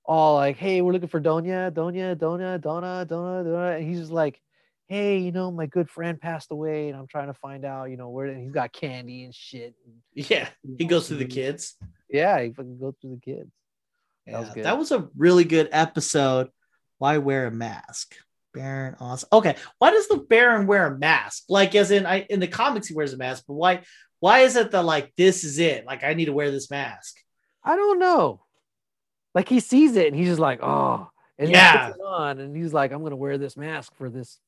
all like, "Hey, we're looking for Donya, Donya, Donya, Donna, Donna, Donna," and he's just like, "Hey, you know, my good friend passed away, and I'm trying to find out, you know, where." And he's got candy and shit.
Yeah, he goes through the kids.
Yeah, he fucking goes through the kids. That was
Yeah,
good.
that was a really good episode. Why wear a mask? Baron awesome. Okay, why does the Baron wear a mask? Like, as in, I in the comics he wears a mask, but why? Why is it that like this is it? Like, I need to wear this mask.
I don't know. Like he sees it and he's just like, "Oh," and he puts it on, and he's like, "I'm gonna wear this mask for this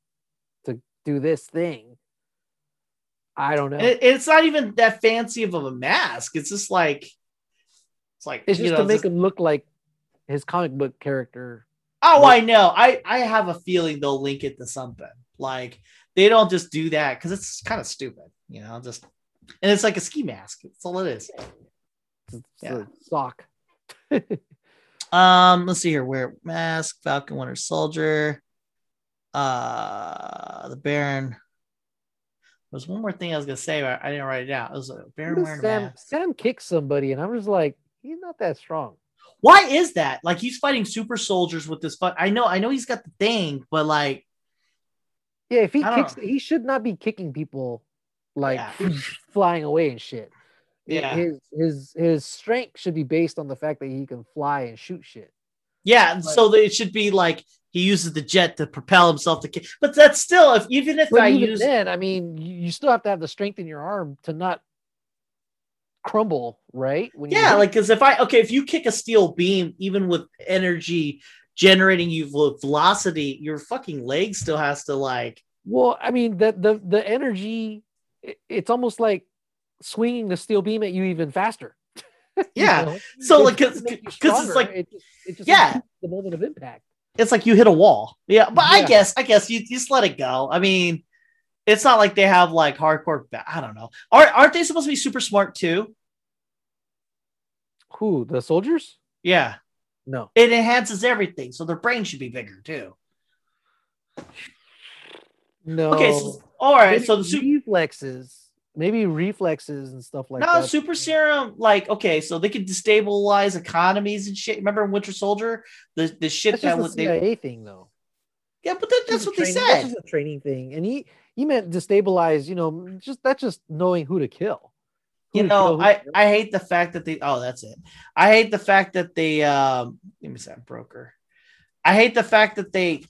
to do this thing." I don't know.
It- it's not even that fancy of a mask. It's just like, it's like
It's just
know,
to make
just-
him look like his comic book character.
Oh, I know. I I have a feeling they'll link it to something. Like they don't just do that because it's kind of stupid, you know. Just and it's like a ski mask. That's all it is.
It's
Yeah.
a sock.
Um, let's see here. Wear mask, Falcon, Winter Soldier, uh, the Baron. There's one more thing I was gonna say, but I didn't write it down. It was a Baron wearing
if
a
Sam
mask.
Sam kicks somebody, and I'm just like, he's not that strong.
Why is that? Like he's fighting super soldiers with this. But I know, I know he's got the thing, but like,
Yeah, if he kicks, he should not be kicking people like
Yeah.
flying away and shit.
Yeah.
his his his strength should be based on the fact that he can fly and shoot shit.
yeah. So it should be like he uses the jet to propel himself to kick. But that's still, if even if
But
I
even
use,
then, I mean, you, still have to have the strength in your arm to not crumble, right? When
yeah, like because if I okay, if you kick a steel beam, even with energy generating you velocity, your fucking leg still has to like
well, I mean, the the the energy, it's almost like swinging the steel beam at you even faster.
Yeah.
know?
So like because it's like
it just, it just
Yeah.
the moment of impact.
it's like you hit a wall. Yeah, but I guess I guess you, you just let it go. I mean, it's not like they have like hardcore. I don't know. Aren't aren't they supposed to be super smart too?
Who the soldiers?
Yeah,
No,
it enhances everything, so their brain should be bigger too.
No.
Okay, so, all right.
Maybe
So the super
reflexes, maybe reflexes and stuff like
no
that.
No, super serum, like okay, so they could destabilize economies and shit. Remember in Winter Soldier, the the shit
That's
that was they
CIA thing, though.
yeah, but that, that's what they
training- That's
said.
just a training thing, and he he meant destabilize. You know, just that's just knowing who to kill. Who
you
to
know
kill,
i i hate the fact that they oh that's it i hate the fact that they um let me say broker i hate the fact that they,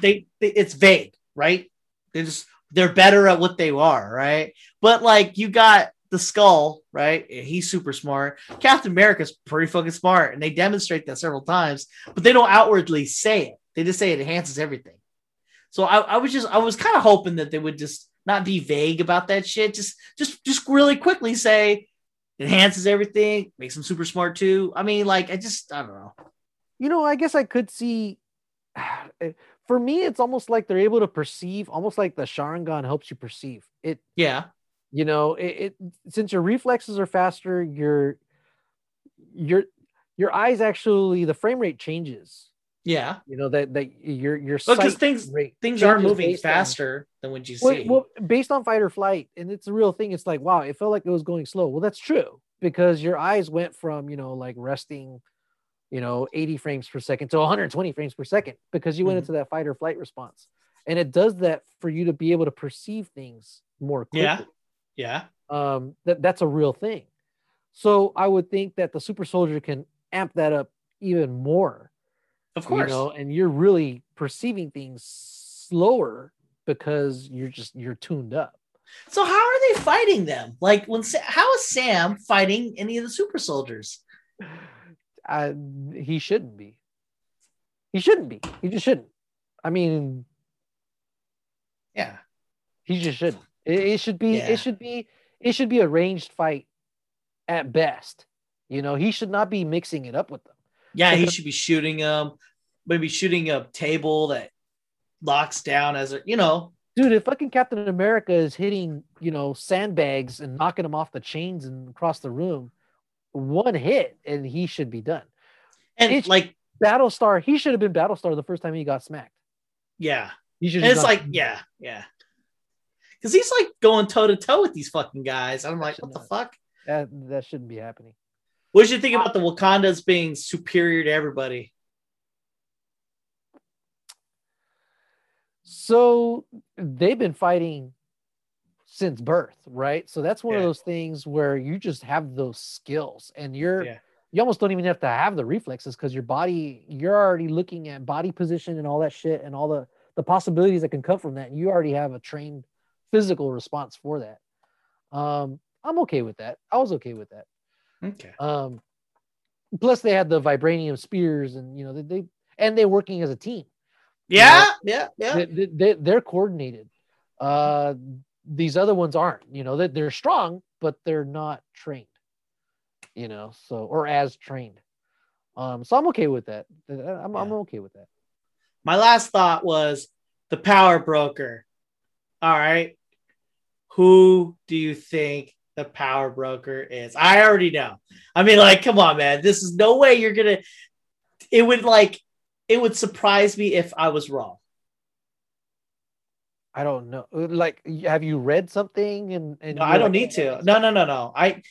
they they it's vague right? They just they're better at what they are right? But like you got the skull right? He's super smart. Captain america's pretty fucking smart and they demonstrate that several times but they don't outwardly say it. They just say it enhances everything. So i, I was just i was kind of hoping that they would just not be vague about that shit. Just just just really quickly say enhances everything makes them super smart too. I mean like i just i don't know.
You know, I guess I could see. Eh, For me, it's almost like they're able to perceive, almost like the Sharingan helps you perceive it.
yeah
You know, it, it since your reflexes are faster, your your your eyes actually the frame rate changes.
yeah
You know that that your your
because
sight
things
rate
things are moving
based on-
faster than what you
Well,
see
well, based on fight or flight, and it's a real thing. It's like, wow, it felt like it was going slow. Well, that's true because your eyes went from, you know, like resting, you know, 80 frames per second to 120 frames per second because you went
Mhm.
into that fight or flight response. And it does that for you to be able to perceive things more quickly.
Yeah. yeah
Um, that, that's a real thing. So I would think that the super soldier can amp that up even more
of course
you know, and you're really perceiving things slower because you're just you're tuned up.
so how are they fighting them like when how is sam fighting any of the super soldiers
I, he shouldn't be. He shouldn't be. He just shouldn't. I mean,
yeah
he just shouldn't. It, it should be.
Yeah.
It should be. It should be a ranged fight at best. You know, he should not be mixing it up with them.
yeah he should be shooting them maybe shooting a table that locks down as a you know
Dude, if fucking Captain America is hitting, you know, sandbags and knocking them off the chains and across the room, one hit and he should be done.
and
It's-
like
Battlestar, he should have been Battlestar the first time he got smacked.
yeah
He should
it's like, yeah, yeah. Because he's like going toe to toe with these fucking guys. I'm like,
Should
what the fuck?
that, that shouldn't be happening.
What did you think about uh, the Wakandas being superior to everybody?
So they've been fighting since birth, right? So that's one of those things where you just have those skills and you're
Yeah.
you almost don't even have to have the reflexes because your body you're already looking at body position and all that shit and all the the possibilities that can come from that. And you already have a trained physical response for that. Um, I'm okay with that. I was okay with that.
Okay.
Um, plus they had the vibranium spears and you know they, they and they're working as a team.
Yeah, yeah, yeah.
They, they, they- they're coordinated. Uh, these other ones aren't. You know, they, they're strong, but they're not trained. You know, so or as trained. Um, so I'm okay with that. I'm, I'm okay with that.
My last thought was the power broker. All right. Who do you think the power broker is? I already know. I mean, like, come on, man. This is no way you're gonna. It would like, it would surprise me if I was wrong.
I don't know. Like, have you read something? And, and
No, I don't
like,
need
"Oh,
to. No, no, no, no. I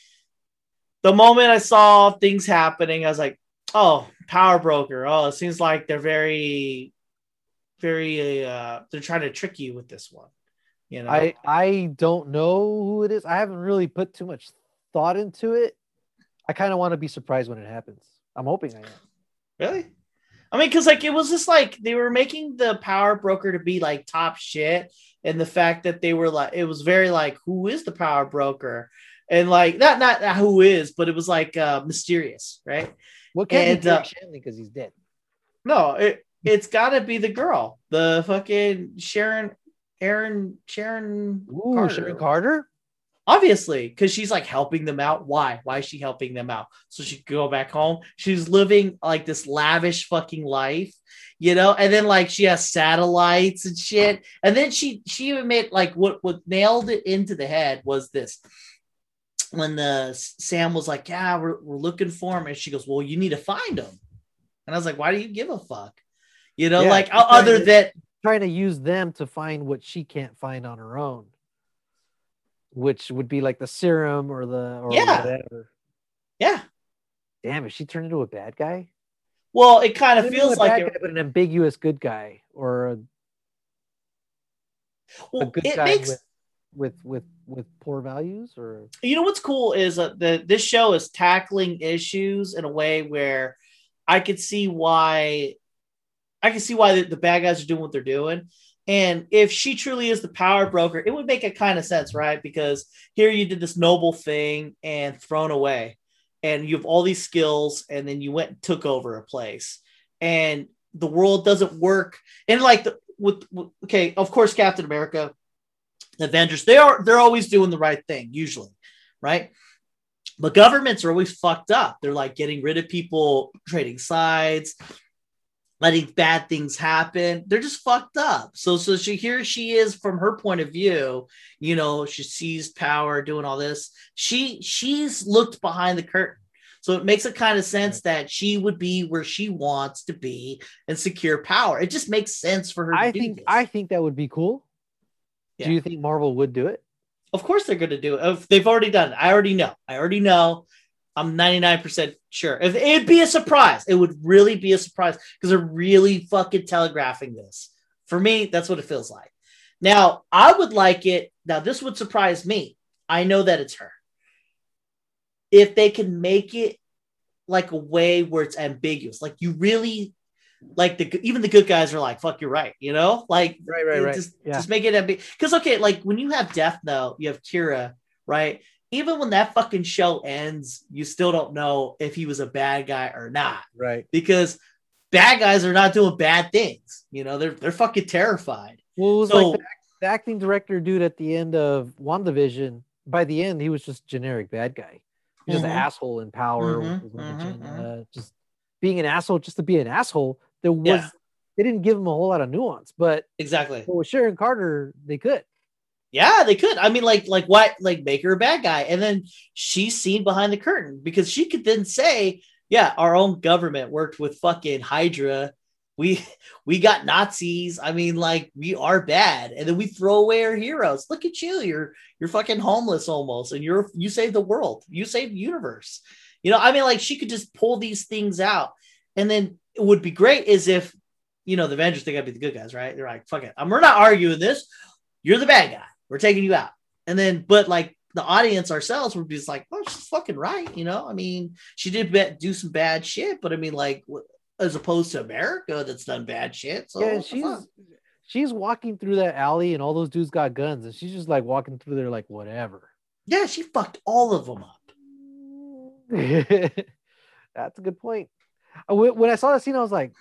the moment I saw things happening, I was like, oh, power broker. Oh, it seems like they're very, very uh they're trying to trick you with this one. You know,
I I don't know who it is. I haven't really put too much thought into it. I kind of want to be surprised when it happens. I'm hoping I am.
really? I mean, because like it was just like they were making the power broker to be like top shit, and the fact that they were like it was very like who is the power broker, and like not not, not who is, but it was like uh mysterious, right?
What can't
And,
be
uh,
Shanley because he's dead.
No, it it's got to be the girl, the fucking Sharon, Aaron, Sharon.
Ooh,
Carter.
Sharon Carter.
Obviously, because she's like helping them out. Why? Why is she helping them out? So she could go back home. She's living like this lavish fucking life, you know. And then like she has satellites and shit. And then she she even made like what what nailed it into the head was this when the Sam was like, "Yeah, we're, we're looking for him," and she goes, "Well, you need to find him." And I was like, "Why do you give a fuck?" You know,
Yeah,
like other
to-
than
Trying to use them to find what she can't find on her own, which would be like the serum or the or
Yeah.
whatever.
yeah.
Damn, is she turned into a bad guy?
Well, it kind of feels like it,
guy, but an ambiguous good guy or a, a good
it
guy
makes
with, with with with poor values or
you know what's cool is that the this show is tackling issues in a way where I could see why I can see why the, the bad guys are doing what they're doing. And if she truly is the power broker, it would make a kind of sense, right? Because here you did this noble thing and thrown away, and you have all these skills, and then you went and took over a place, and the world doesn't work. And like the with, with okay, of course, Captain America, Avengers, they are they're always doing the right thing, usually, right? But governments are always fucked up. They're like getting rid of people, trading sides, letting bad things happen. They're just fucked up. So so she here she is from her point of view, you know, she sees power doing all this. She she's looked behind the curtain. So it makes a kind of sense that she would be where she wants to be and secure power. It just makes sense for her to
I think
this.
I think that would be cool.
Yeah.
Do you think Marvel would do it?
Of course they're going to do it. They've already done it. I already know. I already know. I'm 99% sure. If it'd be a surprise, it would really be a surprise because they're really fucking telegraphing this. For me, that's what it feels like. Now, I would like it. Now, this would surprise me. I know that it's her. If they can make it like a way where it's ambiguous, like you really like the even the good guys are like, fuck, you're right, you know? Like
Right, right, right.
Just,
Yeah.
just make it ambiguous. Because okay, like when you have Death Note, you have Kira, right? Even when that fucking show ends, you still don't know if he was a bad guy or not.
Right.
Because bad guys are not doing bad things. You know, they're they're fucking terrified.
Well, it was
So
like the, the acting director dude at the end of WandaVision. By the end, he was just generic bad guy. Was just an asshole in power.
Mhm,
his own
mhm,
agenda, Just being an asshole, just to be an asshole. There was
Yeah.
they didn't give him a whole lot of nuance, but
Exactly.
but with Sharon Carter, they could.
Yeah, they could. I mean, like, like what? Like, make her a bad guy, and then she's seen behind the curtain because she could then say, "Yeah, our own government worked with fucking Hydra. We we got Nazis. I mean, like, we are bad, and then we throw away our heroes. Look at you. You're you're fucking homeless almost, and you're you saved the world. You saved the universe. You know, I mean, like, she could just pull these things out, and then it would be great is if you know the Avengers think I'd be the good guys, right? They're like, fuck it, um, we're not arguing this. You're the bad guy. We're taking you out. And then, but like the audience ourselves would be just like, oh, she's fucking right. You know, I mean, she did do some bad shit, but I mean, like, as opposed to America that's done bad shit. So
yeah,
what
and
the
she's
fuck?
she's walking through that alley, and all those dudes got guns, and she's just like walking through there like whatever.
yeah, she fucked all of them up.
That's a good point. Uh, when I saw that scene, I was like,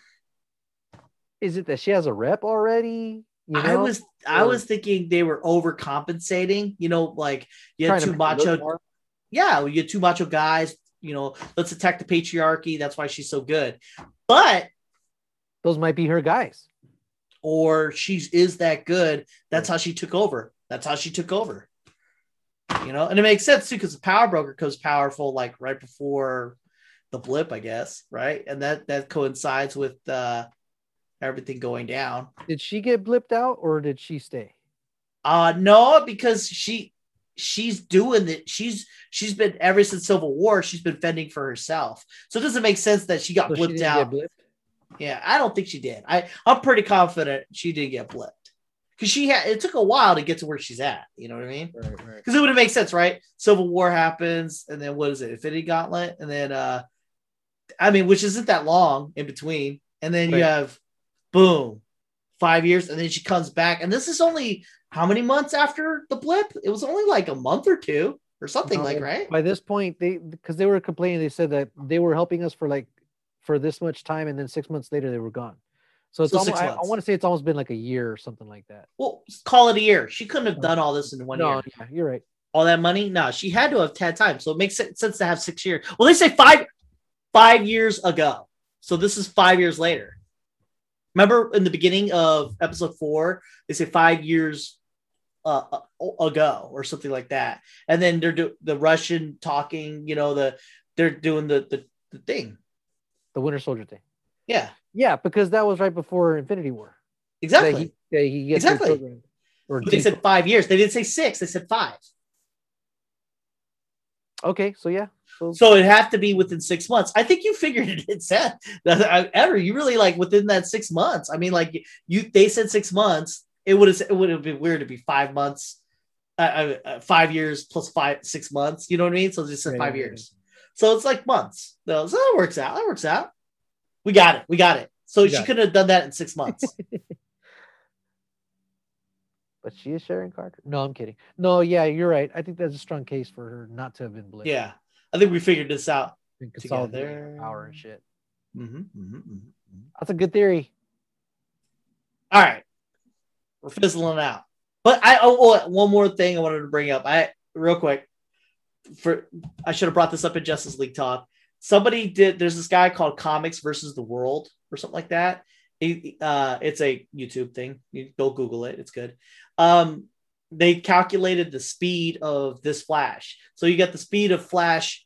"Is it that she has a rep already?" You
I
know?
was, I
Or-
was thinking they were overcompensating. You know, like you had two
make her look
macho, yeah, you had two macho guys. You know, let's attack the patriarchy. That's why she's so good. But
Those might be her guys.
or she is that good. That's how she took over. That's how she took over. You know, and it makes sense too because the power broker goes powerful like right before the blip, I guess, right? And that that coincides with uh everything going down.
Did she get blipped out or did she stay?
Uh no, because she she's doing it. She's she's been ever since Civil War, she's been fending for herself. So it doesn't make sense that she got
So
blipped
didn't
out.
blipped?
Yeah, I don't think she did. I I'm pretty confident she didn't get blipped because she had. It took a while to get to where she's at. You know what I mean?
Right, right.
Because it would have made sense, right? Civil War happens, and then what is it? Infinity Gauntlet, and then uh, I mean, which isn't that long in between, and then you have boom, five years, and then she comes back, and this is only how many months after the blip? It was only like a month or two or something
No,
like right.
By this point, they because they were complaining, they said that they were helping us for like for this much time, and then six months later they were gone. So it's
So
almost, I, I want to say it's almost been like a year or something like that.
Well, call it a year. She couldn't have done all this in one
no,
year.
yeah, you're right.
all that money? No, she had to have had time. So it makes sense to have six years. Well, they say five five years ago. So this is five years later. Remember in the beginning of episode four, they say five years uh, uh ago or something like that, and then they're do- the Russian talking. You know the they're doing the the, the thing.
The Winter Soldier thing.
Yeah.
Yeah, because that was right before Infinity War.
Exactly.
That he, that he gets
Exactly.
Or
they said five years. They didn't say six. They said five.
Okay, so yeah. So,
So it have to be within six months. I think you figured it. It said that ever. You really like within that six months. I mean, like you, they said six months. It would have. It would have been weird to be five months, uh, uh, uh, five years plus five, six months. You know what I mean? So just said
Right,
five
right,
years. So it's like months. No, so that works out. That works out. We got it. We got it. So
We
she couldn't have done that in six months.
but she is Sharon Carter. No, I'm kidding. No, yeah, you're right. I think that's a strong case for her not to have been blitzed.
yeah, I think we figured this out.
consolidating
Together.
power and shit.
Mm-hmm, mm-hmm, mm-hmm.
That's a good theory.
All right, we're fizzling out. But I oh, oh, one more thing I wanted to bring up. I real quick for I should have brought this up in Justice League talk. Somebody did. There's this guy called Comics versus the World or something like that. He- uh, it's a YouTube thing. You go Google it. It's good. Um, they calculated the speed of this Flash. So you got the speed of Flash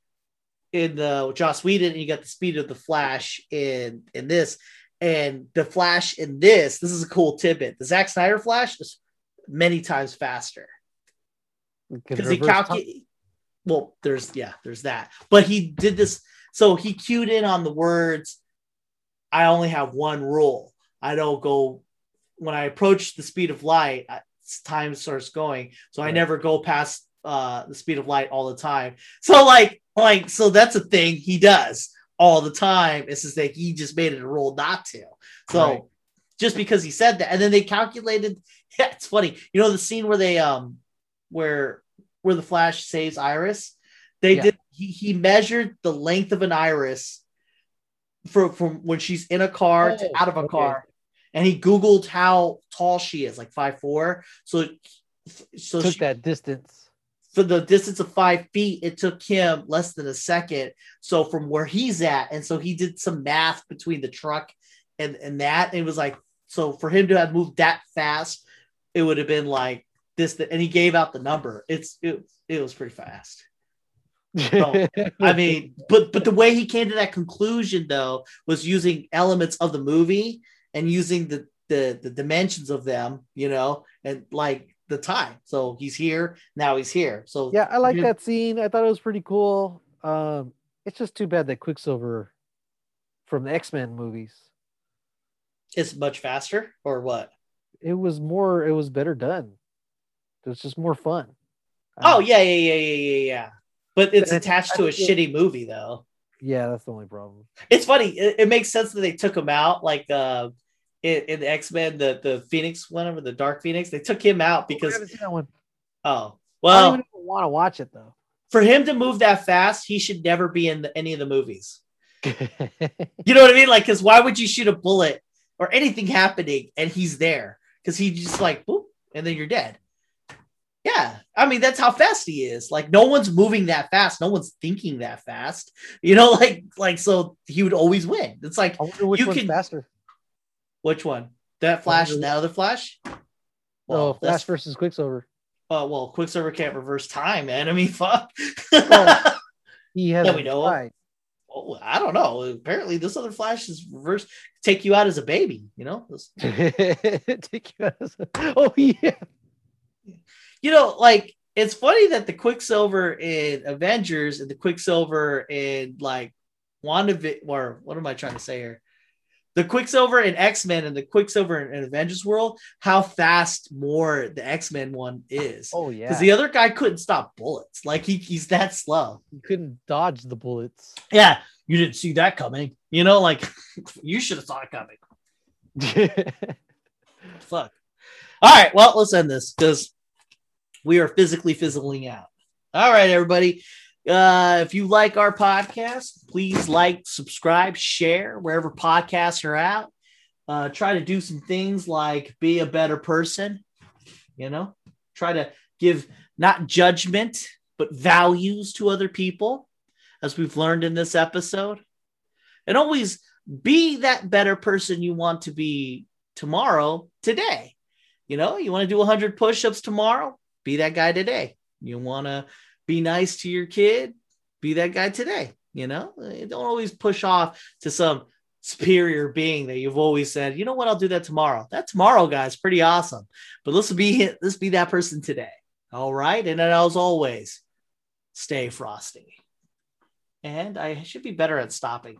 in the Joss Whedon, and you got the speed of the Flash in in this. And the Flash in this, this is a cool tidbit. The Zack Snyder Flash is many times faster because he calculated. Well, there's yeah, there's that. But he did this, so he cued in on the words. I only have one rule. I don't go when I approach the speed of light. Time starts going, so I never go past uh, the speed of light all the time. So like, like, so that's a thing he does all the time. It's just that he just made it a rule not to. So
Right.
just because he said that, and then they calculated. Yeah, it's funny. You know the scene where they um where where the Flash saves Iris. They
Yeah.
did. He he measured the length of an iris for from when she's in a car to
Oh,
out of a
okay.
car, and he googled how tall she is, like five four. So so
took
she-
that distance.
for the distance of five feet, it took him less than a second. So from where he's at, and so he did some math between the truck and and that, and it was like so for him to have moved that fast, it would have been like this. And he gave out the number. It's it it was pretty fast. I mean, but but the way he came to that conclusion though was using elements of the movie and using the the the dimensions of them, you know, and like the time. So he's here now. He's here. So
yeah, I like that scene. I thought it was pretty cool. Um, it's just too bad that Quicksilver from the X Men movies.
is much faster or what?
It was more. It was better done. It was just more fun.
Oh
Um,
yeah, yeah, yeah, yeah, yeah, yeah. But it's attached
I
to a shitty movie though.
Yeah, that's the only problem.
It's funny. It, it makes sense that they took him out, like uh, in, in the X Men, the the Phoenix, whatever the Dark Phoenix. They took him out
I
because
haven't seen that one.
oh
I
well,
don't even want to watch it though.
for him to move that fast, he should never be in the, any of the movies. You know what I mean? Like, because why would you shoot a bullet or anything happening and he's there? Because he just like boop, and then you're dead. Yeah, I mean that's how fast he is. Like, no one's moving that fast. No one's thinking that fast. You know, like like so he would always win. It's like
which
You
one's
can-
faster.
which one? That Flash, and that other Flash. Well,
Flash
that's
versus Quicksilver.
uh, well, Quicksilver can't reverse time, man. I mean, fuck.
Well- He has
Yeah, we know.
fly.
Oh, I don't know. Apparently, this other Flash is reverse. Take you out as a baby. You know.
Take you out as a- oh yeah.
You know, like it's funny that the Quicksilver in Avengers and the Quicksilver in like WandaVision, or what am I trying to say here? The Quicksilver in X Men and the Quicksilver in, in Avengers world, how fast more the X Men one is.
Oh yeah.
Because the other guy couldn't stop bullets. Like he, he's that slow.
He couldn't dodge the bullets.
Yeah, you didn't see that coming. You know, like you should have saw it coming. Fuck. All right, well, let's end this because we are physically fizzling out. All right, everybody. Uh, if you like our podcast, please like, subscribe, share wherever podcasts are out. Uh, try to do some things like be a better person. You know, try to give not judgment, but values to other people, as we've learned in this episode. And always be that better person you want to be tomorrow, today. You know, you want to do 100 push ups tomorrow, be that guy today. You want to be nice to your kid, be that guy today. You know, eh, don't always push off to some superior being that you've always said, you know what, I'll do that tomorrow. That tomorrow, guys, pretty awesome. But let's be let's be that person today. All right. And then as always, stay frosty. And I should be better at stopping.